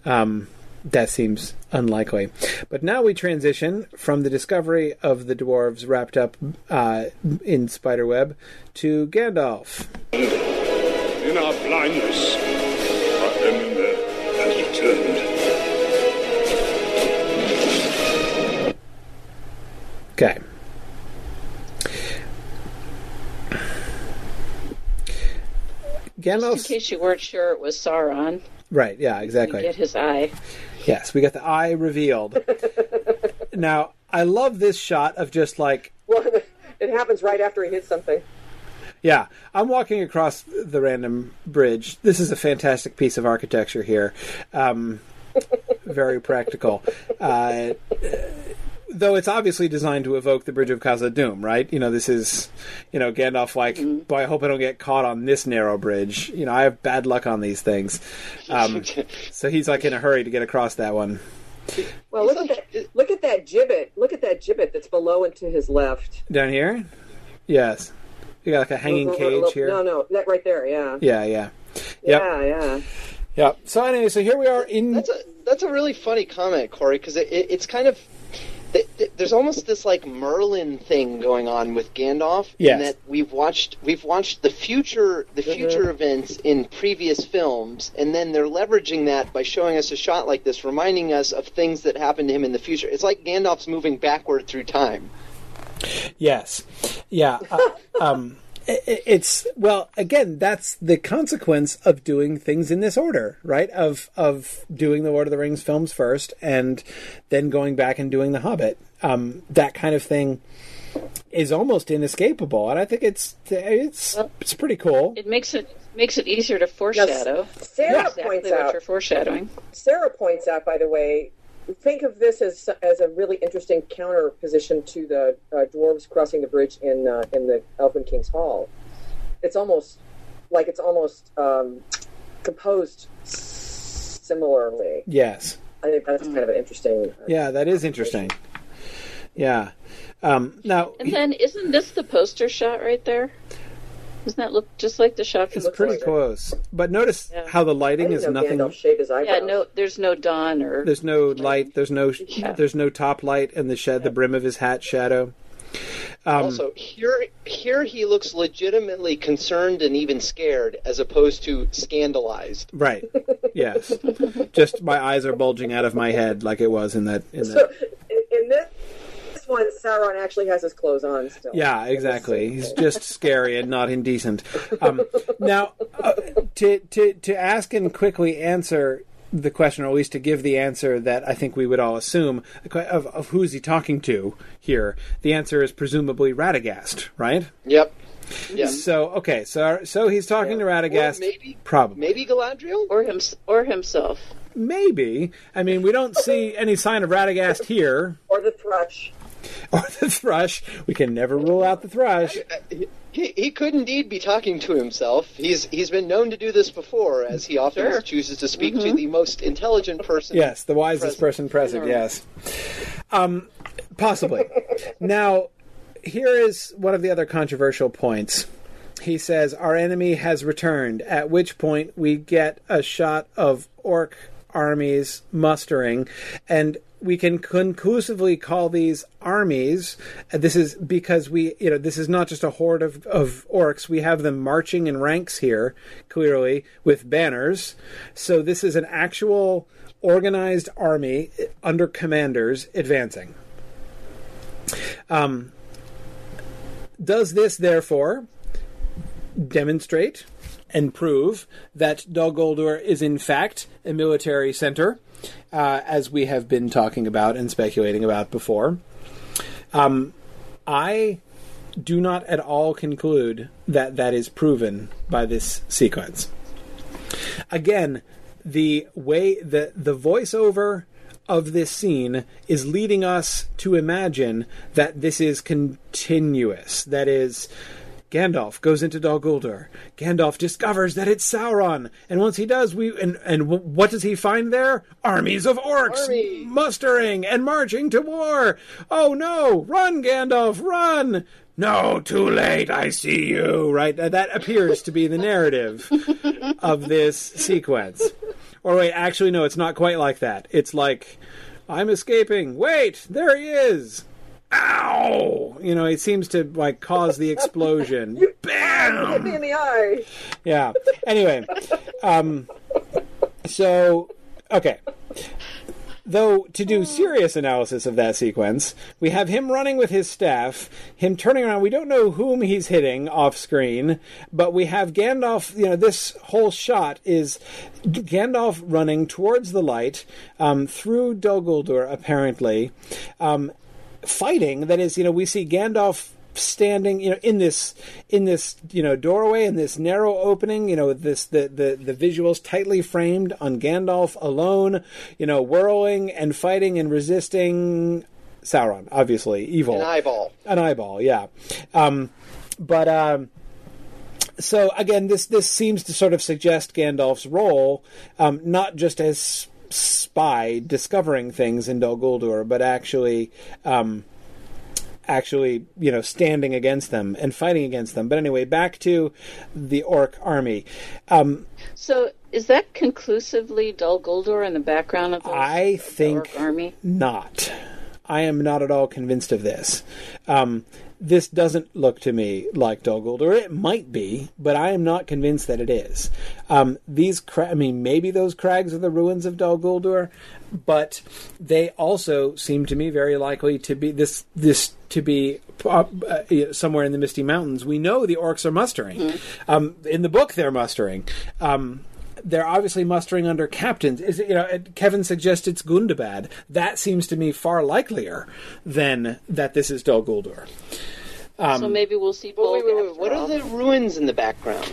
Um, that seems unlikely. But now we transition from the discovery of the dwarves wrapped up uh, in spiderweb to Gandalf. In our blindness, our Eminem has returned. Okay. Gandalf. In case you weren't sure it was Sauron, right. Yeah, exactly. get his eye. Yes, we got the eye revealed. now, I love this shot of just like, Well, it happens right after he hits something. yeah, I'm walking across the random bridge. This is a fantastic piece of architecture here. Um, very practical. Uh, though it's obviously designed to evoke the Bridge of Khazad-dûm, right? You know, this is, you know, Gandalf like, boy, I hope I don't get caught on this narrow bridge. You know, I have bad luck on these things. Um, so he's like in a hurry to get across that one. Well, look at that! Look at that gibbet! Look at that gibbet that's below and to his left. Down here? Yes. You got like a hanging Look, look, cage look, here. No, no, that right there. Yeah. Yeah, yeah. Yep. Yeah, yeah. Yep. So anyway, so here we are in That's a that's a really funny comment, Corey, because it, it, it's kind of th- th- there's almost this like Merlin thing going on with Gandalf, Yes. in that we've watched we've watched the future the future events in previous films, and then they're leveraging that by showing us a shot like this, reminding us of things that happened to him in the future. It's like Gandalf's moving backward through time. Yes. Yeah. Uh, um, i- i- it's well again that's the consequence of doing things in this order right of of doing the lord of the rings films first and then going back and doing the hobbit um, that kind of thing is almost inescapable and i think it's it's it's pretty cool It makes it makes it easier to foreshadow. Sarah exactly points what out. you're foreshadowing. Sarah points out, by the way, think of this as as a really interesting counter position to the uh, dwarves crossing the bridge in uh, in the Elfin King's Hall. It's almost like it's almost um, composed similarly. yes I think that's kind of an interesting. uh, yeah that is interesting yeah um, now And then isn't this the poster shot right there? Doesn't that look just like the shot from it's the pretty poster? close but notice Yeah. how the I lighting didn't is know nothing Gandalf shaved his eyebrows. Yeah, no, there's no dawn or There's no light. There's no. Yeah. There's no top light, and the shed, the brim of his hat shadow. Um, also, here here he looks legitimately concerned and even scared, as opposed to scandalized. Right. Yes. Just my eyes are bulging out of my head like it was in that. In that. in, in this this one, Sauron actually has his clothes on still. Yeah, exactly. He's just scary and not indecent. Um, now, uh, to to to ask and quickly answer the question, or at least to give the answer that I think we would all assume of, of who's he talking to here. The answer is presumably Radagast, right? Yep. Yeah. So okay, so so he's talking to Radagast. Or maybe probably maybe Galadriel or him or himself. Maybe. I mean, we don't see any sign of Radagast here. Or the thrush. Or the thrush. We can never rule out the thrush. He, he could indeed be talking to himself. He's he's been known to do this before, as he often Sure. chooses to speak to the most intelligent person. Yes, the wisest person present. Yes, um, possibly. now, here is one of the other controversial points. He says our enemy has returned. At which point we get a shot of orc armies mustering, and we can conclusively call these armies. and This is because we, you know, this is not just a horde of, of orcs. We have them marching in ranks here, clearly with banners. So this is an actual organized army under commanders advancing. Um, does this therefore demonstrate and prove that Dol Guldur is in fact a military center, uh, as we have been talking about and speculating about before? Um, I do not at all conclude that that is proven by this sequence. Again, the way the the voiceover of this scene is leading us to imagine that this is continuous. That is, Gandalf goes into Dol Guldur. Gandalf discovers that it's Sauron, and once he does, we and and what does he find there? Armies of orcs mustering and marching to war. Oh no! Run, Gandalf! Run! No, too late. I see you. Right. Uh, That appears to be the narrative of this sequence. Or wait, actually, no, it's not quite like that. It's like, I'm escaping. Wait, there he is. Ow! You know, it seems to like cause the explosion. Hit Bam! me in the eye. Yeah. Anyway, um, so okay. Though to do serious analysis of that sequence, we have him running with his staff, him turning around. We don't know whom he's hitting off screen, but we have Gandalf. You know, this whole shot is Gandalf running towards the light um, through Dol Guldur, apparently, um, fighting. That is, you know, we see Gandalf standing you know in this in this you know doorway in this narrow opening you know this the the the visuals tightly framed on Gandalf alone you know whirling and fighting and resisting Sauron obviously evil An eyeball. an eyeball yeah um but um so again this this seems to sort of suggest Gandalf's role um not just as spy discovering things in Dol Guldur but actually um actually, you know, standing against them and fighting against them. But anyway, back to the orc army. Um, So is that conclusively Dol Guldur in the background of those, I the think orc army? not. I am not at all convinced of this. Um, this doesn't look to me like Dol Guldur. It might be, but I am not convinced that it is. Um, these, cra- I mean, maybe those crags are the ruins of Dol Guldur, but they also seem to me very likely to be this this to be uh, uh, somewhere in the Misty Mountains. We know the orcs are mustering. Um, in the book, they're mustering. Um, they're obviously mustering under captains. Is it, you know, Kevin suggests it's Gundabad. That seems to me far likelier than that this is Dol Guldur. Um, so maybe we'll see Wait, wait, wait, Bolg wait. What are the ruins in the background?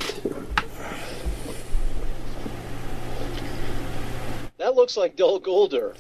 That looks like Dol Guldur.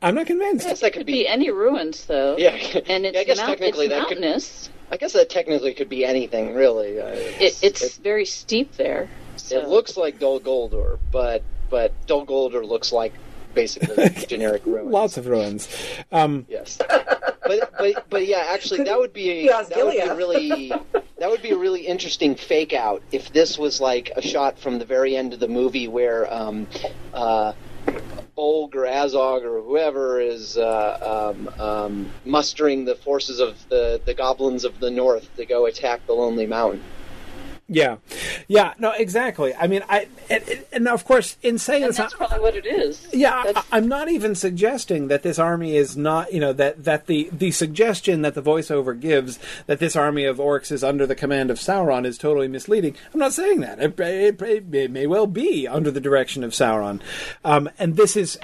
I'm not convinced. Yes, that could Could be any ruins though. Yeah, and it's yeah, I guess mount- technically it's that could- mountainous. I guess that technically could be anything, really. Uh, It, it's very steep there. So. It looks like Dol Guldur, but but Dol Guldur looks like basically generic ruins. Lots of ruins. Um, Yes, but but but yeah, actually, that would be a, that would be Gilead. really that would be a really interesting fake out if this was like a shot from the very end of the movie where um, uh, Bolg or Azog or whoever is uh, um, um, mustering the forces of the, the goblins of the north to go attack the Lonely Mountain. Yeah, yeah, no, exactly. I mean, I and, and of course, in saying And this, that's probably what it is. Yeah, That's- I, I'm not even suggesting that this army is not, you know, that that the the suggestion that the voiceover gives that this army of orcs is under the command of Sauron is totally misleading. I'm not saying that. It, it, it, it may well be under the direction of Sauron, um, and this is,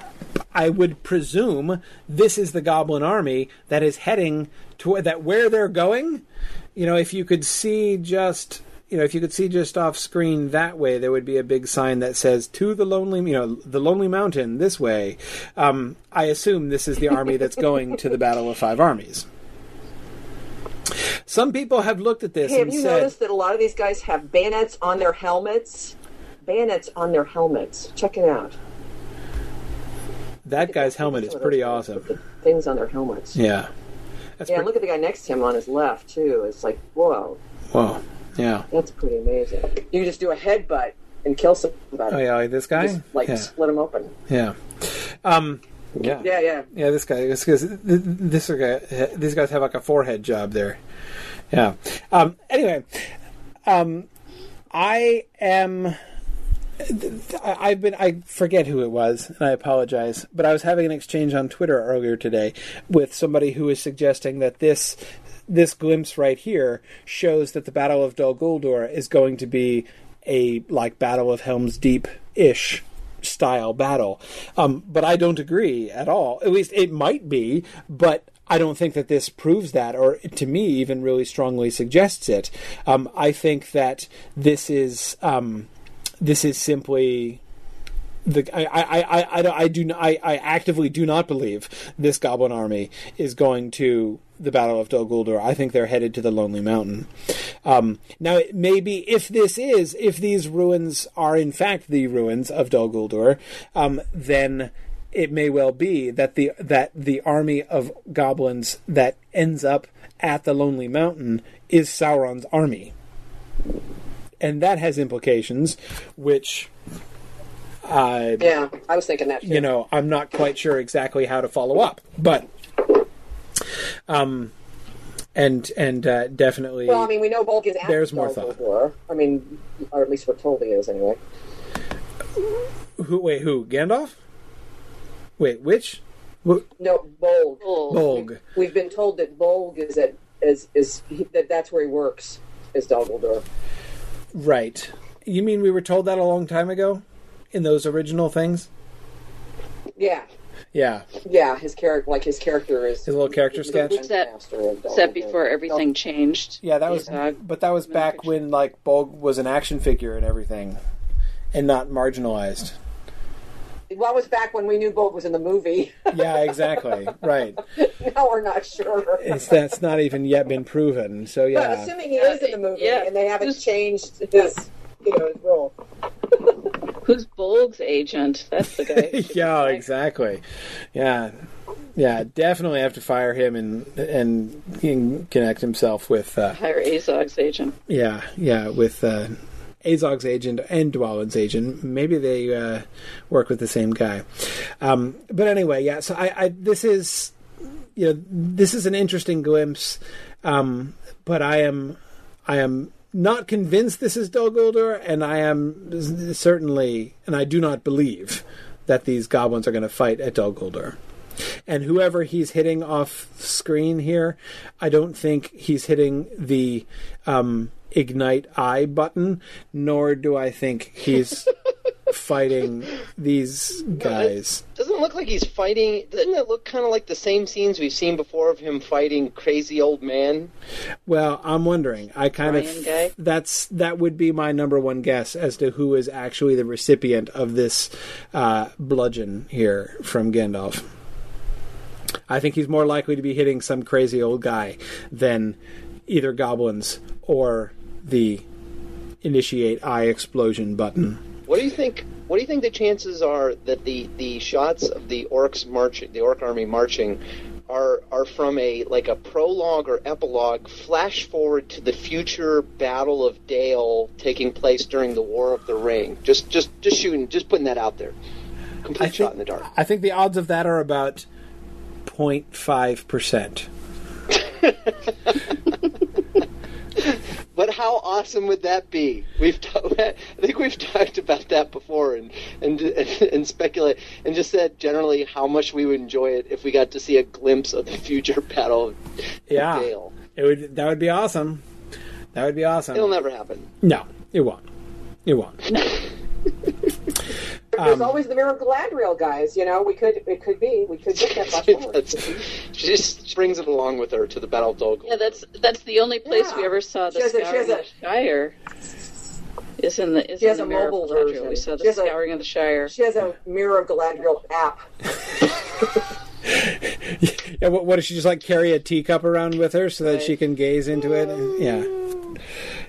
I would presume, this is the Goblin army that is heading to that where they're going. You know, if you could see just you know, if you could see just off screen that way, there would be a big sign that says "To the lonely," you know, the lonely mountain this way. Um, I assume this is the army that's going to the Battle of Five Armies. Some people have looked at this Hey, have and you said, noticed that a lot of these guys have bayonets on their helmets? Bayonets on their helmets. Check it out. "That guy's helmet is pretty awesome." Things on their helmets. Yeah, That's yeah, pretty- look at the guy next to him on his left too. It's like, whoa, whoa, yeah. that's pretty amazing. You can just do a headbutt and kill somebody. Oh yeah, like this guy. Just, like yeah, split him open. yeah. Um, yeah. Yeah, yeah. Yeah, this guy. This, this, this guy. These guys have like a forehead job there. Yeah. Um, anyway, um, I am. I- I've been. I forget who it was, and I apologize. But I was having an exchange on Twitter earlier today with somebody who was suggesting that this this glimpse right here shows that the Battle of Dol Guldur is going to be a like Battle of Helm's Deep ish style battle. Um, but I don't agree at all. At least it might be, but I don't think that this proves that, or to me, even really strongly suggests it. Um, I think that this is um, this is simply the I I I I, I do I, I actively do not believe this goblin army is going to the Battle of Dol Guldur. I think they're headed to the Lonely Mountain. Um, now, maybe if this is if these ruins are in fact the ruins of Dol Guldur, um, then it may well be that the that the army of goblins that ends up at the Lonely Mountain is Sauron's army, and that has implications, which. I Yeah, I was thinking that. Too. you know, I'm not quite sure exactly how to follow up, but um, and and uh, definitely, Well, I mean, we know Bolg is There's more thought. I mean, or at least we're told he is anyway. who? Wait, who? Gandalf? Wait, which? Wh- No, Bolg. Bolg. We've been told that Bolg is at is is he, that that's where he works is Guldur. Right. You mean we were told that a long time ago in those original things? Yeah, Yeah. yeah. His character, like his character, is His little character sketch. Was that, master of Dol was that Guldur. before everything changed? Yeah, that was. Azog? But that was back when like Bolg was an action figure and everything, and not marginalized. Well, it was back when we knew Bolg was in the movie. Yeah, exactly. right. now we're not sure. It's that's not even yet been proven. So But yeah. assuming he is in the movie yeah, and they haven't just- changed his, you know, his role. Who's Bolg's agent? That's the guy. yeah, exactly. Yeah, yeah, definitely have to fire him and and, and connect himself with uh, Hire Azog's agent. yeah, yeah, with uh, Azog's agent and Dwalin's agent. Maybe they uh, work with the same guy. Um, but anyway, yeah. So I, I this is you know this is an interesting glimpse, um, but I am I am not convinced this is Dol Guldur, and I am certainly, and I do not believe that these goblins are going to fight at Dol Guldur. And whoever he's hitting off screen here, I don't think he's hitting the um, ignite eye button, nor do I think he's fighting these guys. Doesn't look like he's fighting? Doesn't it look kind of like the same scenes we've seen before of him fighting crazy old man? Well, I'm wondering. I kind Ryan of guy? that's that would be my number one guess as to who is actually the recipient of this uh, bludgeon here from Gandalf. I think he's more likely to be hitting some crazy old guy than either goblins or the initiate eye explosion button. What do you think? What do you think the chances are that the, the shots of the orcs marching, the orc army marching, are are from a like a prologue or epilogue flash forward to the future Battle of Dale taking place during the War of the Ring? Just just just shooting, just putting that out there. complete I shot think in the dark. I think the odds of that are about 0.5 percent. But how awesome would that be? We've t- I think we've talked about that before and and and speculate and just said generally how much we would enjoy it if we got to see a glimpse of the future battle Yeah, Dale. it would. That would be awesome. That would be awesome. It'll never happen. No, it won't. It won't. There's Um, always the Mirror Galadriel guys. You know, we could it could be we could get that flash she just brings it along with her to the Battle of Dol Yeah, that's that's the only place Yeah. we ever saw the She a- she scouring has a- of the Shire. Is in the is She in has the a Mirror mobile Galadriel. version. We saw the She has a- scouring of the Shire. She has a Mirror of Galadriel app. Yeah, what, what does she just like carry a teacup around with her so that she can gaze into it? Yeah,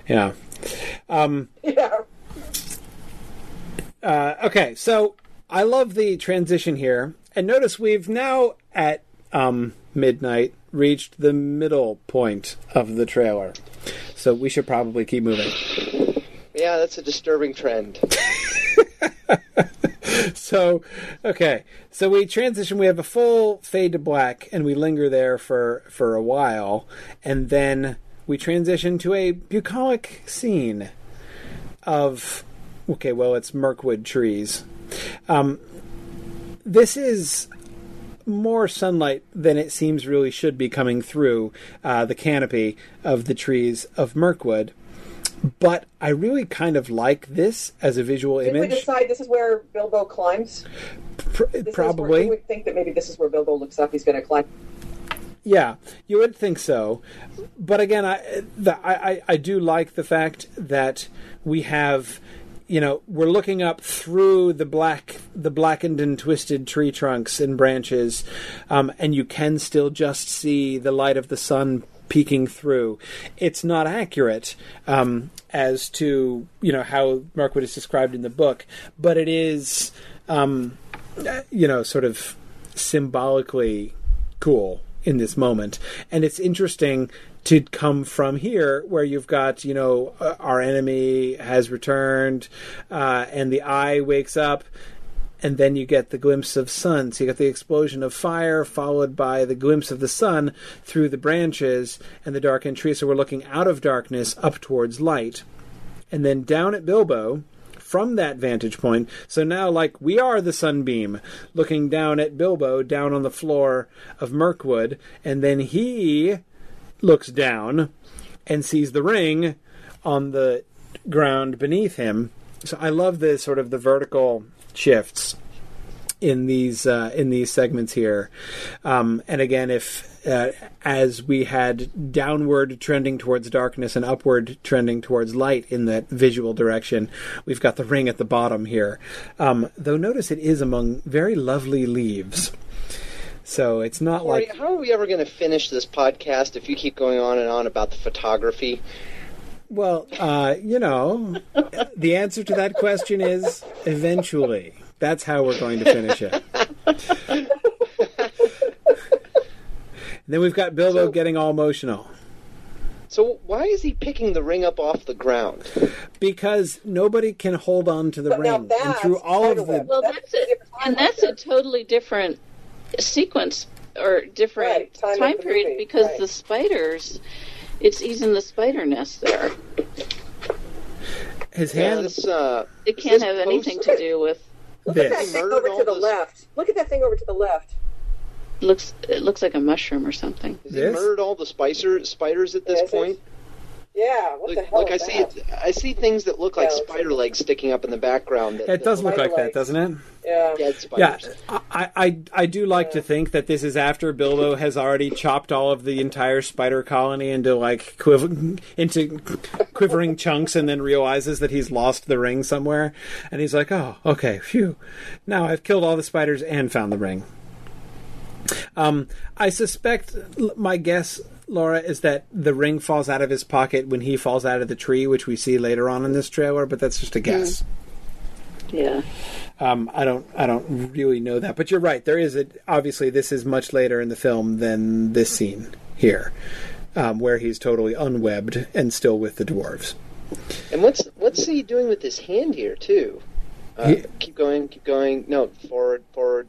yeah. Um, Yeah. Uh, okay, so I love the transition here, and notice we've now at um, midnight reached the middle point of the trailer, so we should probably keep moving. Yeah, that's a disturbing trend. so okay so we transition we have a full fade to black and we linger there for for a while and then we transition to a bucolic scene of okay well it's mirkwood trees um this is more sunlight than it seems really should be coming through uh, the canopy of the trees of mirkwood but I really kind of like this as a visual Did we image. decide this is where Bilbo climbs? Pr- probably. Where, we think that maybe this is where Bilbo looks up. He's going to climb. Yeah, you would think so, but again, I, the, I I I do like the fact that we have, you know, we're looking up through the black, the blackened and twisted tree trunks and branches, um, and you can still just see the light of the sun peeking through. It's not accurate um, as to you know how Mirkwood is described in the book, but it is, um, you know, sort of symbolically cool in this moment. And it's interesting to come from here where you've got, you know, uh, our enemy has returned uh, and the eye wakes up. And then you get the glimpse of sun. So you get the explosion of fire, followed by the glimpse of the sun through the branches and the darkened trees. So we're looking out of darkness up towards light. And then down at Bilbo, from that vantage point. So now, like, we are the sunbeam looking down at Bilbo down on the floor of Mirkwood, and then he looks down and sees the ring on the ground beneath him. So I love the sort of the vertical shifts in these uh, in these segments here. Um, and again, if uh, as we had downward trending towards darkness and upward trending towards light in that visual direction, we've got the ring at the bottom here. Um, though notice it is among very lovely leaves. So it's not Corey, like how are we ever going to finish this podcast if you keep going on and on about the photography? well, uh, you know, the answer to that question is eventually. That's how we're going to finish it. then we've got Bilbo So- getting all emotional. So why is he picking the ring up off the ground? because nobody can hold on to the But ring. And through all of spiderweb. the Well, That's that's a it, and that's a totally different sequence or different Right, time time, period movie, because right. the spiders, it's he's the spider nest there. his Yeah, hand. uh, It is can't this have anything to do with Look at that thing over to the those- left. Look at that thing over to the left. looks. It looks like a mushroom or something. Has he This? murdered all the spicer, spiders at this Yes, point? Yeah, what the Like, hell like I is see I see things that look like Yeah, it's spider legs sticking up in the background. That, It does look Spider like that, doesn't it? Yeah. Dead Yeah. I, I, I do like to think that this is after Bilbo has already chopped all of the entire spider colony into like quiv- into quivering chunks, and then realizes that he's lost the ring somewhere, and he's like, "Oh, okay, phew! Now I've killed all the spiders and found the ring." Um, I suspect my guess, Laura, is that the ring falls out of his pocket when he falls out of the tree, which we see later on in this trailer. But that's just a guess. Yeah. Um, I don't, I don't really know that, but you're right. There is a obviously this is much later in the film than this scene here, um, where he's totally unwebbed and still with the dwarves. And what's what's he doing with his hand here too? Uh, He- keep going, keep going. No, forward, forward.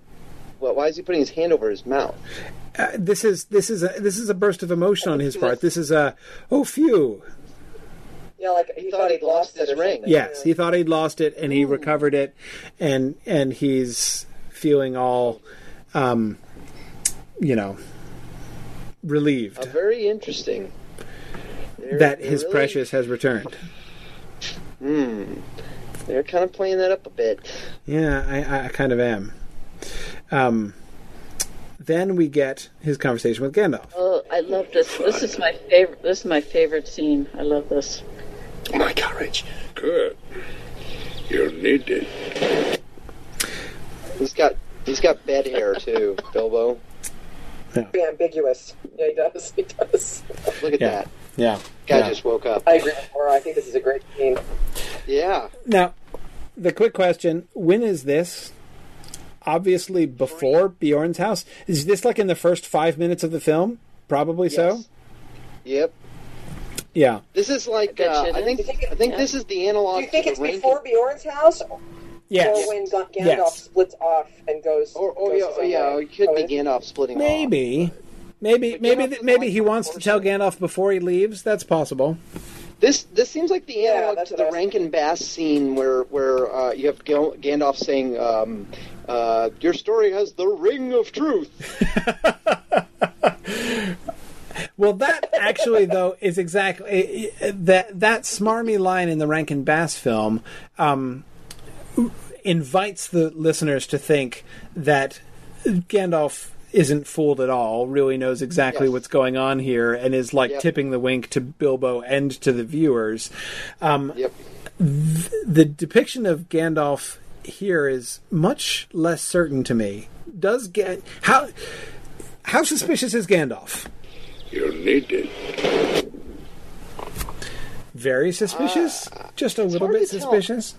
Well, why is he putting his hand over his mouth? Uh, this is this is a, this is a burst of emotion on his part. This is a oh phew. Yeah, like he, thought, he'd lost, his ring. something. Yes, he thought he'd lost it, and he recovered it, and and he's feeling all, um, you know, relieved Uh, very interesting. They're- that they're his really- precious has returned. Hmm. They're kind of playing that up a bit. Yeah, I, I kind of am. Um, then we get his conversation with Gandalf. Oh, I love this. This is my favorite. This is my favorite scene. I love this. Oh, my courage. Good. You need it. He's got he's got bed hair too, Bilbo. Yeah. Be ambiguous. Yeah, he does. He does. Look at Yeah. that. Yeah. Guy yeah. just woke up. I agree with Laura. I think this is a great scene. Yeah. Now, the quick question: When is this? Obviously, before Beorn's house. Is this like in the first five minutes of the film? Probably so. Yep. Yeah. This is like uh, you it I think. I think Yeah. this is the analog. Do analog you think to it's the ranking. before Beorn's house, Yes. or when Gandalf Yes. splits off and goes? Or, or goes yeah, his yeah, way? it could Oh, be Gandalf splitting off. Maybe. Maybe But maybe Gandalf maybe he wants to tell Gandalf before he leaves. That's possible. This this seems like the analog that's to the was Rankin Bass scene where where uh, you have Ga- Gandalf saying, um, uh, "Your story has the ring of truth." Well, that actually though is exactly that that smarmy line in the Rankin Bass film um, invites the listeners to think that Gandalf isn't fooled at all, really knows exactly Yes. what's going on here, and is like Yep. tipping the wink to Bilbo and to the viewers. Um, Yep. the depiction of Gandalf here is much less certain to me. Does get how how suspicious is Gandalf? You need it. Very suspicious? Just a little Uh, bit to tell. suspicious?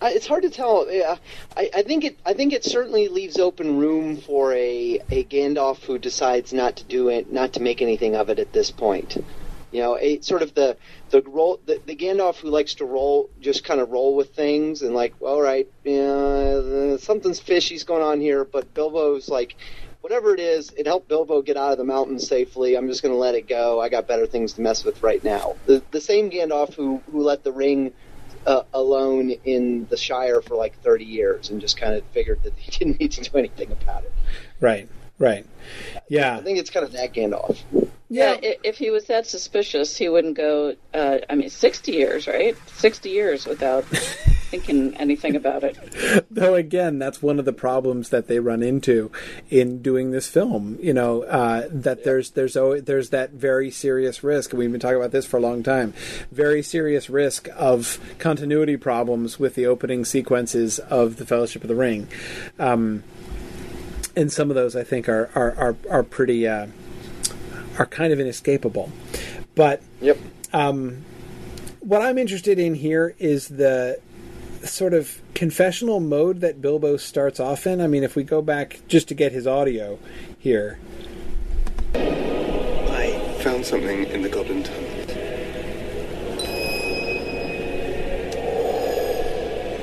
I, it's hard to tell. Yeah, I, I think it. I think it certainly leaves open room for a a Gandalf who decides not to do it, not to make anything of it at this point. You know, a sort of the the roll the, the Gandalf who likes to roll, just kind of roll with things and like, all right, yeah, something's fishy's going on here. But Bilbo's like, whatever it is, it helped Bilbo get out of the mountains safely. I'm just going to let it go. I got better things to mess with right now. The the same Gandalf who who let the ring uh, alone in the Shire for like 30 years and just kind of figured that he didn't need to do anything about it. Right, right. Yeah. I think it's kind of that Gandalf. Yeah, i- if he was that suspicious, he wouldn't go. Uh, I mean, sixty years, right? Sixty years without thinking anything about it. Though again, that's one of the problems that they run into in doing this film. You know, uh, that there's there's always, there's that very serious risk. We've been talking about this for a long time. Very serious risk of continuity problems with the opening sequences of the Fellowship of the Ring. Um, and some of those, I think, are are are, are pretty uh, are kind of inescapable. But Yep. what I'm interested in here is the sort of confessional mode that Bilbo starts off in. I mean, if we go back just to get his audio here. I found something in the Goblin Tunnel.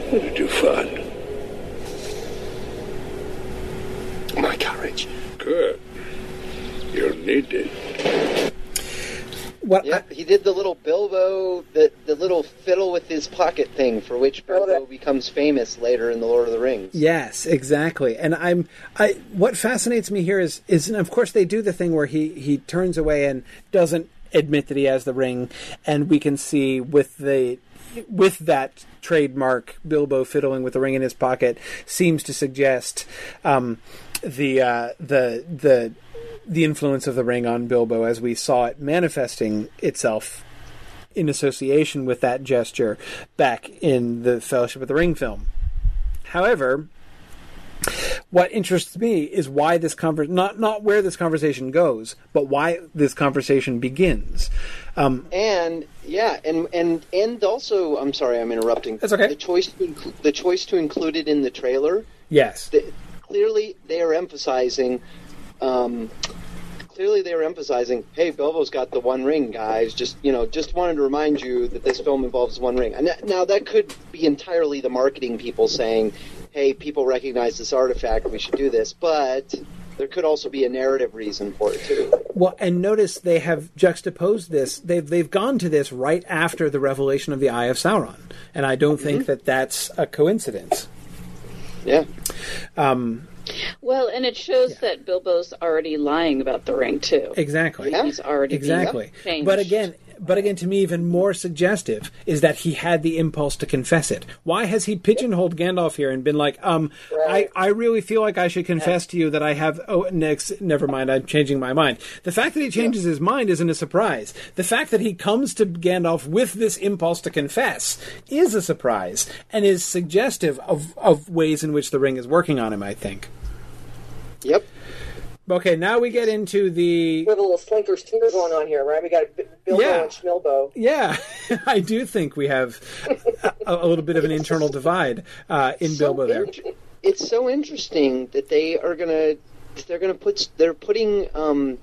What did you find? My courage. Good. You'll need it. What Yep. He did the little Bilbo, the, the little fiddle with his pocket thing for which Oh, Bilbo becomes famous later in The Lord of the Rings. Yes, exactly. And I'm I what fascinates me here is is of course they do the thing where he he turns away and doesn't admit that he has the ring and we can see with the with that trademark Bilbo fiddling with the ring in his pocket seems to suggest um, the uh, the the the influence of the ring on Bilbo as we saw it manifesting itself in association with that gesture back in the Fellowship of the Ring film. However, what interests me is why this conver- not not where this conversation goes, but why this conversation begins. Um, And yeah, and and and also, I'm sorry, I'm interrupting. That's okay. The choice to inclu- the choice to include it in the trailer. yes, The, clearly, they are emphasizing. Um, clearly they were emphasizing, "Hey, Bilbo's got the One Ring, guys. Just you know, just wanted to remind you that this film involves One Ring." And that- now that could be entirely the marketing people saying, "Hey, people recognize this artifact. We should do this." But there could also be a narrative reason for it too. Well, and notice they have juxtaposed this. They've they've gone to this right after the revelation of the Eye of Sauron, and I don't think that that's a coincidence. Yeah. Um, Well, and it shows that Bilbo's already lying about the ring too. Exactly. He's already exactly. changed. But again, but again, to me, even more suggestive is that he had the impulse to confess it. Why has he pigeonholed Gandalf here and been like, um, I, I really feel like I should confess to you that I have. Oh, next, never mind. I'm changing my mind. The fact that he changes his mind isn't a surprise. The fact that he comes to Gandalf with this impulse to confess is a surprise and is suggestive of of ways in which the ring is working on him. I think. Yep. Okay, now we get into the We have a little Slinker Stinker going on here, right? We got Bilbo Yeah. and Schmilbo. Yeah, I do think we have a, a little bit of an internal divide uh, in Bilbo there. It's so interesting that they are gonna they're gonna put they're putting um,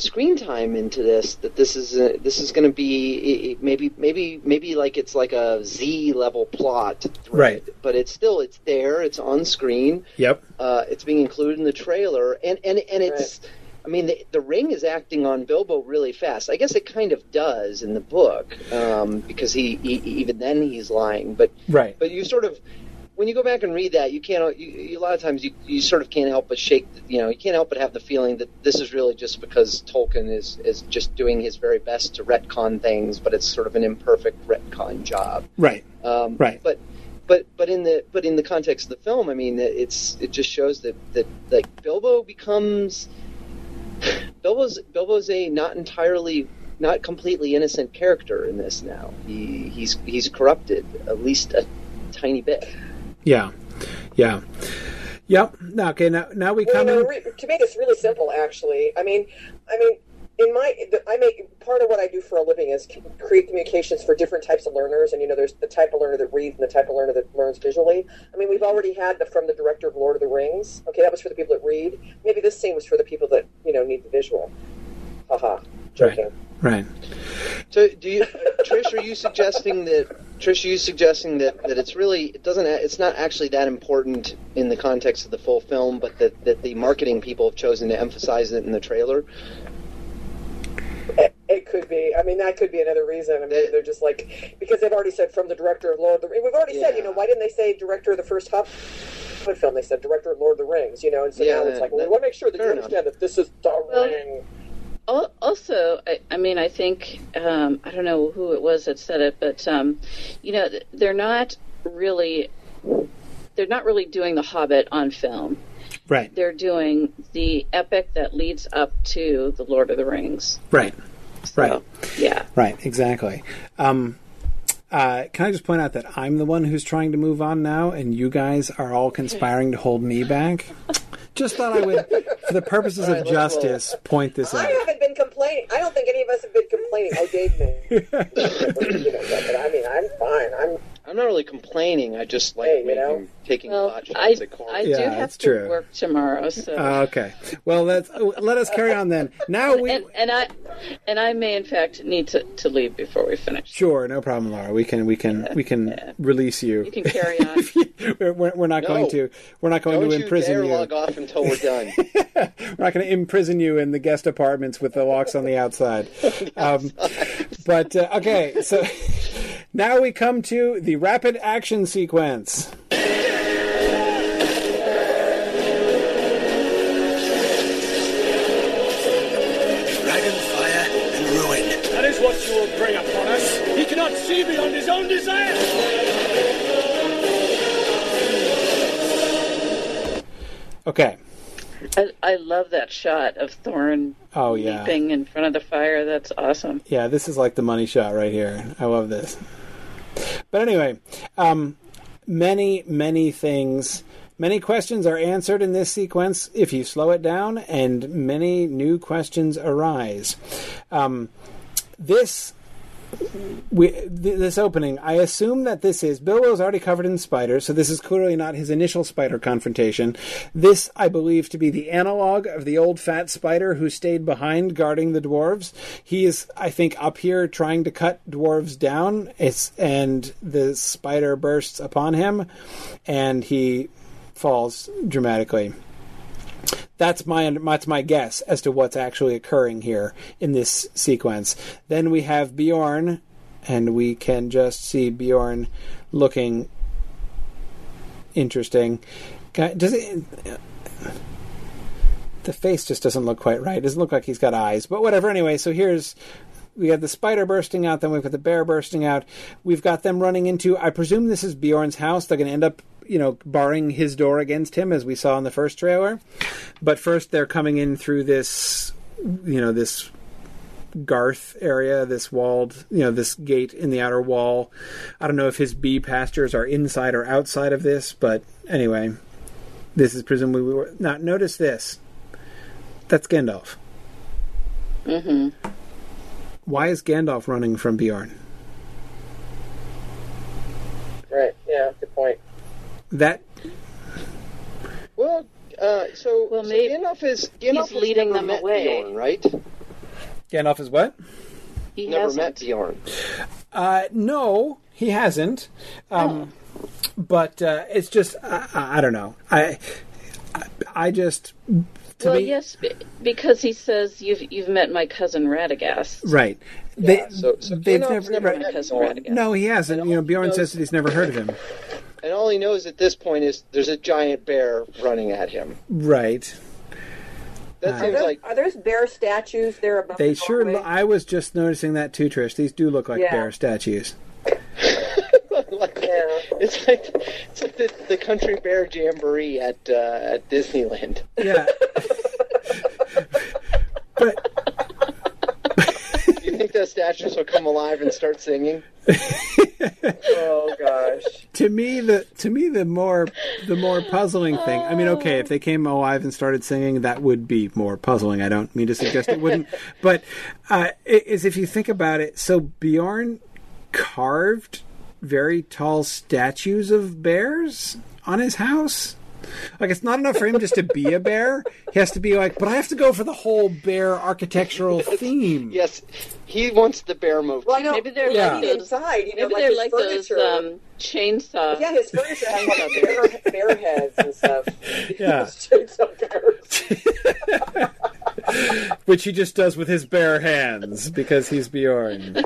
screen time into this. That this is a, this is gonna be i- i- maybe maybe maybe like it's like a Z level plot, Right. but it's still it's there. It's on screen. Yep. Uh, it's being included in the trailer, and and and it's. I mean, the, the ring is acting on Bilbo really fast. I guess it kind of does in the book um, because he, he even then he's lying. But Right. but you sort of when you go back and read that, you can't. You, you, a lot of times, you, you sort of can't help but shake. You know, you can't help but have the feeling that this is really just because Tolkien is is just doing his very best to retcon things, but it's sort of an imperfect retcon job. Right. Um, Right. But but but in the but in the context of the film, I mean, it's it just shows that that like Bilbo becomes Bilbo's Bilbo's a not entirely not completely innocent character in this now. He he's he's corrupted at least a tiny bit. Yeah. Yeah. Yep. Now, okay. Now, now we Well, come you know, in. to make this really simple, actually. I mean, I mean, in my, I make part of what I do for a living is create communications for different types of learners, and you know, there's the type of learner that reads and the type of learner that learns visually. I mean, we've already had the from the director of Lord of the Rings. Okay, that was for the people that read. Maybe this scene was for the people that you know need the visual. Haha, joking. Right. So, do you, Trish? Are you suggesting that Trish? Are you suggesting that, that it's really it doesn't it's not actually that important in the context of the full film, but that, that the marketing people have chosen to emphasize it in the trailer? It, it could be. I mean, that could be another reason. I mean, they're just like because they've already said from the director of Lord of the Rings. We've already said, you know, why didn't they say director of the first Hobbit film? They said director of Lord of the Rings. You know, and so Yeah, now it's like, well, we want to make sure that you fair enough. understand that this is the ring. Al- Also, I, I mean, I think um, I don't know who it was that said it, but um, you know, they're not really they're not really doing The Hobbit on film. Right. They're doing the epic that leads up to the Lord of the Rings. Right. Right. Yeah. Right. Exactly. Um, uh, can I just point out that I'm the one who's trying to move on now, and you guys are all conspiring to hold me back? Just thought I would, for the purposes All right, of let's roll. justice, point this I out. I haven't been complaining. I don't think any of us have been complaining. Oh, Dave may. you know, but I mean, I'm fine. I'm. I'm not really complaining. I just like Hey, you making, know. taking Well, pot I, shots at Corey. I Yeah, do have that's to true. work tomorrow, so Uh, okay. Well, let's let us carry on then. Now we and, and I and I may in fact need to, to leave before we finish. sure, no problem, Laura. We can we can we can release you. You can carry on. we're, we're we're not No. going to we're not going Don't to you imprison dare you. log off until we're done. We're not going to imprison you in the guest apartments with the locks on the outside. Um, but uh, okay, so now we come to the rapid action sequence. Dragon fire and ruin. That is what you will bring upon us. He cannot see beyond his own desire. Okay. I, I love that shot of Thorin Oh yeah. leaping in front of the fire. That's awesome. Yeah, this is like the money shot right here. I love this. But anyway, um, many, many things, many questions are answered in this sequence if you slow it down, and many new questions arise. Um, this we th- this opening, I assume that this is Bilbo's already covered in spiders, so this is clearly not his initial spider confrontation. This, I believe, to be the analog of the old fat spider who stayed behind guarding the dwarves. He is, I think, up here trying to cut dwarves down. It's and the spider bursts upon him, and he falls dramatically. That's my that's my guess as to what's actually occurring here in this sequence. Then we have Beorn, and we can just see Beorn looking interesting. Does it? The face just doesn't look quite right. It doesn't look like he's got eyes, but whatever. Anyway, so here's we have the spider bursting out, then we've got the bear bursting out. We've got them running into. I presume this is Beorn's house. They're going to end up, you know, barring his door against him, as we saw in the first trailer. But first, they're coming in through this, you know, this garth area, this walled, you know, this gate in the outer wall. I don't know if his bee pastures are inside or outside of this, but anyway, this is presumably we were. Now, notice this. That's Gandalf. Mm-hmm. Why is Gandalf running from Beorn? Right. Yeah. Good point. That Well, uh, so, Well, so Gandalf is Gandalf he's leading them met away. Beorn, right? Gandalf is what? He Never hasn't. met Beorn. Uh, no, he hasn't. Um, But uh, it's just I, I I don't know. I I, I just to well, me yes, because he says you've you've met my cousin Radagast. right. Yeah, so, so they've Gandalf's never, never right. met Cousin Beorn. Radagast. No, he hasn't. You know, Beorn knows- says that he's never heard of him. And all he knows at this point is there's a giant bear running at him. Right. That Uh, Are seems there, like are there bear statues there above They the sure. doorway? Lo- I was just noticing that too, Trish. These do look like Yeah. bear statues. like Yeah. it's like it's like the, the country bear jamboree at uh, at Disneyland. Yeah. but Do you think those statues will come alive and start singing? Oh gosh. to me the to me the more the more puzzling thing i mean okay if they came alive and started singing that would be more puzzling. I don't mean to suggest it wouldn't. But uh is if you think about it so Beorn carved very tall statues of bears on his house like it's not enough for him just to be a bear he has to be like but i have to go for the whole bear architectural theme Yes, he wants the bear motif. Well, I know. Maybe they're Yeah. like those. inside. You know, Maybe like they're his like furniture. those um, chainsaw. Yeah, his furniture has like bear, bear heads and stuff. Yeah. Chainsaw bears. which he just does with his bare hands because he's Beorn.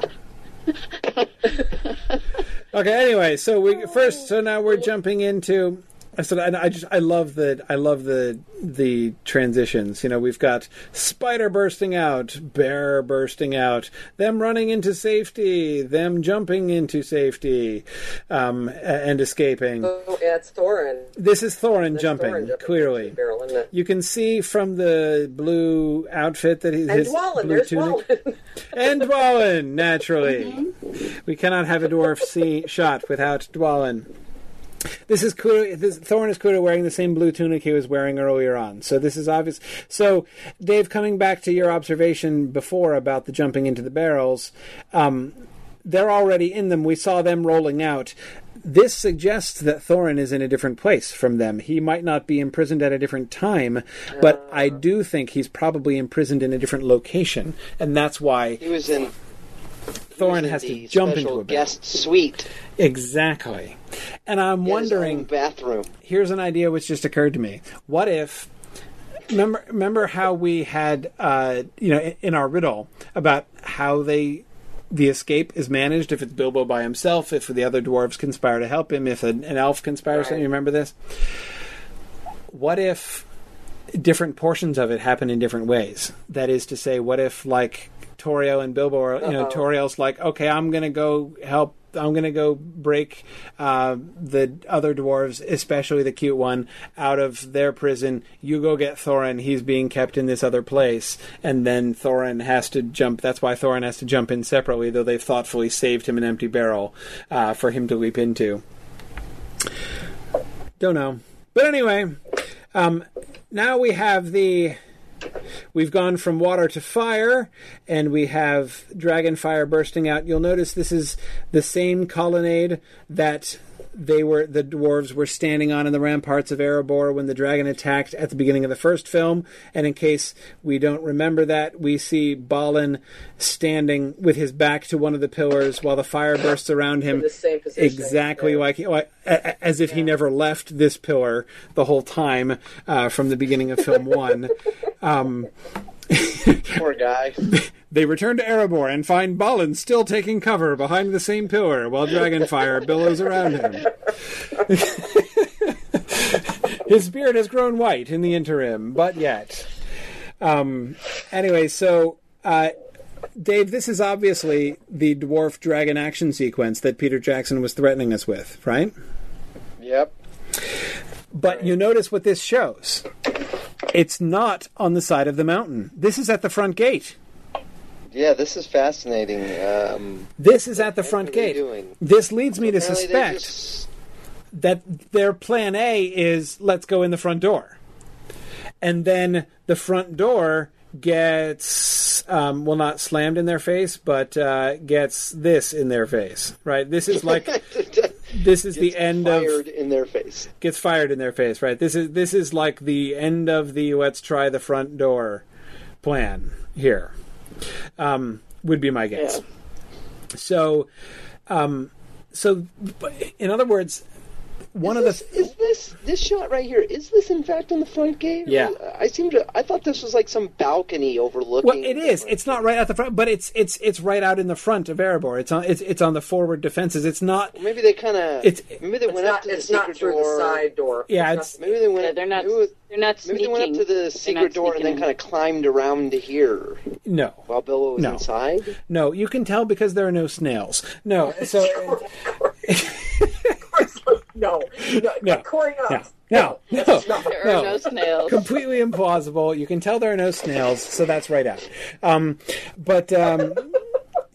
okay. Anyway, so we first. So now we're jumping into. I said, and I just, I love the, I love the, the transitions. You know, we've got spider bursting out, bear bursting out, them running into safety, them jumping into safety, um, and escaping. Oh, yeah, it's Thorin. This is Thorin That's jumping, Thorin jumping clearly. barrel, isn't it? You can see from the blue outfit that he's And his Dwalin, blue there's tunic. Dwalin. and Dwalin, naturally. We cannot have a dwarf see, shot without Dwalin. This is clear. This, Thorin is clearly wearing the same blue tunic he was wearing earlier on. So this is obvious. So, Dave, coming back to your observation before about the jumping into the barrels, um, they're already in them. We saw them rolling out. This suggests that Thorin is in a different place from them. He might not be imprisoned at a different time, but I do think he's probably imprisoned in a different location, and that's why He was in Thorin in has to jump into a guest suite. Exactly. And I'm He had his wondering bathroom. here's an idea which just occurred to me. What if remember remember how we had uh, you know in, in our riddle about how they the escape is managed if it's Bilbo by himself, if the other dwarves conspire to help him, if an, an elf conspires to Right. you remember this? What if different portions of it happen in different ways? That is to say, what if like Tauriel and Bilbo are you know Uh-oh. Tauriel's like, okay, I'm gonna go help I'm gonna go break uh, the other dwarves, especially the cute one, out of their prison. You go get Thorin. He's being kept in this other place, and then Thorin has to jump. That's why Thorin has to jump in separately, though they've thoughtfully saved him an empty barrel uh, for him to leap into. Don't know, but anyway, um, now we have the we've gone from water to fire, and we have dragon fire bursting out. You'll notice this is the same colonnade that they were the dwarves were standing on in the ramparts of Erebor when the dragon attacked at the beginning of the first film. And in case we don't remember that, we see Balin standing with his back to one of the pillars while the fire bursts around him. In the same position, exactly yeah. like, like as if he never left this pillar the whole time uh, from the beginning of film one. Um, Poor guy. they return to Erebor and find Balin still taking cover behind the same pillar while Dragonfire billows around him. His beard has grown white in the interim, but yet. Um, anyway, so uh, Dave, this is obviously the dwarf dragon action sequence that Peter Jackson was threatening us with, right? Yep. But you notice what this shows. It's not on the side of the mountain. This is at the front gate. Yeah, this is fascinating. Um, This is at the front what are they gate. doing? This leads me to apparently they suspect just- that their plan A is let's go in the front door. And then the front door gets, um, well, not slammed in their face, but uh, gets this in their face, right? This is like, this is the end of fired in their face. gets fired in their face, right? This is this is like the end of the let's try the front door plan here. Um, would be my guess. So, um, so in other words, one of is the is this this shot right here? Is this in fact on the front gate? Yeah. I seem to. I thought this was like some balcony overlooking. well, it is. It's not right at the front, but it's it's it's right out in the front of Erebor. It's on it's it's on the forward defenses. It's not. Maybe they kind of. It's- maybe they It's went not, up to the not secret through door. the side door. Yeah, It's it's Maybe they went. Yeah, they're not. Maybe, They're not maybe they went up to the secret door and then in. kind of climbed around to here no. while Bilbo was No. inside. No, you can tell because there are no snails. No, so no, no, No. Corey, no. no, no, no, There are no snails. completely implausible. You can tell there are no snails, so that's right out. Um, but um,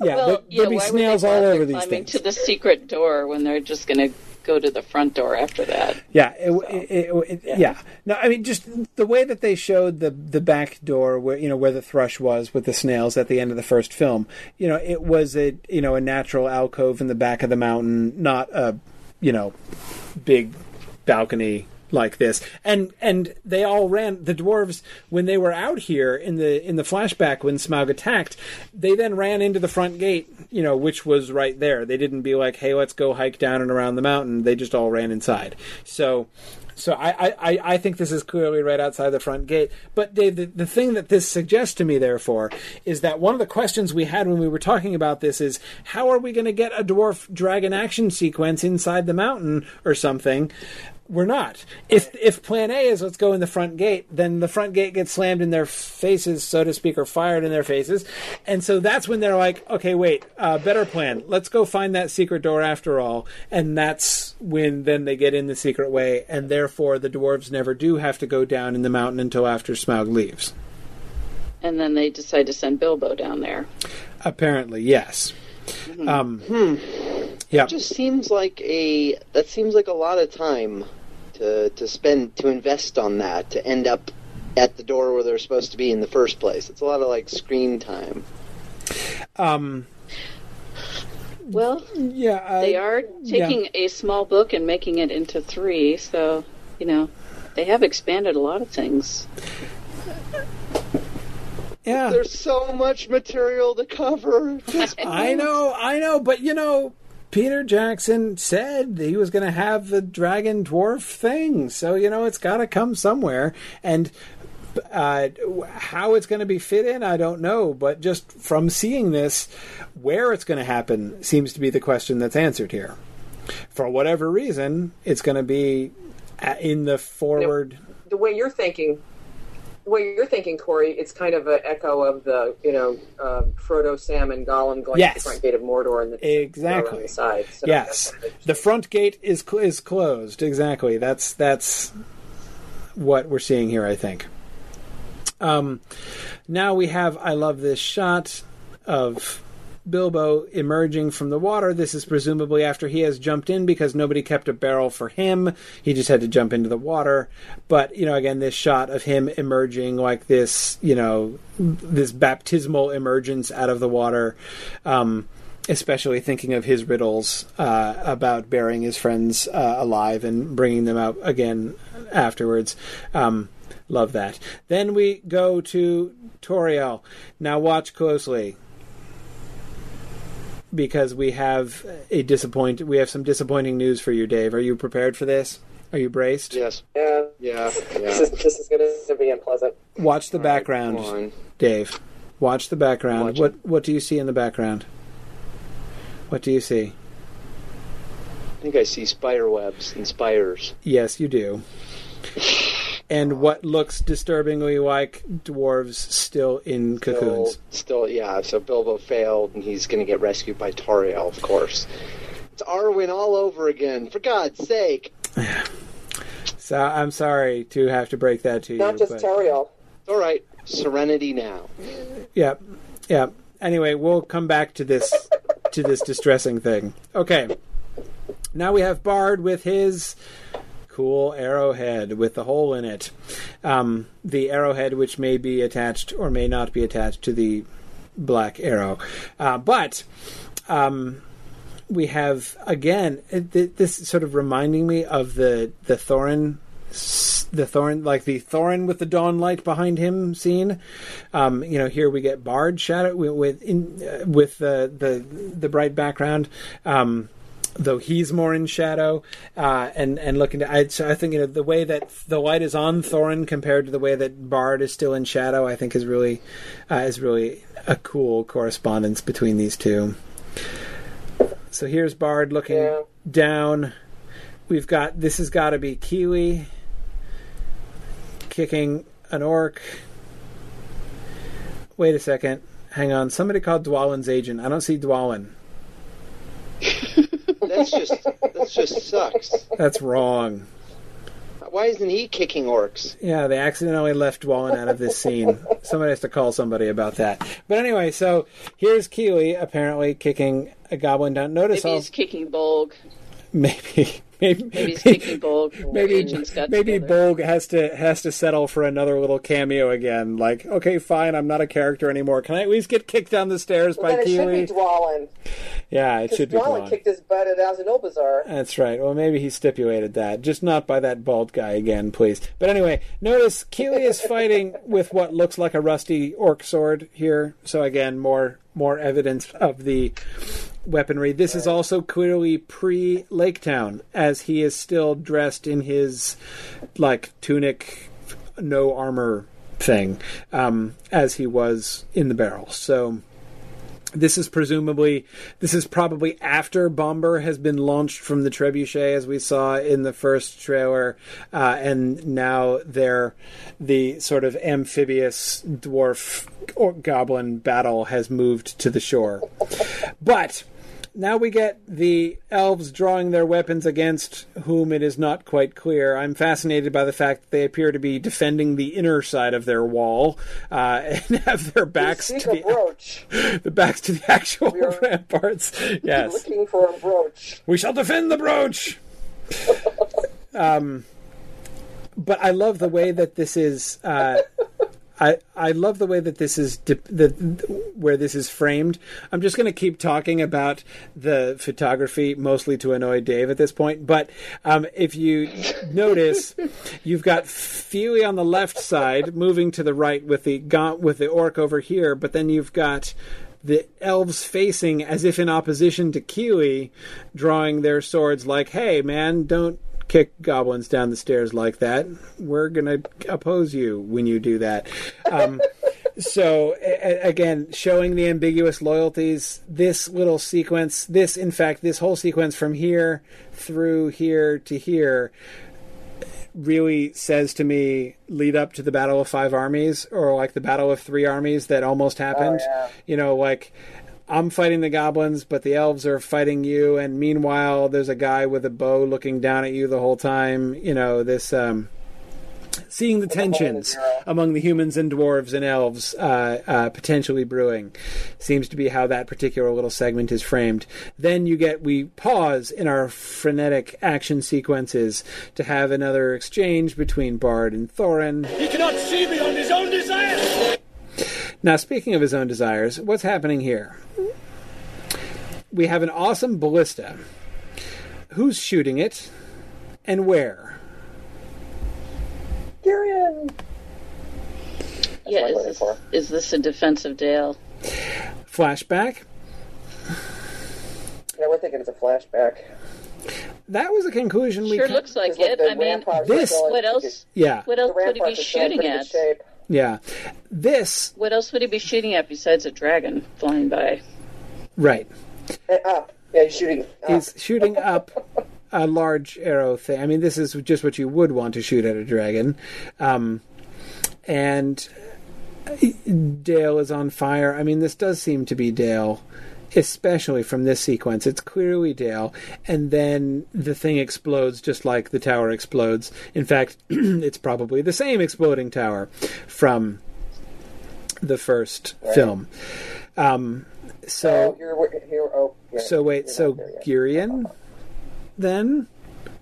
yeah, Well, there, yeah, there'll be snails all over these things. to the secret door when they're just going to go to the front door after that? Yeah, it, it, it, it- yeah. No, I mean just the way that they showed the the back door where you know where the thrush was with the snails at the end of the first film. You know, it was a you know a natural alcove in the back of the mountain, not a you know big balcony like this. And and they all ran the dwarves when they were out here in the in the flashback when smaug attacked they then ran into the front gate you know which was right there. They didn't be like hey let's go hike down and around the mountain. They just all ran inside. So so I, I, I- think this is clearly right outside the front gate. But Dave, the, the thing that this suggests to me, therefore, is that one of the questions we had when we were talking about this is how are we going to get a dwarf dragon action sequence inside the mountain or something? We're not. If if Plan A is let's go in the front gate, then the front gate gets slammed in their faces, so to speak, or fired in their faces, and so that's when they're like, okay, wait, uh, better plan. Let's go find that secret door after all, and that's when then they get in the secret way, and therefore the dwarves never do have to go down in the mountain until after Smaug leaves. And then they decide to send Bilbo down there. Apparently, yes. Um, yeah. It just seems like a that seems like a lot of time to to spend to invest on that to end up at the door where they're supposed to be in the first place. It's a lot of like screen time. Um, Well, yeah, uh, they are taking a small book and making it into three, so, you know, they have expanded a lot of things. Yeah. There's so much material to cover. Just I know, I know, but you know, Peter Jackson said he was going to have the dragon dwarf thing, so you know it's got to come somewhere, and uh, how it's going to be fit in, I don't know. But just from seeing this, where it's going to happen seems to be the question that's answered here. For whatever reason, it's going to be uh, in the forward. the way you're thinking, way you're thinking, Corey, it's kind of an echo of the, you know, um, Frodo, Sam, and Gollum going Yes. to the front gate of Mordor and the Exactly. on the side. So yes, the front gate is cl- is closed. Exactly. That's that's what we're seeing here. I think. Um, now we have. I love this shot of Bilbo emerging from the water. This is presumably after he has jumped in because nobody kept a barrel for him. He just had to jump into the water. But, you know, again, this shot of him emerging like this, you know, this baptismal emergence out of the water. Um, especially thinking of his riddles uh, about burying his friends uh, alive and bringing them out again afterwards. Um, love that. Then we go to Tauriel. Now watch closely because we have a disappoint. We have some disappointing news for you, Dave. Are you prepared for this? Are you braced? Yes. Yeah. Yeah. This is, this is going to be unpleasant. Watch the All right, background, go on. Dave. Watch the background. Watch what What do you see in the background? What do you see? I think I see spider webs and spiders. Yes, you do. And what looks disturbingly like dwarves still in cocoons. Still, still, yeah. So Bilbo failed, and he's going to get rescued by Tauriel, of course. It's Arwen all over again. For God's sake! So I'm sorry to have to break that to you. Not just but- Tauriel. It's all right. Serenity now. Yep. Yep. Anyway, we'll come back to this to this distressing thing. Okay. Now we have Bard with his cool arrowhead with the hole in it. Um, the arrowhead which may be attached or may not be attached to the black arrow. Uh, but um, we have again this sort of reminding me of the the Thorin the Thorin like the Thorin with the dawn light behind him scene. Um, you know, here we get Bard shadow with with, in, uh, with the the the bright background. Um, though he's more in shadow, uh, and and looking to, I, so I think you know the way that the light is on Thorin compared to the way that Bard is still in shadow, I think is really uh, is really a cool correspondence between these two. So here's Bard looking Yeah. down. We've got this has got to be Kili kicking an orc. Wait a second. Hang on. Somebody called Dwalin's agent. I don't see Dwalin. That's just that just sucks. That's wrong. Why isn't he kicking orcs? Yeah, they accidentally left Dwalin out of this scene. Somebody has to call somebody about that. But anyway, so here's Kili apparently kicking a goblin down. Notice Maybe all he's kicking Bolg. maybe maybe Maybe he's kicking Bolg. Maybe maybe together. Bolg has to has to settle for another little cameo again. Like, okay, fine, I'm not a character anymore. Can I at least get kicked down the stairs Well, by then it should be Dwalin. Yeah, it Because should be Dwalin Dwalin. kicked his butt at Azanulbizar. That's right. Well, maybe he stipulated that. Just not by that bald guy again, please. But anyway, notice Kili is fighting with what looks like a rusty orc sword here. So again, more more evidence of the weaponry. This is also clearly pre Lake Town, as he is still dressed in his like tunic, no armor thing, um, as he was in the barrel. So this is presumably this is probably after Bombur has been launched from the trebuchet, as we saw in the first trailer, uh, and now they're the sort of amphibious dwarf or goblin battle has moved to the shore. But now we get the elves drawing their weapons against whom it is not quite clear. I'm fascinated by the fact that they appear to be defending the inner side of their wall uh, and have their backs to the brooch. the backs to the actual ramparts. Yes, Looking for a brooch. we shall defend the brooch. um, but I love the way that this is. Uh, I I love the way that this is dip, the where this is framed. I'm just going to keep talking about the photography, mostly to annoy Dave at this point. But um, if you notice, you've got Fili on the left side, moving to the right with the gaunt with the orc over here, but then you've got the elves facing as if in opposition to Kili, drawing their swords like, "Hey, man, don't." Kick goblins down the stairs like that. We're gonna oppose you when you do that. Um, so a- again, showing the ambiguous loyalties. This little sequence, this in fact, this whole sequence from here through here to here, really says to me lead up to the battle of five armies or like the battle of three armies that almost happened yeah. you know like i'm fighting the goblins but the elves are fighting you and meanwhile there's a guy with a bow looking down at you the whole time you know this um seeing the tensions among the humans and dwarves and elves uh, uh, potentially brewing seems to be how that particular little segment is framed. Then you get we pause in our frenetic action sequences to have another exchange between Bard and Thorin. He cannot see beyond his own desires. Now, speaking of his own desires, what's happening here? We have an awesome ballista. Who's shooting it, and where? Tyrion. Yeah, is this, is this a defensive Dale? Flashback. Yeah, we're thinking it's a flashback. That was a conclusion we. Sure ca- looks like It's like it. I mean, This- are what else? Yeah, What else good- would he be ramparts are still in shooting at? shape. Yeah. This What else would he be shooting at besides a dragon flying by? right. Eh, Up. Yeah, he's shooting. Up. He's shooting up a large arrow thing. I mean, this is just what you would want to shoot at a dragon. Um, and Dale is on fire. I mean, this does seem to be Dale, especially from this sequence. It's clearly Dale. And then the thing explodes just like the tower explodes. In fact, it's probably the same exploding tower from the first film. Um, so. Oh, here, here, oh, yeah. So wait, You're so not. Girion then?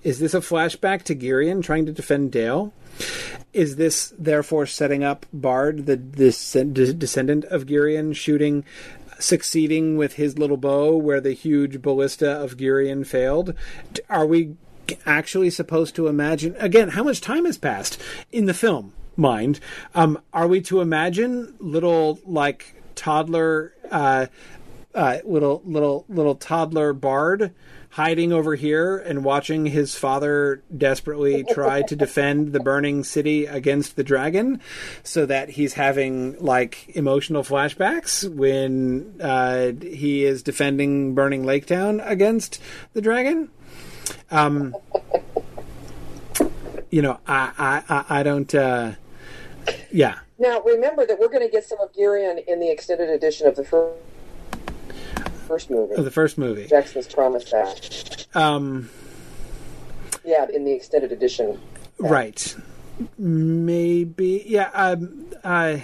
Is this a flashback to Girion trying to defend Dale? Is this therefore setting up Bard, the descend- descendant of Girion, shooting, succeeding with his little bow where the huge ballista of Girion failed? Are we actually supposed to imagine? Again, how much time has passed in the film? Mind, um, are we to imagine little like toddler, uh, uh, little little little toddler Bard hiding over here and watching his father desperately try to defend the burning city against the dragon so that he's having like emotional flashbacks when uh, he is defending burning lake town against the dragon. Um you know i i i, don't uh yeah. Now, remember that we're going to get some of Girion in the extended edition of the fir- first movie. of the first movie Jackson's promised that. um Yeah, in the extended edition. Right. Maybe. Yeah. Um, uh,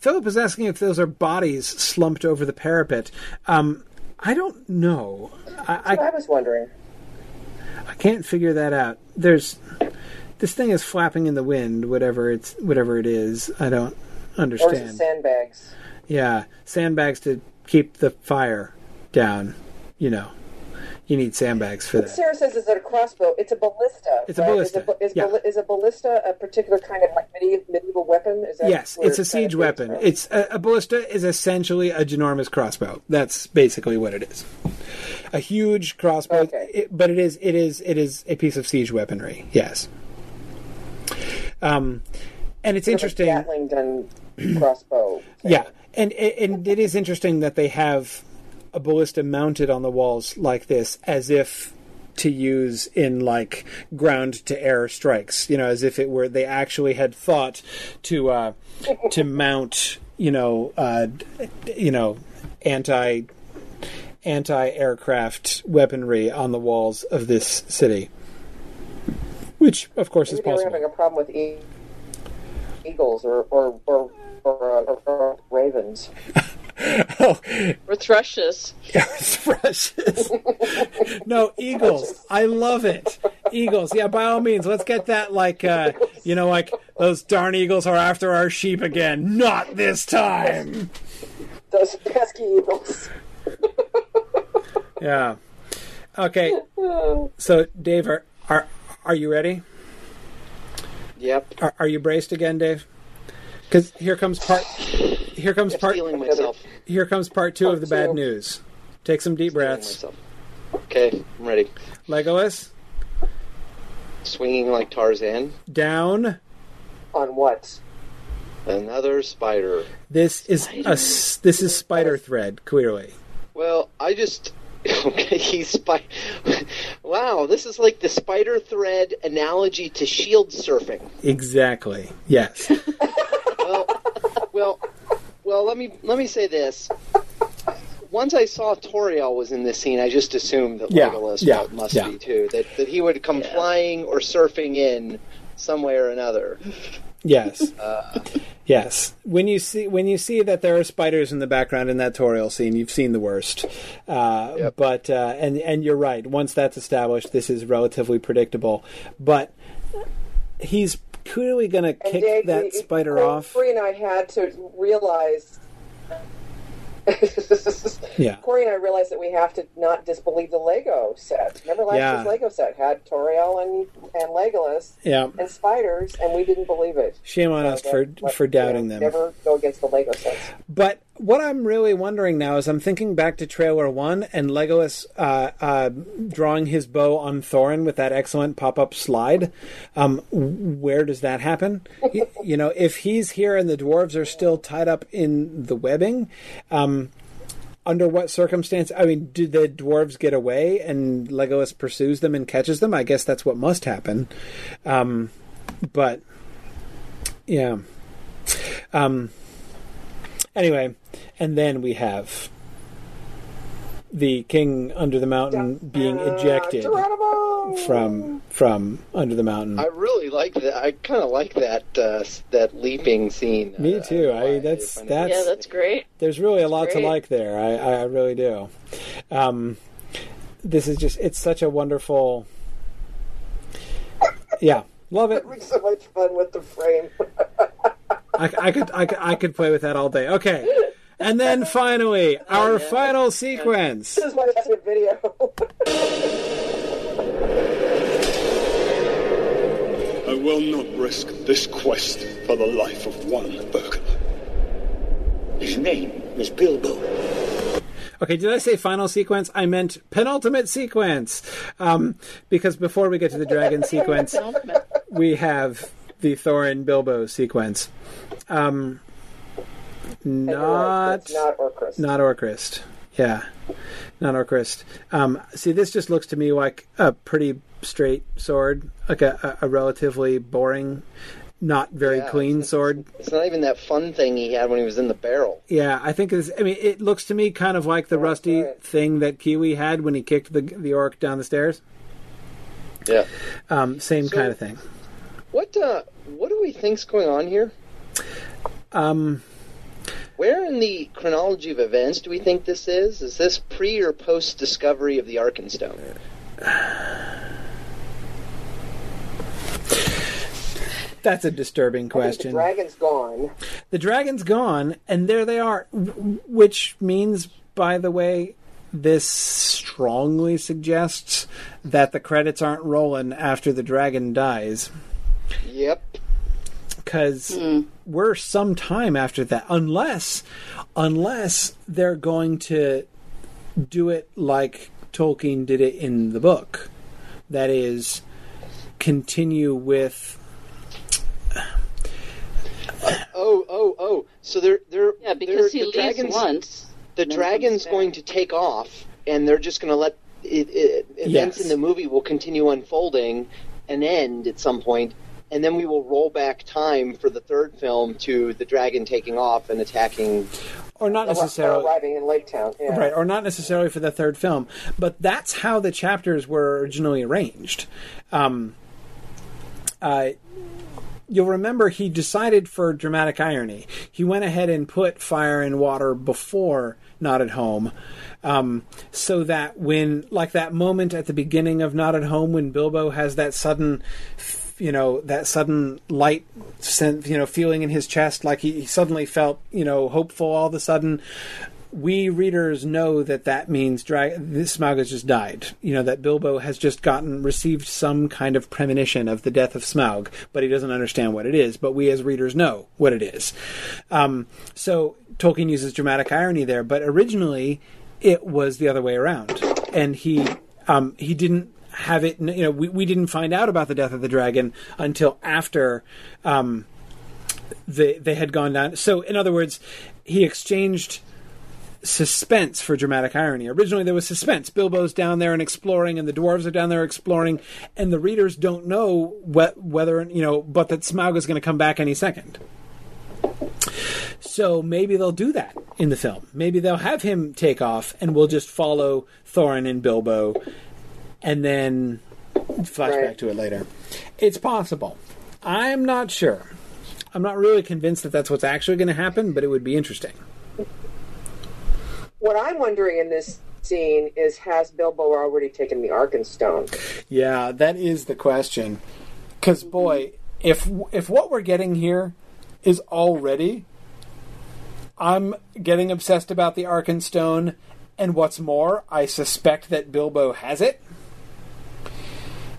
Philip is asking if those are bodies slumped over the parapet. Um, I don't know. I, I I, was wondering. I can't figure that out. There's this thing is flapping in the wind. Whatever it's whatever it is. I don't understand. Or is it understand. sandbags? Yeah, sandbags to keep the fire down. You know, you need sandbags for What that. Sarah says is that a crossbow. It's a ballista. It's a ballista, Is, a, is, yeah. is a ballista a particular kind of like medieval, medieval weapon? Is that Yes, it's a it siege weapon. from? It's a, a ballista is essentially a ginormous crossbow. That's basically what it is. A huge crossbow, Okay. it- but it is it is it is a piece of siege weaponry. Yes. Um, and it's interesting. Gatling gun crossbow. Yeah, and and it is interesting that they have a ballista mounted on the walls like this, as if to use in like ground to air strikes. You know, as if it were they actually had thought to uh, to mount. You know, uh, you know, anti anti aircraft weaponry on the walls of this city, which of course is Maybe they were possible. having a problem with e- eagles or or or, or, uh, or, or ravens. oh, Or thrushes. Thrushes. no, eagles. I love it. Eagles. Yeah, by all means, let's get that like uh you know, like those darn eagles are after our sheep again. Not this time. Those pesky eagles. Yeah. Okay. So Dave, are are, are you ready? Yep. Are, are you braced again, Dave? Because here comes part. Here comes part. Feeling myself. Here comes part two of the bad news. Take some deep breaths. Okay, I'm ready. Legolas Swinging like Tarzan. down. On what? Another spider. This is a s- this is spider thread clearly. Well, I just okay. He's spy. wow, this is like the spider thread analogy to shield surfing. Exactly. Yes. Well, well, well. Let me let me say this. Once I saw Tauriel was in this scene, I just assumed that Yeah, Legolas yeah, must yeah. be too. That that he would come flying or surfing in some way or another. Yes. Uh, Yes. When you see when you see that there are spiders in the background in that Tauriel scene, you've seen the worst. Uh, But uh, and and you're right. Once that's established, this is relatively predictable. But he's clearly going to kick Dave, that we- spider Corey off. Corey and I had to realize. Yeah. Corey and I realized that we have to not disbelieve the Lego set. Remember last Yeah. year's Lego set had Tauriel and, and Legolas Yeah. and spiders, and we didn't believe it. Shame on So us that- for what- for doubting you know, them. Never go against the Lego sets. But what I'm really wondering now is I'm thinking back to trailer one and Legolas uh, uh, drawing his bow on Thorin with that excellent pop up slide. Um, where does that happen? You know, if he's here and the dwarves are still tied up in the webbing, um, under what circumstance? I mean, do the dwarves get away and Legolas pursues them and catches them? I guess that's what must happen. Um, but yeah. Um, anyway, and then we have the king under the mountain being ejected from from under the mountain. I really like that. I kind of like that uh, that leaping scene. Me too. I that's that's yeah, that's great. there's really a lot to like there. I, I really do. Um, this is just it's such a wonderful. Yeah, love it. Having so much fun with the frame. I, I could I could I could play with that all day. Okay, and then finally our final sequence. This is my favorite video. I will not risk this quest for the life of one burglar. His name is Bilbo. Okay, did I say final sequence? I meant penultimate sequence. Um, because before we get to the dragon sequence, we have the Thorin Bilbo sequence. Um, not not Orcrist. not Orcrist. Yeah, not Orcrist. Um, see, this just looks to me like a pretty straight sword, like a, a, relatively boring, not very Yeah, clean sword. It's not even that fun thing he had when he was in the barrel. Yeah, I think it's. I mean, it looks to me kind of like the rusty thing that Kili had when he kicked the the orc down the stairs. Yeah. Um, same So- kind of thing. What uh, what do we think's going on here? Um, Where in the chronology of events do we think this is? Is this pre or post discovery of the Arkenstone? that's a disturbing question. The dragon's gone. The dragon's gone, and there they are, which means, by the way, this strongly suggests that the credits aren't rolling after the dragon dies. Yep. Because hmm. we're some time after that unless unless they're going to do it like Tolkien did it in the book that is continue with Oh, oh, oh. So they're they're Yeah, they're, because he the leaves dragons, once. The dragon's going to take off, and they're just going to let it, it, events Yes. in the movie will continue unfolding and end at some point, and then we will roll back time for the third film to the dragon taking off and attacking. or not necessarily arriving in Lake Town. Yeah. right or not necessarily for the third film but that's how the chapters were originally arranged um, uh, you'll remember he decided for dramatic irony he went ahead and put fire and water before not at home um, so that when like that moment at the beginning of not at home when bilbo has that sudden you know that sudden light sen- you know feeling in his chest like he, suddenly felt you know hopeful all of a sudden we readers know that that means this Smaug has just died. You know that Bilbo has just gotten received some kind of premonition of the death of Smaug, but he doesn't understand what it is. But we as readers know what it is. Um, so Tolkien uses dramatic irony there, but originally it was the other way around, and he um, he didn't have it. You know, we, we didn't find out about the death of the dragon until after. Um, they they had gone down. So in other words, he exchanged suspense for dramatic irony. Originally, there was suspense. Bilbo's down there and exploring, and the dwarves are down there exploring, and the readers don't know wh- whether you know, but that Smaug is going to come back any second. So maybe they'll do that in the film. Maybe they'll have him take off, and we'll just follow Thorin and Bilbo, and then flashback Right. to it later. It's possible. I'm not sure. I'm not really convinced that that's what's actually going to happen, but it would be interesting. What I'm wondering in this scene is has Bilbo already taken the Arkenstone? Yeah, that is the question. Because boy, if if what we're getting here is already, I'm getting obsessed about the Arkenstone, and what's more, I suspect that Bilbo has it.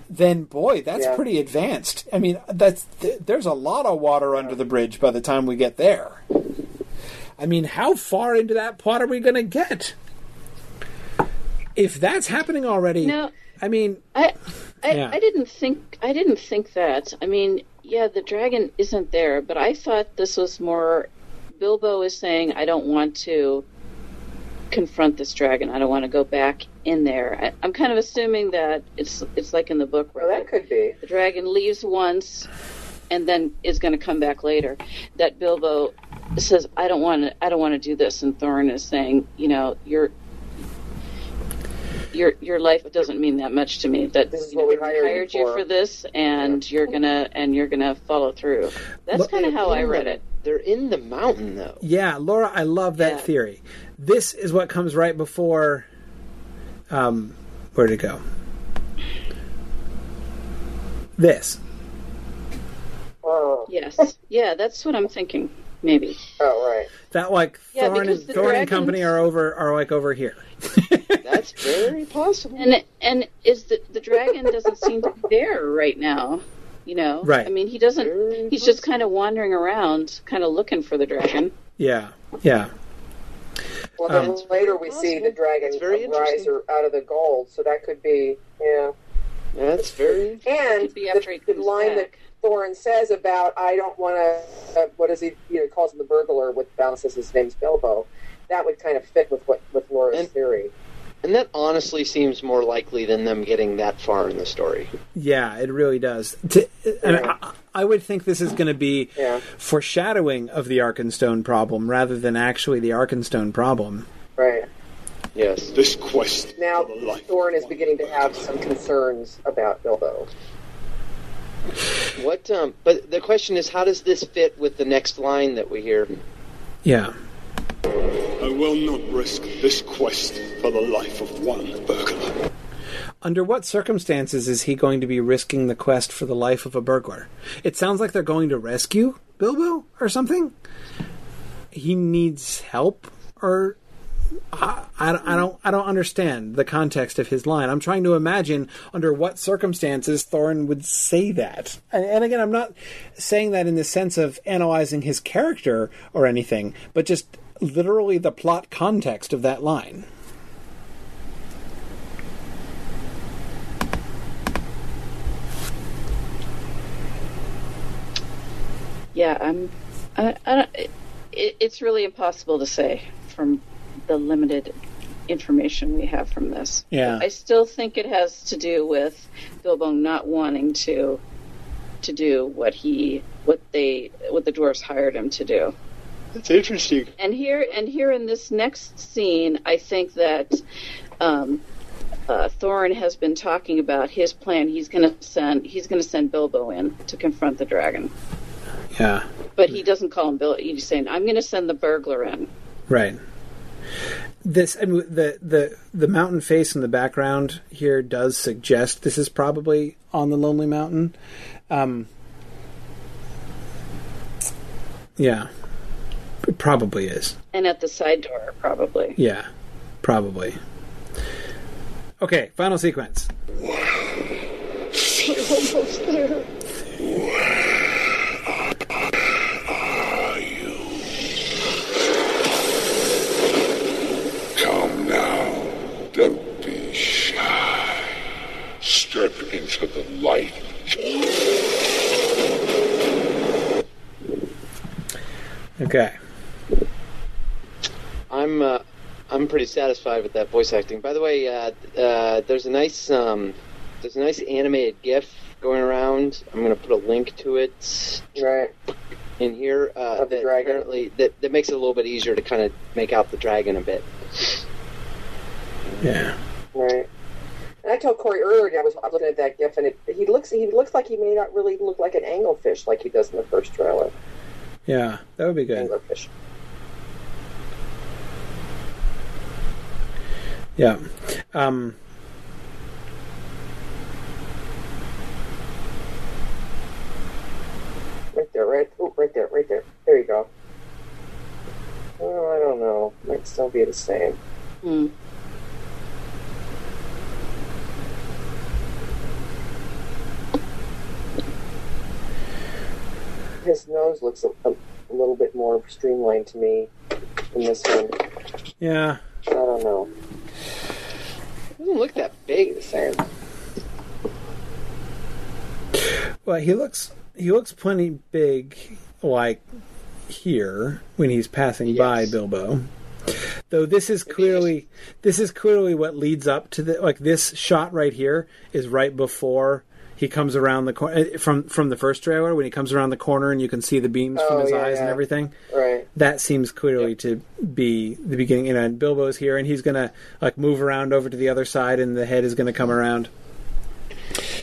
Then boy, that's Yeah. pretty advanced. I mean, that's th- there's a lot of water under the bridge by the time we get there. I mean, how far into that plot are we going to get? If that's happening already, No. I mean, I I, Yeah. I didn't think I didn't think that. I mean, yeah, the dragon isn't there, but I thought this was more Bilbo is saying I don't want to confront this dragon. I don't want to go back in there. I, I'm kind of assuming that it's it's like in the book where Well, that could be. the dragon leaves once and then is going to come back later. That Bilbo says I don't want to I don't want to do this and Thorin is saying, you know, you're your your life doesn't mean that much to me. That This is what know, we hired you hired you for. for this, and you're gonna and you're gonna follow through. That's kind of how I read it. They're in the mountain, though. Yeah, Laura, I love that Yeah. theory. This is what comes right before. Um, where'd it go? This. Oh, Yes, yeah, that's what I'm thinking. Maybe. oh right. That like Yeah, Thorin, because and, the Thorin and company are over are like over here. That's very possible. And and is the the dragon doesn't seem to be there right now. You know, Right. I mean, he doesn't. He's just kind of wandering around, kind of looking for the dragon. Yeah, yeah, Well, then Um, later we see the dragon rise or- out of the gold, so that could be yeah. That's very. And Could be after the, the comes line back. that Thorin says about I don't want to. Uh, does he? You know, he calls him the burglar. With Val says his name's Bilbo. That would kind of fit with what with Laura's And- theory. And that honestly seems more likely than them getting that far in the story. yeah. It really does. To, and I, I would think this is going to be Yeah. foreshadowing of the Arkenstone problem rather than actually the Arkenstone problem. Right Yes. This quest now, for the life Thorin is beginning to have some concerns about Bilbo. What? Um. But the question is, how does this fit with the next line that we hear? Yeah. Will not risk this quest for the life of one burglar. Under what circumstances is he going to be risking the quest for the life of a burglar? It sounds like they're going to rescue Bilbo or something. He needs help, or I, I, I don't I don't understand the context of his line. I'm trying to imagine under what circumstances Thorin would say that. And, and again, I'm not saying that in the sense of analyzing his character or anything, but just literally the plot context of that line. Yeah, I'm. I, I don't, it, it's really impossible to say from the limited information we have from this. Yeah. I still think it has to do with Bilbo not wanting to to do what he what they what the dwarves hired him to do. That's interesting. And here and here in this next scene, I think that um, uh, Thorin has been talking about his plan. He's going to send he's going to send Bilbo in to confront the dragon, Yeah. but he doesn't call him Bilbo. He's saying, "I'm going to send the burglar in." Right. This I mean, the the the mountain face in the background here does suggest this is probably on the Lonely Mountain. Um, yeah, it probably is. And at the side door, probably. Yeah, probably. Okay, final sequence. almost there. Come now. Don't be shy. Step into the light. Okay. I'm uh, I'm pretty satisfied with that voice acting. By the way, uh, uh, there's a nice um, there's a nice animated GIF going around. I'm going to put a link to it Right. in here. Uh, Of the that dragon. apparently that, that makes it a little bit easier to kind of make out the dragon a bit. Yeah. Right. And I told Corey earlier I was, looking at that gif, and it, he looks he looks like he may not really look like an anglefish like he does in the first trailer. Yeah, that would be good. Anglerfish. Yeah. Um, Right there, right, oh, right there, right there. There you go. Oh, I don't know. Might still be the same. Hmm. His nose looks a, a, a little bit more streamlined to me in this one. yeah. I don't know. Doesn't look that big the same. Well, he looks he looks plenty big, like here when he's passing by Bilbo. Though this is clearly this is clearly what leads up to the like this shot right here is right before he comes around the corner eh, from from the first trailer when he comes around the corner and you can see the beams from Oh, his yeah, eyes and everything. Right. That seems clearly to be the beginning. You know, and Bilbo's here and he's gonna like move around over to the other side and the head is gonna come around.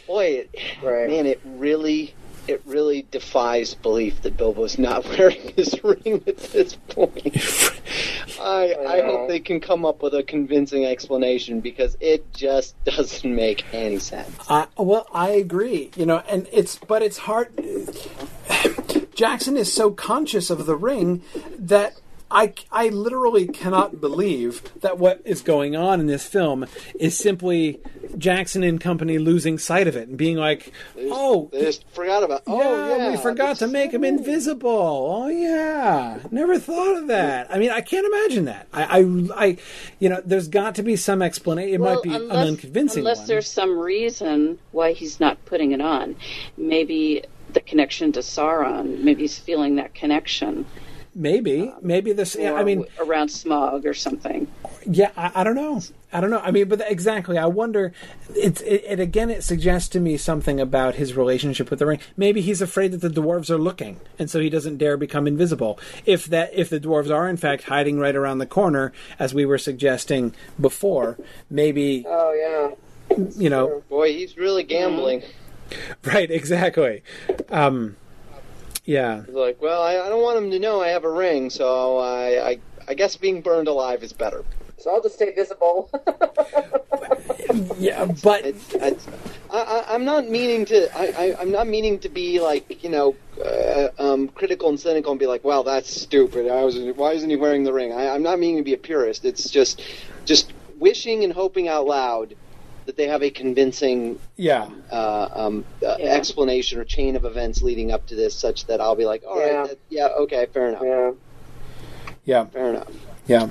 Boy, it, Right. man, it really, it really defies belief that Bilbo's not wearing his ring at this point. I, I know. hope they can come up with a convincing explanation because it just doesn't make any sense. Uh, well, I agree. You know, and it's but it's hard. Jackson is so conscious of the ring that I I literally cannot believe that what is going on in this film is simply Jackson and company losing sight of it and being like, "Oh, They just forgot about. Oh yeah, yeah, we forgot to make him invisible. Oh yeah, never thought of that. I mean, I can't imagine that. I, I, I you know, there's got to be some explanation. It might be an unconvincing unless one. there's some reason why he's not putting it on. Maybe the connection to Sauron. Maybe he's feeling that connection. Maybe, maybe this. I mean, around Smaug or something. Yeah, I, I don't know. I don't know. I mean, but exactly. I wonder. It's it, it again. It suggests to me something about his relationship with the ring. Maybe he's afraid that the dwarves are looking, and so he doesn't dare become invisible. If that, if the dwarves are in fact hiding right around the corner, as we were suggesting before, maybe Oh yeah. you know, Boy, he's really gambling. right? Exactly. Um, yeah. He's like, well, I, I don't want him to know I have a ring, so I, I, I guess being burned alive is better. So I'll just stay visible. Yeah, but It's, it's, I, I, I'm not meaning to. I, I, I'm not meaning to be like you know, uh, um, critical and cynical and be like, "Well, that's stupid. I was, why isn't he wearing the ring?" I, I'm not meaning to be a purist. It's just, just wishing and hoping out loud that they have a convincing yeah. uh, um, uh, explanation or chain of events leading up to this, such that I'll be like, "All right, Yeah. that, yeah, okay, fair enough, yeah. Yeah. fair enough." Yeah.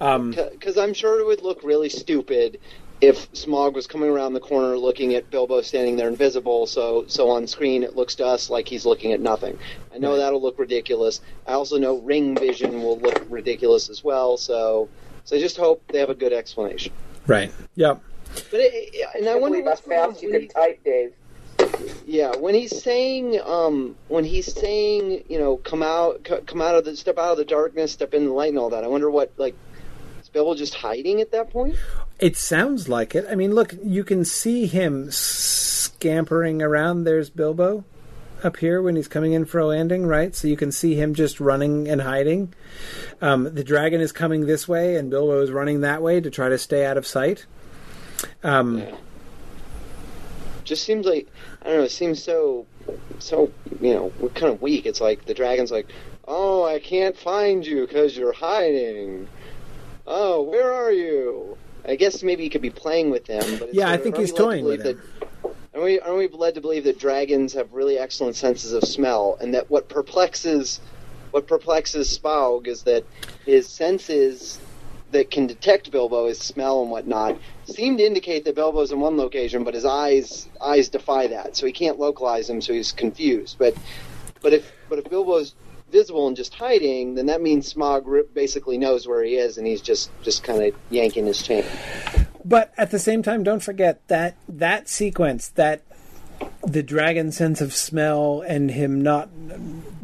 Um, Because I'm sure it would look really stupid if Smaug was coming around the corner looking at Bilbo standing there invisible, so so on screen it looks to us like he's looking at nothing. I know that'll look ridiculous. I also know ring vision will look ridiculous as well, so so I just hope they have a good explanation. right. Yep. But it, and I wonder believe how what's going on fast you when can type, Dave. yeah, when he's saying, um, when he's saying, you know, come out, c- come out of the, step out of the darkness, step in the light, and all that. I wonder what, like, is Bilbo just hiding at that point? It sounds like it. I mean, look, you can see him scampering around. There's Bilbo up here when he's coming in for a landing, right? So you can see him just running and hiding. Um, the dragon is coming this way, and Bilbo is running that way to try to stay out of sight. Um, Just seems like I don't know. It seems so, so you know, we're kind of weak. It's like the dragon's like, oh, I can't find you because you're hiding. Oh, where are you? I guess maybe you could be playing with them, but it's Yeah, I think he's toying with that- Aren't we, aren't we led to believe that dragons have really excellent senses of smell, and that what perplexes what perplexes Smaug is that his senses that can detect Bilbo, his smell and whatnot, seem to indicate that Bilbo's in one location, but his eyes eyes defy that, so he can't localize him, so he's confused. But but if but if Bilbo's visible and just hiding, then that means Smaug basically knows where he is, and he's just just kind of yanking his chain. But at the same time, don't forget that that sequence, that the dragon sense of smell and him not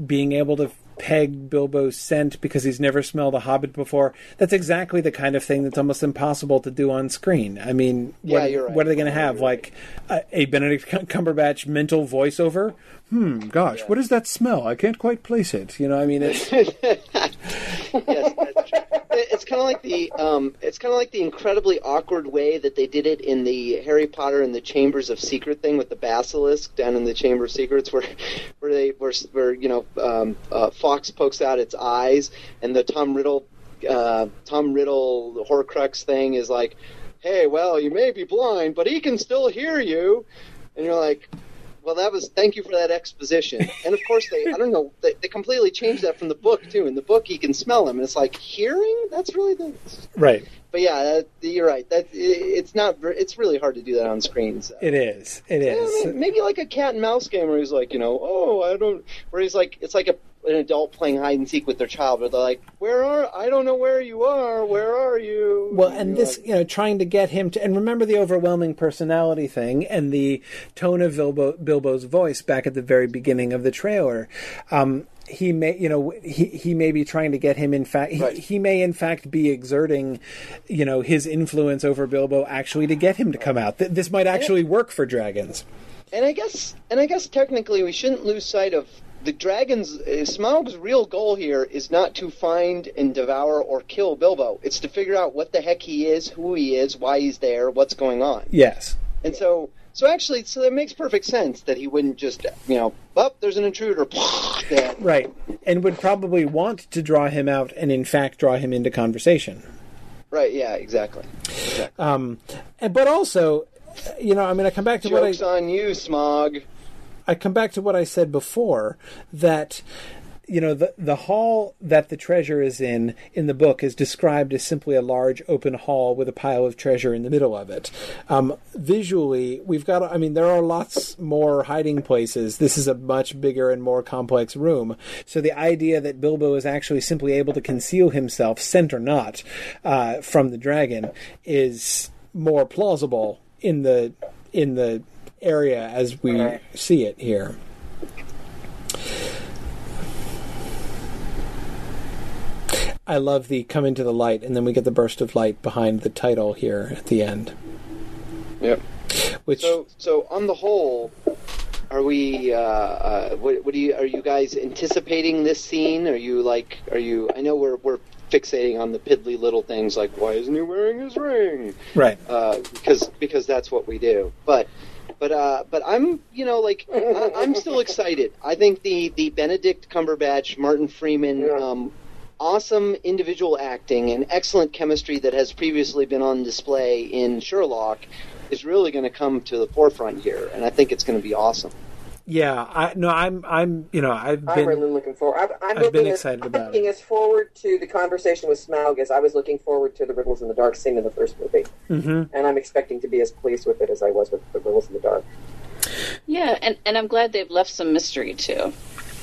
being able to peg Bilbo's scent because he's never smelled a Hobbit before. That's exactly the kind of thing that's almost impossible to do on screen. I mean, Yeah, what, you're right. what are they going to have? Like a, a Benedict Cumberbatch mental voiceover? Hmm, gosh, what does that smell? I can't quite place it. You know, I mean, it's. yes. It's kind of like the um, it's kind of like the incredibly awkward way that they did it in the Harry Potter and the Chambers of Secret thing with the basilisk down in the Chamber of Secrets, where where they where, where you know um, uh, Fawkes pokes out its eyes, and the Tom Riddle uh, Tom Riddle Horcrux thing is like, hey, well, you may be blind, but he can still hear you, and you're like. Well, that was thank you for that exposition. And of course, they I don't know they, they completely changed that from the book too. In the book, he can smell him, and it's like hearing. That's really the. Right. But yeah, that, you're right. That it, it's not. It's really hard to do that on screen. So. It is. It Yeah, is. may- maybe like a cat and mouse game where he's like, you know, oh, I don't. Where he's like, it's like a, an adult playing hide and seek with their child, where they're like, where are? I don't know where you are. Where are you? Well, and this, you know, trying to get him to, and remember the overwhelming personality thing and the tone of Bilbo, Bilbo's voice back at the very beginning of the trailer. Um, he may, you know, he he may be trying to get him. In fact, he, he may in fact be exerting, you know, his influence over Bilbo actually to get him to come out. Th- This might actually work for dragons. And I guess, and I guess technically, we shouldn't lose sight of the dragons. Uh, Smaug's real goal here is not to find and devour or kill Bilbo. It's to figure out what the heck he is, who he is, why he's there, what's going on. Yes. And so, so actually, so it makes perfect sense that he wouldn't just, you know, up there's an intruder. Right. And would probably want to draw him out and in fact draw him into conversation. Right? Yeah, exactly. Um, and, but also, you know, I'm going to come back to what I Jokes on you, Smaug. I come back to what I said before that you know the the hall that the treasure is in in the book is described as simply a large open hall with a pile of treasure in the middle of it. Um, visually, we've got I mean there are lots more hiding places. This is a much bigger and more complex room. So the idea that Bilbo is actually simply able to conceal himself, scent or not, uh, from the dragon is more plausible in the in the area as we see it here. I love the come into the light, and then we get the burst of light behind the title here at the end. Yep. Which so, so on the whole, are we? Uh, uh, what, what do you? Are you guys anticipating this scene? Are you like? Are you? I know we're we're fixating on the piddly little things like why isn't he wearing his ring? Right. Uh, because because that's what we do. But but uh, but I'm you know like I, I'm still excited. I think the the Benedict Cumberbatch, Martin Freeman. Um, Awesome individual acting and excellent chemistry that has previously been on display in Sherlock is really going to come to the forefront here, and I think it's going to be awesome. Yeah, I no, I'm I'm you know I've I'm been really looking forward. I'm, I'm I've looking been as- excited I'm about looking as forward to the conversation with Smaug as I was looking forward to the Riddles in the Dark scene in the first movie, Mhm. and I'm expecting to be as pleased with it as I was with the Riddles in the Dark. Yeah, and, and I'm glad they've left some mystery too.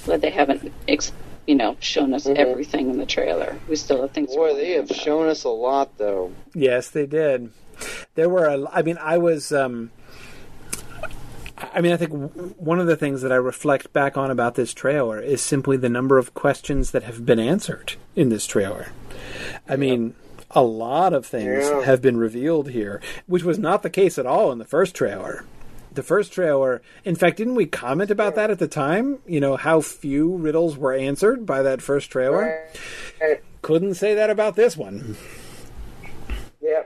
Glad they haven't, ex- you know, shown us everything in the trailer. We still have things. Boy, they have shown us a lot, though. Yes, they did. There were, a, I mean, I was, um, I mean, I think one of the things that I reflect back on about this trailer is simply the number of questions that have been answered in this trailer. I mean, a lot of things Yeah. have been revealed here, which was not the case at all in the first trailer. The first trailer, in fact, didn't we comment about that at the time? You know, how few riddles were answered by that first trailer? Couldn't say that about this one. Yeah.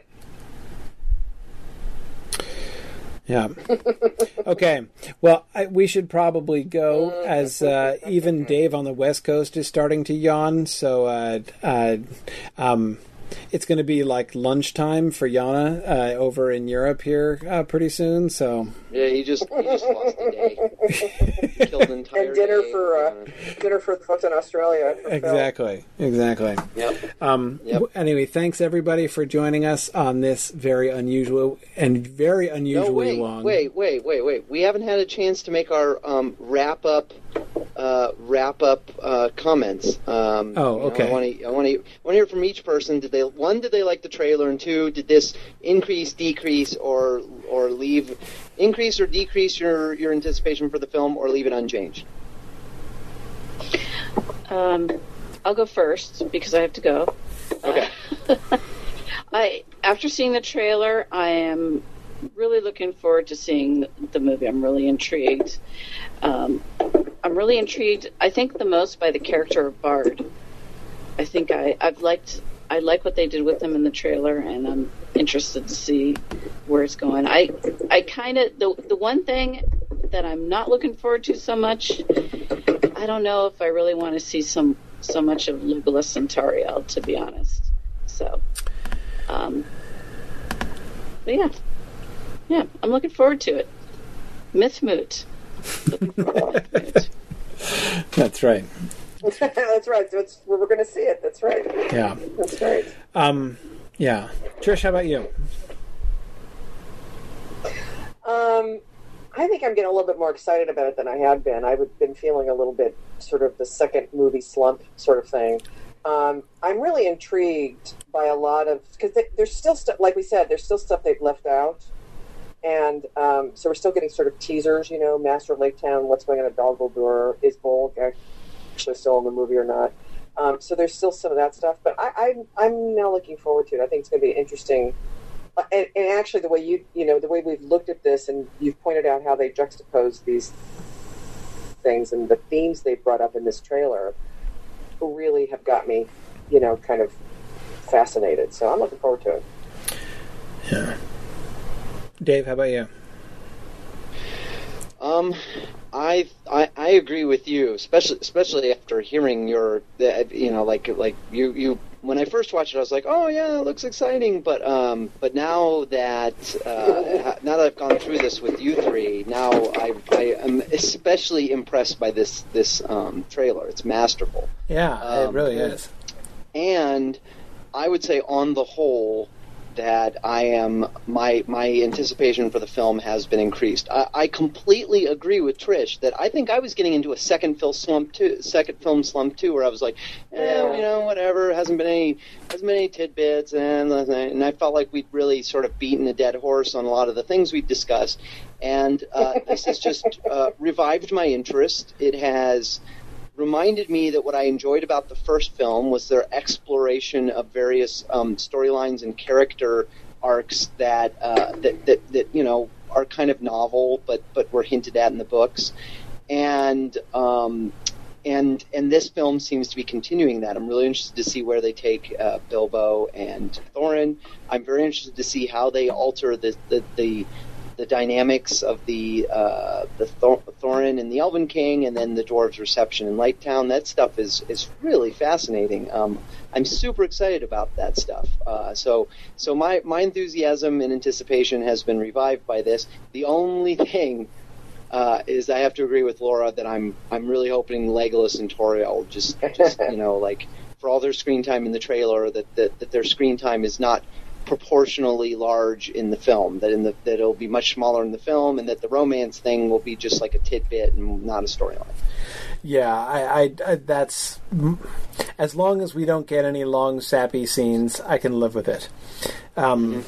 Yeah. okay. Well, I, we should probably go as uh, even Dave on the West Coast is starting to yawn. So uh, uh, um, it's going to be like lunchtime for Yana uh, over in Europe here uh, pretty soon. So Yeah, he just he just lost a day. Killed an entire and dinner day. for uh, dinner for the folks in Australia. for Phil. exactly, exactly. Yep. Um, w- Anyway, thanks everybody for joining us on this very unusual and very No, unusually wait, long. wait, wait, wait, wait. We haven't had a chance to make our um, wrap up, uh, wrap up uh, comments. Um, Oh, you know, okay. I want to, I want to, want to hear from each person. Did they one? Did they like the trailer? And two, did this increase, decrease, or or leave, increase or decrease your your anticipation for the film, or leave it unchanged? Um, I'll go first because I have to go. Okay. I after seeing the trailer, I am really looking forward to seeing the movie. I'm really intrigued. Um, I'm really intrigued. I think the most by the character of Bard. I think I, I've liked I like what they did with him in the trailer, and I'm interested to see where it's going. I I kind of the the one thing that I'm not looking forward to so much. I don't know if I really want to see some so much of Legolas and to be honest. So, um, but yeah, yeah, I'm looking forward to it. Myth Moot. That's right. That's right. That's where we're going to see it. That's right. Yeah. That's right. Um, yeah. Trish, how about you? Um, I think I'm getting a little bit more excited about it than I had been. I've been feeling a little bit sort of the second movie slump sort of thing. Um, I'm really intrigued by a lot of because there's still stuff, like we said, there's still stuff they've left out, and um, so we're still getting sort of teasers. You know, Master of Lake Town, what's going on at Dol is Bolg actually still in the movie or not? Um, so there's still some of that stuff, but I, I'm I'm now looking forward to it. I think it's going to be interesting. Uh, and, and actually, the way you you know the way we've looked at this, and you've pointed out how they juxtapose these things and the themes they've brought up in this trailer really have got me, you know, kind of fascinated. So I'm looking forward to it. Yeah. Dave, how about you? Um, I, I I agree with you, especially especially after hearing your, you know, like like you you when I first watched it, I was like, oh yeah, it looks exciting. But um, but now that uh, now that I've gone through this with you three, now I I am especially impressed by this this um, trailer. It's masterful. Yeah, Um, it really is. and I would say on the whole that I am my my anticipation for the film has been increased. I, I completely agree with Trish that I think I was getting into a second film slump too, second film slump too, where I was like, eh, you know, whatever, hasn't been any hasn't been any tidbits, and and I felt like we'd really sort of beaten a dead horse on a lot of the things we'd discussed, and uh, this has just uh, revived my interest. It has reminded me that what I enjoyed about the first film was their exploration of various um, storylines and character arcs that, uh, that that that you know are kind of novel, but but were hinted at in the books, and um, and and this film seems to be continuing that. I'm really interested to see where they take uh, Bilbo and Thorin. I'm very interested to see how they alter the the, the the dynamics of the uh, the Thor- Thorin and the Elven King, and then the dwarves' reception in Lake Town. That stuff is is really fascinating. Um, I'm super excited about that stuff. Uh, so so my my enthusiasm and anticipation has been revived by this. The only thing. Uh, is I have to agree with Laura that I'm I'm really hoping Legolas and Tauriel just just you know like for all their screen time in the trailer that, that, that their screen time is not proportionally large in the film. That in the that it'll be much smaller in the film, and that the romance thing will be just like a tidbit and not a storyline. Yeah, I, I, I that's as long as we don't get any long sappy scenes, I can live with it. Um,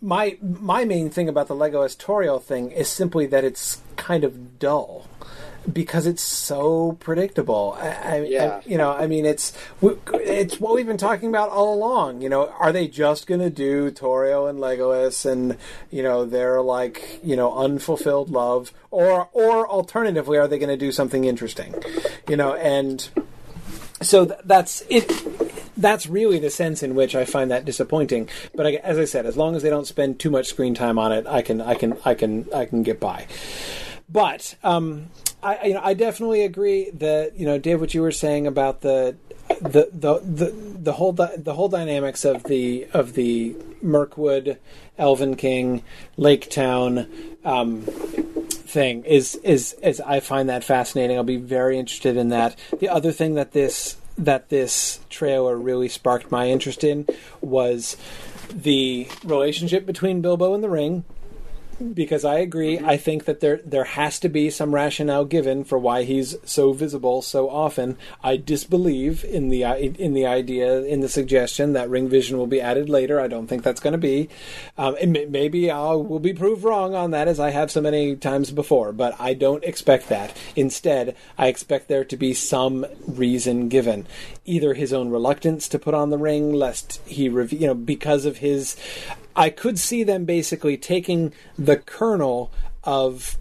My my main thing about the Legolas Tauriel thing is simply that it's kind of dull because it's so predictable. I, I, Yeah. I- you know, I mean, it's it's what we've been talking about all along. You know, are they just going to do Tauriel and Legolas, and you know, they're like you know unfulfilled love, or or alternatively, are they going to do something interesting? You know, and so th- that's it. That's really the sense in which I find that disappointing. But I, as I said, as long as they don't spend too much screen time on it, I can, I can, I can, I can get by. But um, I, you know, I definitely agree that you know, Dave, what you were saying about the the the the, the whole di- the whole dynamics of the of the Mirkwood, Elven King, Lake Town. Um, thing is is is I find that fascinating. I'll be very interested in that. The other thing that this that this trailer really sparked my interest in was the relationship between Bilbo and the Ring because I agree. I think that there there has to be some rationale given for why he's so visible so often. I disbelieve in the in the idea in the suggestion that ring vision will be added later. I don't think that's going to be. Um, may- maybe I will be proved wrong on that, as I have so many times before. But I don't expect that. Instead, I expect there to be some reason given, either his own reluctance to put on the ring, lest he, rev- you know, because of his. I could see them basically taking the kernel of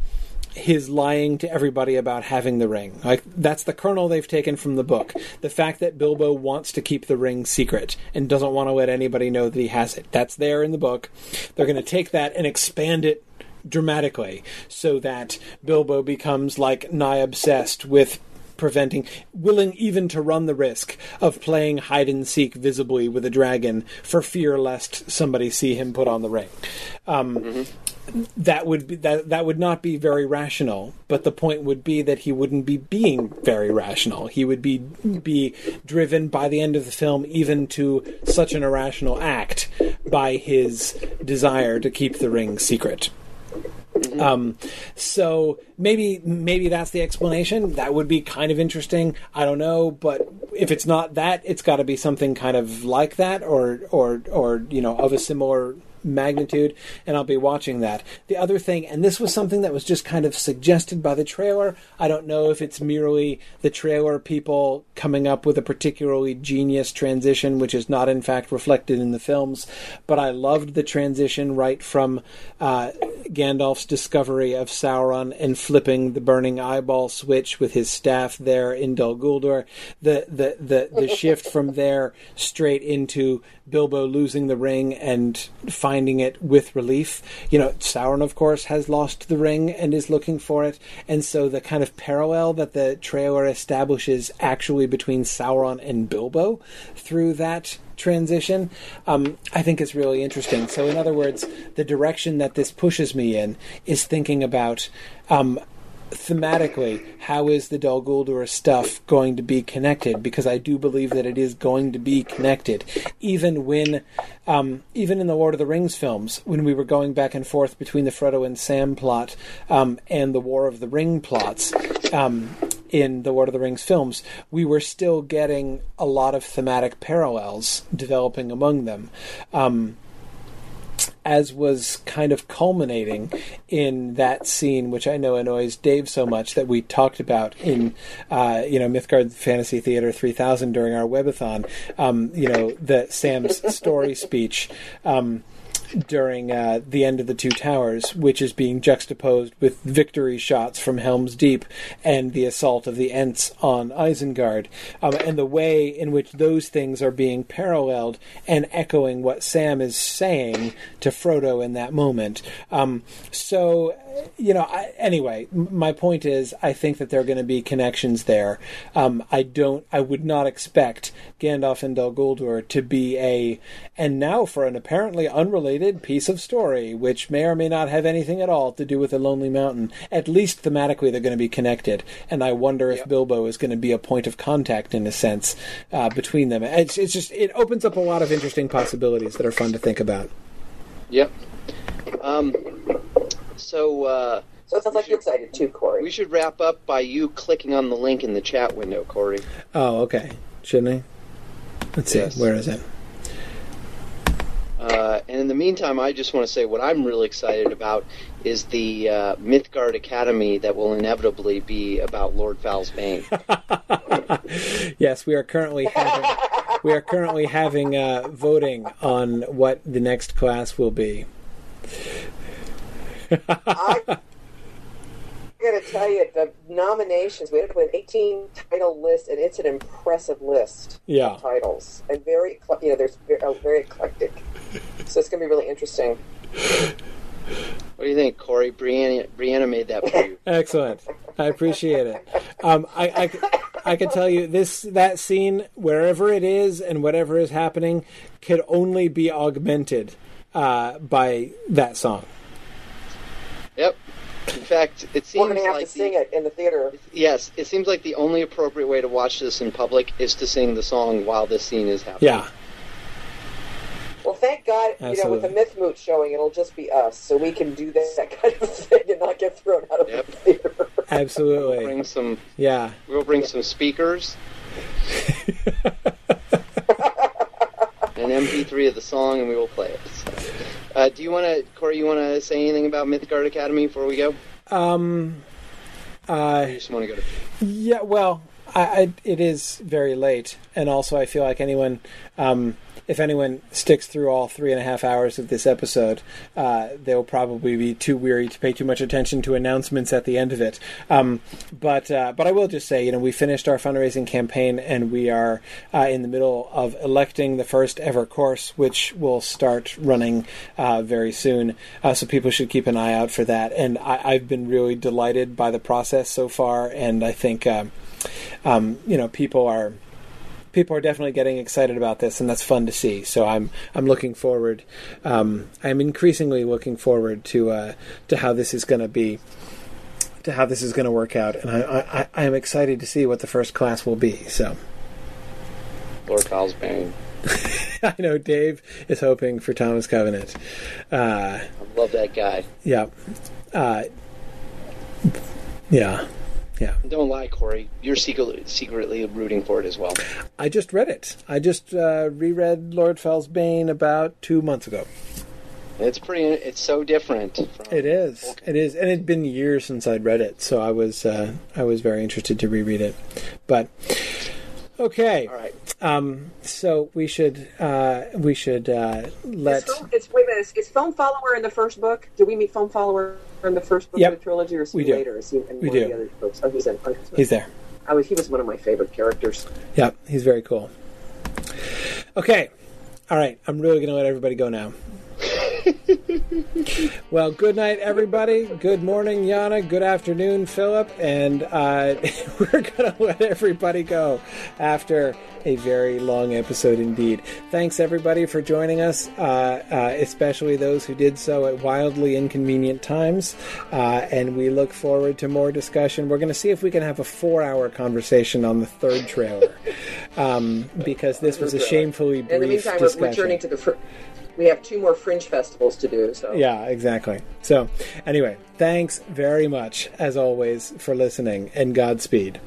his lying to everybody about having the ring. Like that's the kernel they've taken from the book. The fact that Bilbo wants to keep the ring secret and doesn't want to let anybody know that he has it. That's there in the book. They're going to take that and expand it dramatically so that Bilbo becomes like nigh obsessed with preventing willing even to run the risk of playing hide and seek visibly with a dragon for fear lest somebody see him put on the ring. Um, that would be that that would not be very rational but the point would be that he wouldn't be being very rational. He would be be driven by the end of the film even to such an irrational act by his desire to keep the ring secret um, so maybe maybe that's the explanation. That would be kind of interesting. I don't know, but if it's not that, it's got to be something kind of like that, or or or you know of a similar magnitude, and I'll be watching that. The other thing, and this was something that was just kind of suggested by the trailer. I don't know if it's merely the trailer people coming up with a particularly genius transition, which is not in fact reflected in the films, but I loved the transition right from uh, Gandalf's discovery of Sauron and flipping the burning eyeball switch with his staff there in Dol Guldur. The the the, the shift from there straight into Bilbo losing the ring and finding it with relief. You know, Sauron, of course, has lost the ring and is looking for it. And so the kind of parallel that the trailer establishes actually between Sauron and Bilbo through that transition, um, I think is really interesting. So, in other words, the direction that this pushes me in is thinking about. Um, thematically, how is the Dol Guldur stuff going to be connected? Because I do believe that it is going to be connected, even when, um, even in the Lord of the Rings films, when we were going back and forth between the Frodo and Sam plot um, and the War of the Ring plots. Um, in the Lord of the Rings films, we were still getting a lot of thematic parallels developing among them. Um, as was kind of culminating in that scene, which I know annoys Dave so much that we talked about in, uh, you know, Mythgard Fantasy Theater 3000 during our webathon. Um, you know, the Sam's story speech. Um, during uh, the end of the Two Towers, which is being juxtaposed with victory shots from Helm's Deep and the assault of the Ents on Isengard, um, and the way in which those things are being paralleled and echoing what Sam is saying to Frodo in that moment. Um, so, you know, I, anyway, my point is, I think that there are going to be connections there. Um, I don't, I would not expect Gandalf and Dol Guldur to be a, and now for an apparently unrelated piece of story, which may or may not have anything at all to do with the Lonely Mountain. At least thematically, they're going to be connected, and I wonder if Bilbo is going to be a point of contact in a sense uh, between them. It's, it's just it opens up a lot of interesting possibilities that are fun to think about. Yep. Um, so, uh, So it sounds like you're excited too, Corey. we should wrap up by you clicking on the link in the chat window, Corey. Oh, okay. Shouldn't I? Let's see. Where is it? Uh, and in the meantime, I just want to say what I'm really excited about is the uh, Mythgard Academy that will inevitably be about Lord Foul's Bane. yes, we are currently having we are currently having uh, voting on what the next class will be. I got to tell you, the nominations, we ended up with an 18 title list, and it's an impressive list Yeah. of titles. And very, you know, there's very, uh, very eclectic. So it's going to be really interesting. What do you think, Corey? Brianna, Brianna made that for you. Excellent. I appreciate it. Um, I, I, I can tell you this that scene, wherever it is and whatever is happening, could only be augmented uh, by that song. Yep. In fact, it seems We're seems going to have like to sing the, it in the theater. yes, it seems like the only appropriate way to watch this in public is to sing the song while this scene is happening. Yeah. Well, thank God, you know, with the Absolutely. Myth Moot showing, it'll just be us, so we can do that, that kind of thing and not get thrown out of the theater. Absolutely. Bring some. Yeah. We'll bring some speakers. An MP3 of the song, and we will play it. So, uh, do you want to, Corey? You want to say anything about Mythgard Academy before we go? Um. Uh, You just want to go to. Yeah, well, I, I, it is very late, and also I feel like anyone, um, if anyone sticks through all three and a half hours of this episode, uh, they'll probably be too weary to pay too much attention to announcements at the end of it. Um, but uh, but I will just say, you know, we finished our fundraising campaign, and we are uh, in the middle of electing the first ever course, which will start running uh, very soon. Uh, so people should keep an eye out for that. And I, I've been really delighted by the process so far, and I think. Uh, um, you know, people are people are definitely getting excited about this, and that's fun to see. So I'm I'm looking forward. Um, I'm increasingly looking forward to uh, to how this is going to be, to how this is going to work out, and I, I I am excited to see what the first class will be. So Lord Kyle's Bane. I know Dave is hoping for Thomas Covenant. Uh, I love that guy. yeah, uh, yeah. Yeah. Don't lie, Corey. You're secretly, secretly rooting for it as well. I just read it. I just uh, reread Lord Foul's Bane about two months ago. It's pretty. It's so different. From, It is. It is, and it'd been years since I'd read it, so I was uh, I was very interested to reread it. But okay, all right. Um, so we should uh, we should uh, let. Is, film, it's, wait a minute, is, is Foamfollower in the first book? Do we meet Foamfollower in the first book Yep. of the trilogy, or is he We do. later? Is he in We one do. of the other books? Oh, he's in. okay, He's there. I was, he was one of my favorite characters. Yeah, he's very cool. Okay, all right. I'm really going to let everybody go now. well, good night, everybody. Good morning, Yana. Good afternoon, Philip. And uh, we're going to let everybody go after a very long episode indeed. Thanks, everybody, for joining us, uh, uh, especially those who did so at wildly inconvenient times. Uh, and we look forward to more discussion. We're going to see if we can have a four hour conversation on the third trailer um, because this was a shamefully brief In the meantime, we're discussion. returning to the. Fr- we have two more fringe festivals to do. So Yeah, exactly. So, anyway, thanks very much, as always, for listening, and Godspeed.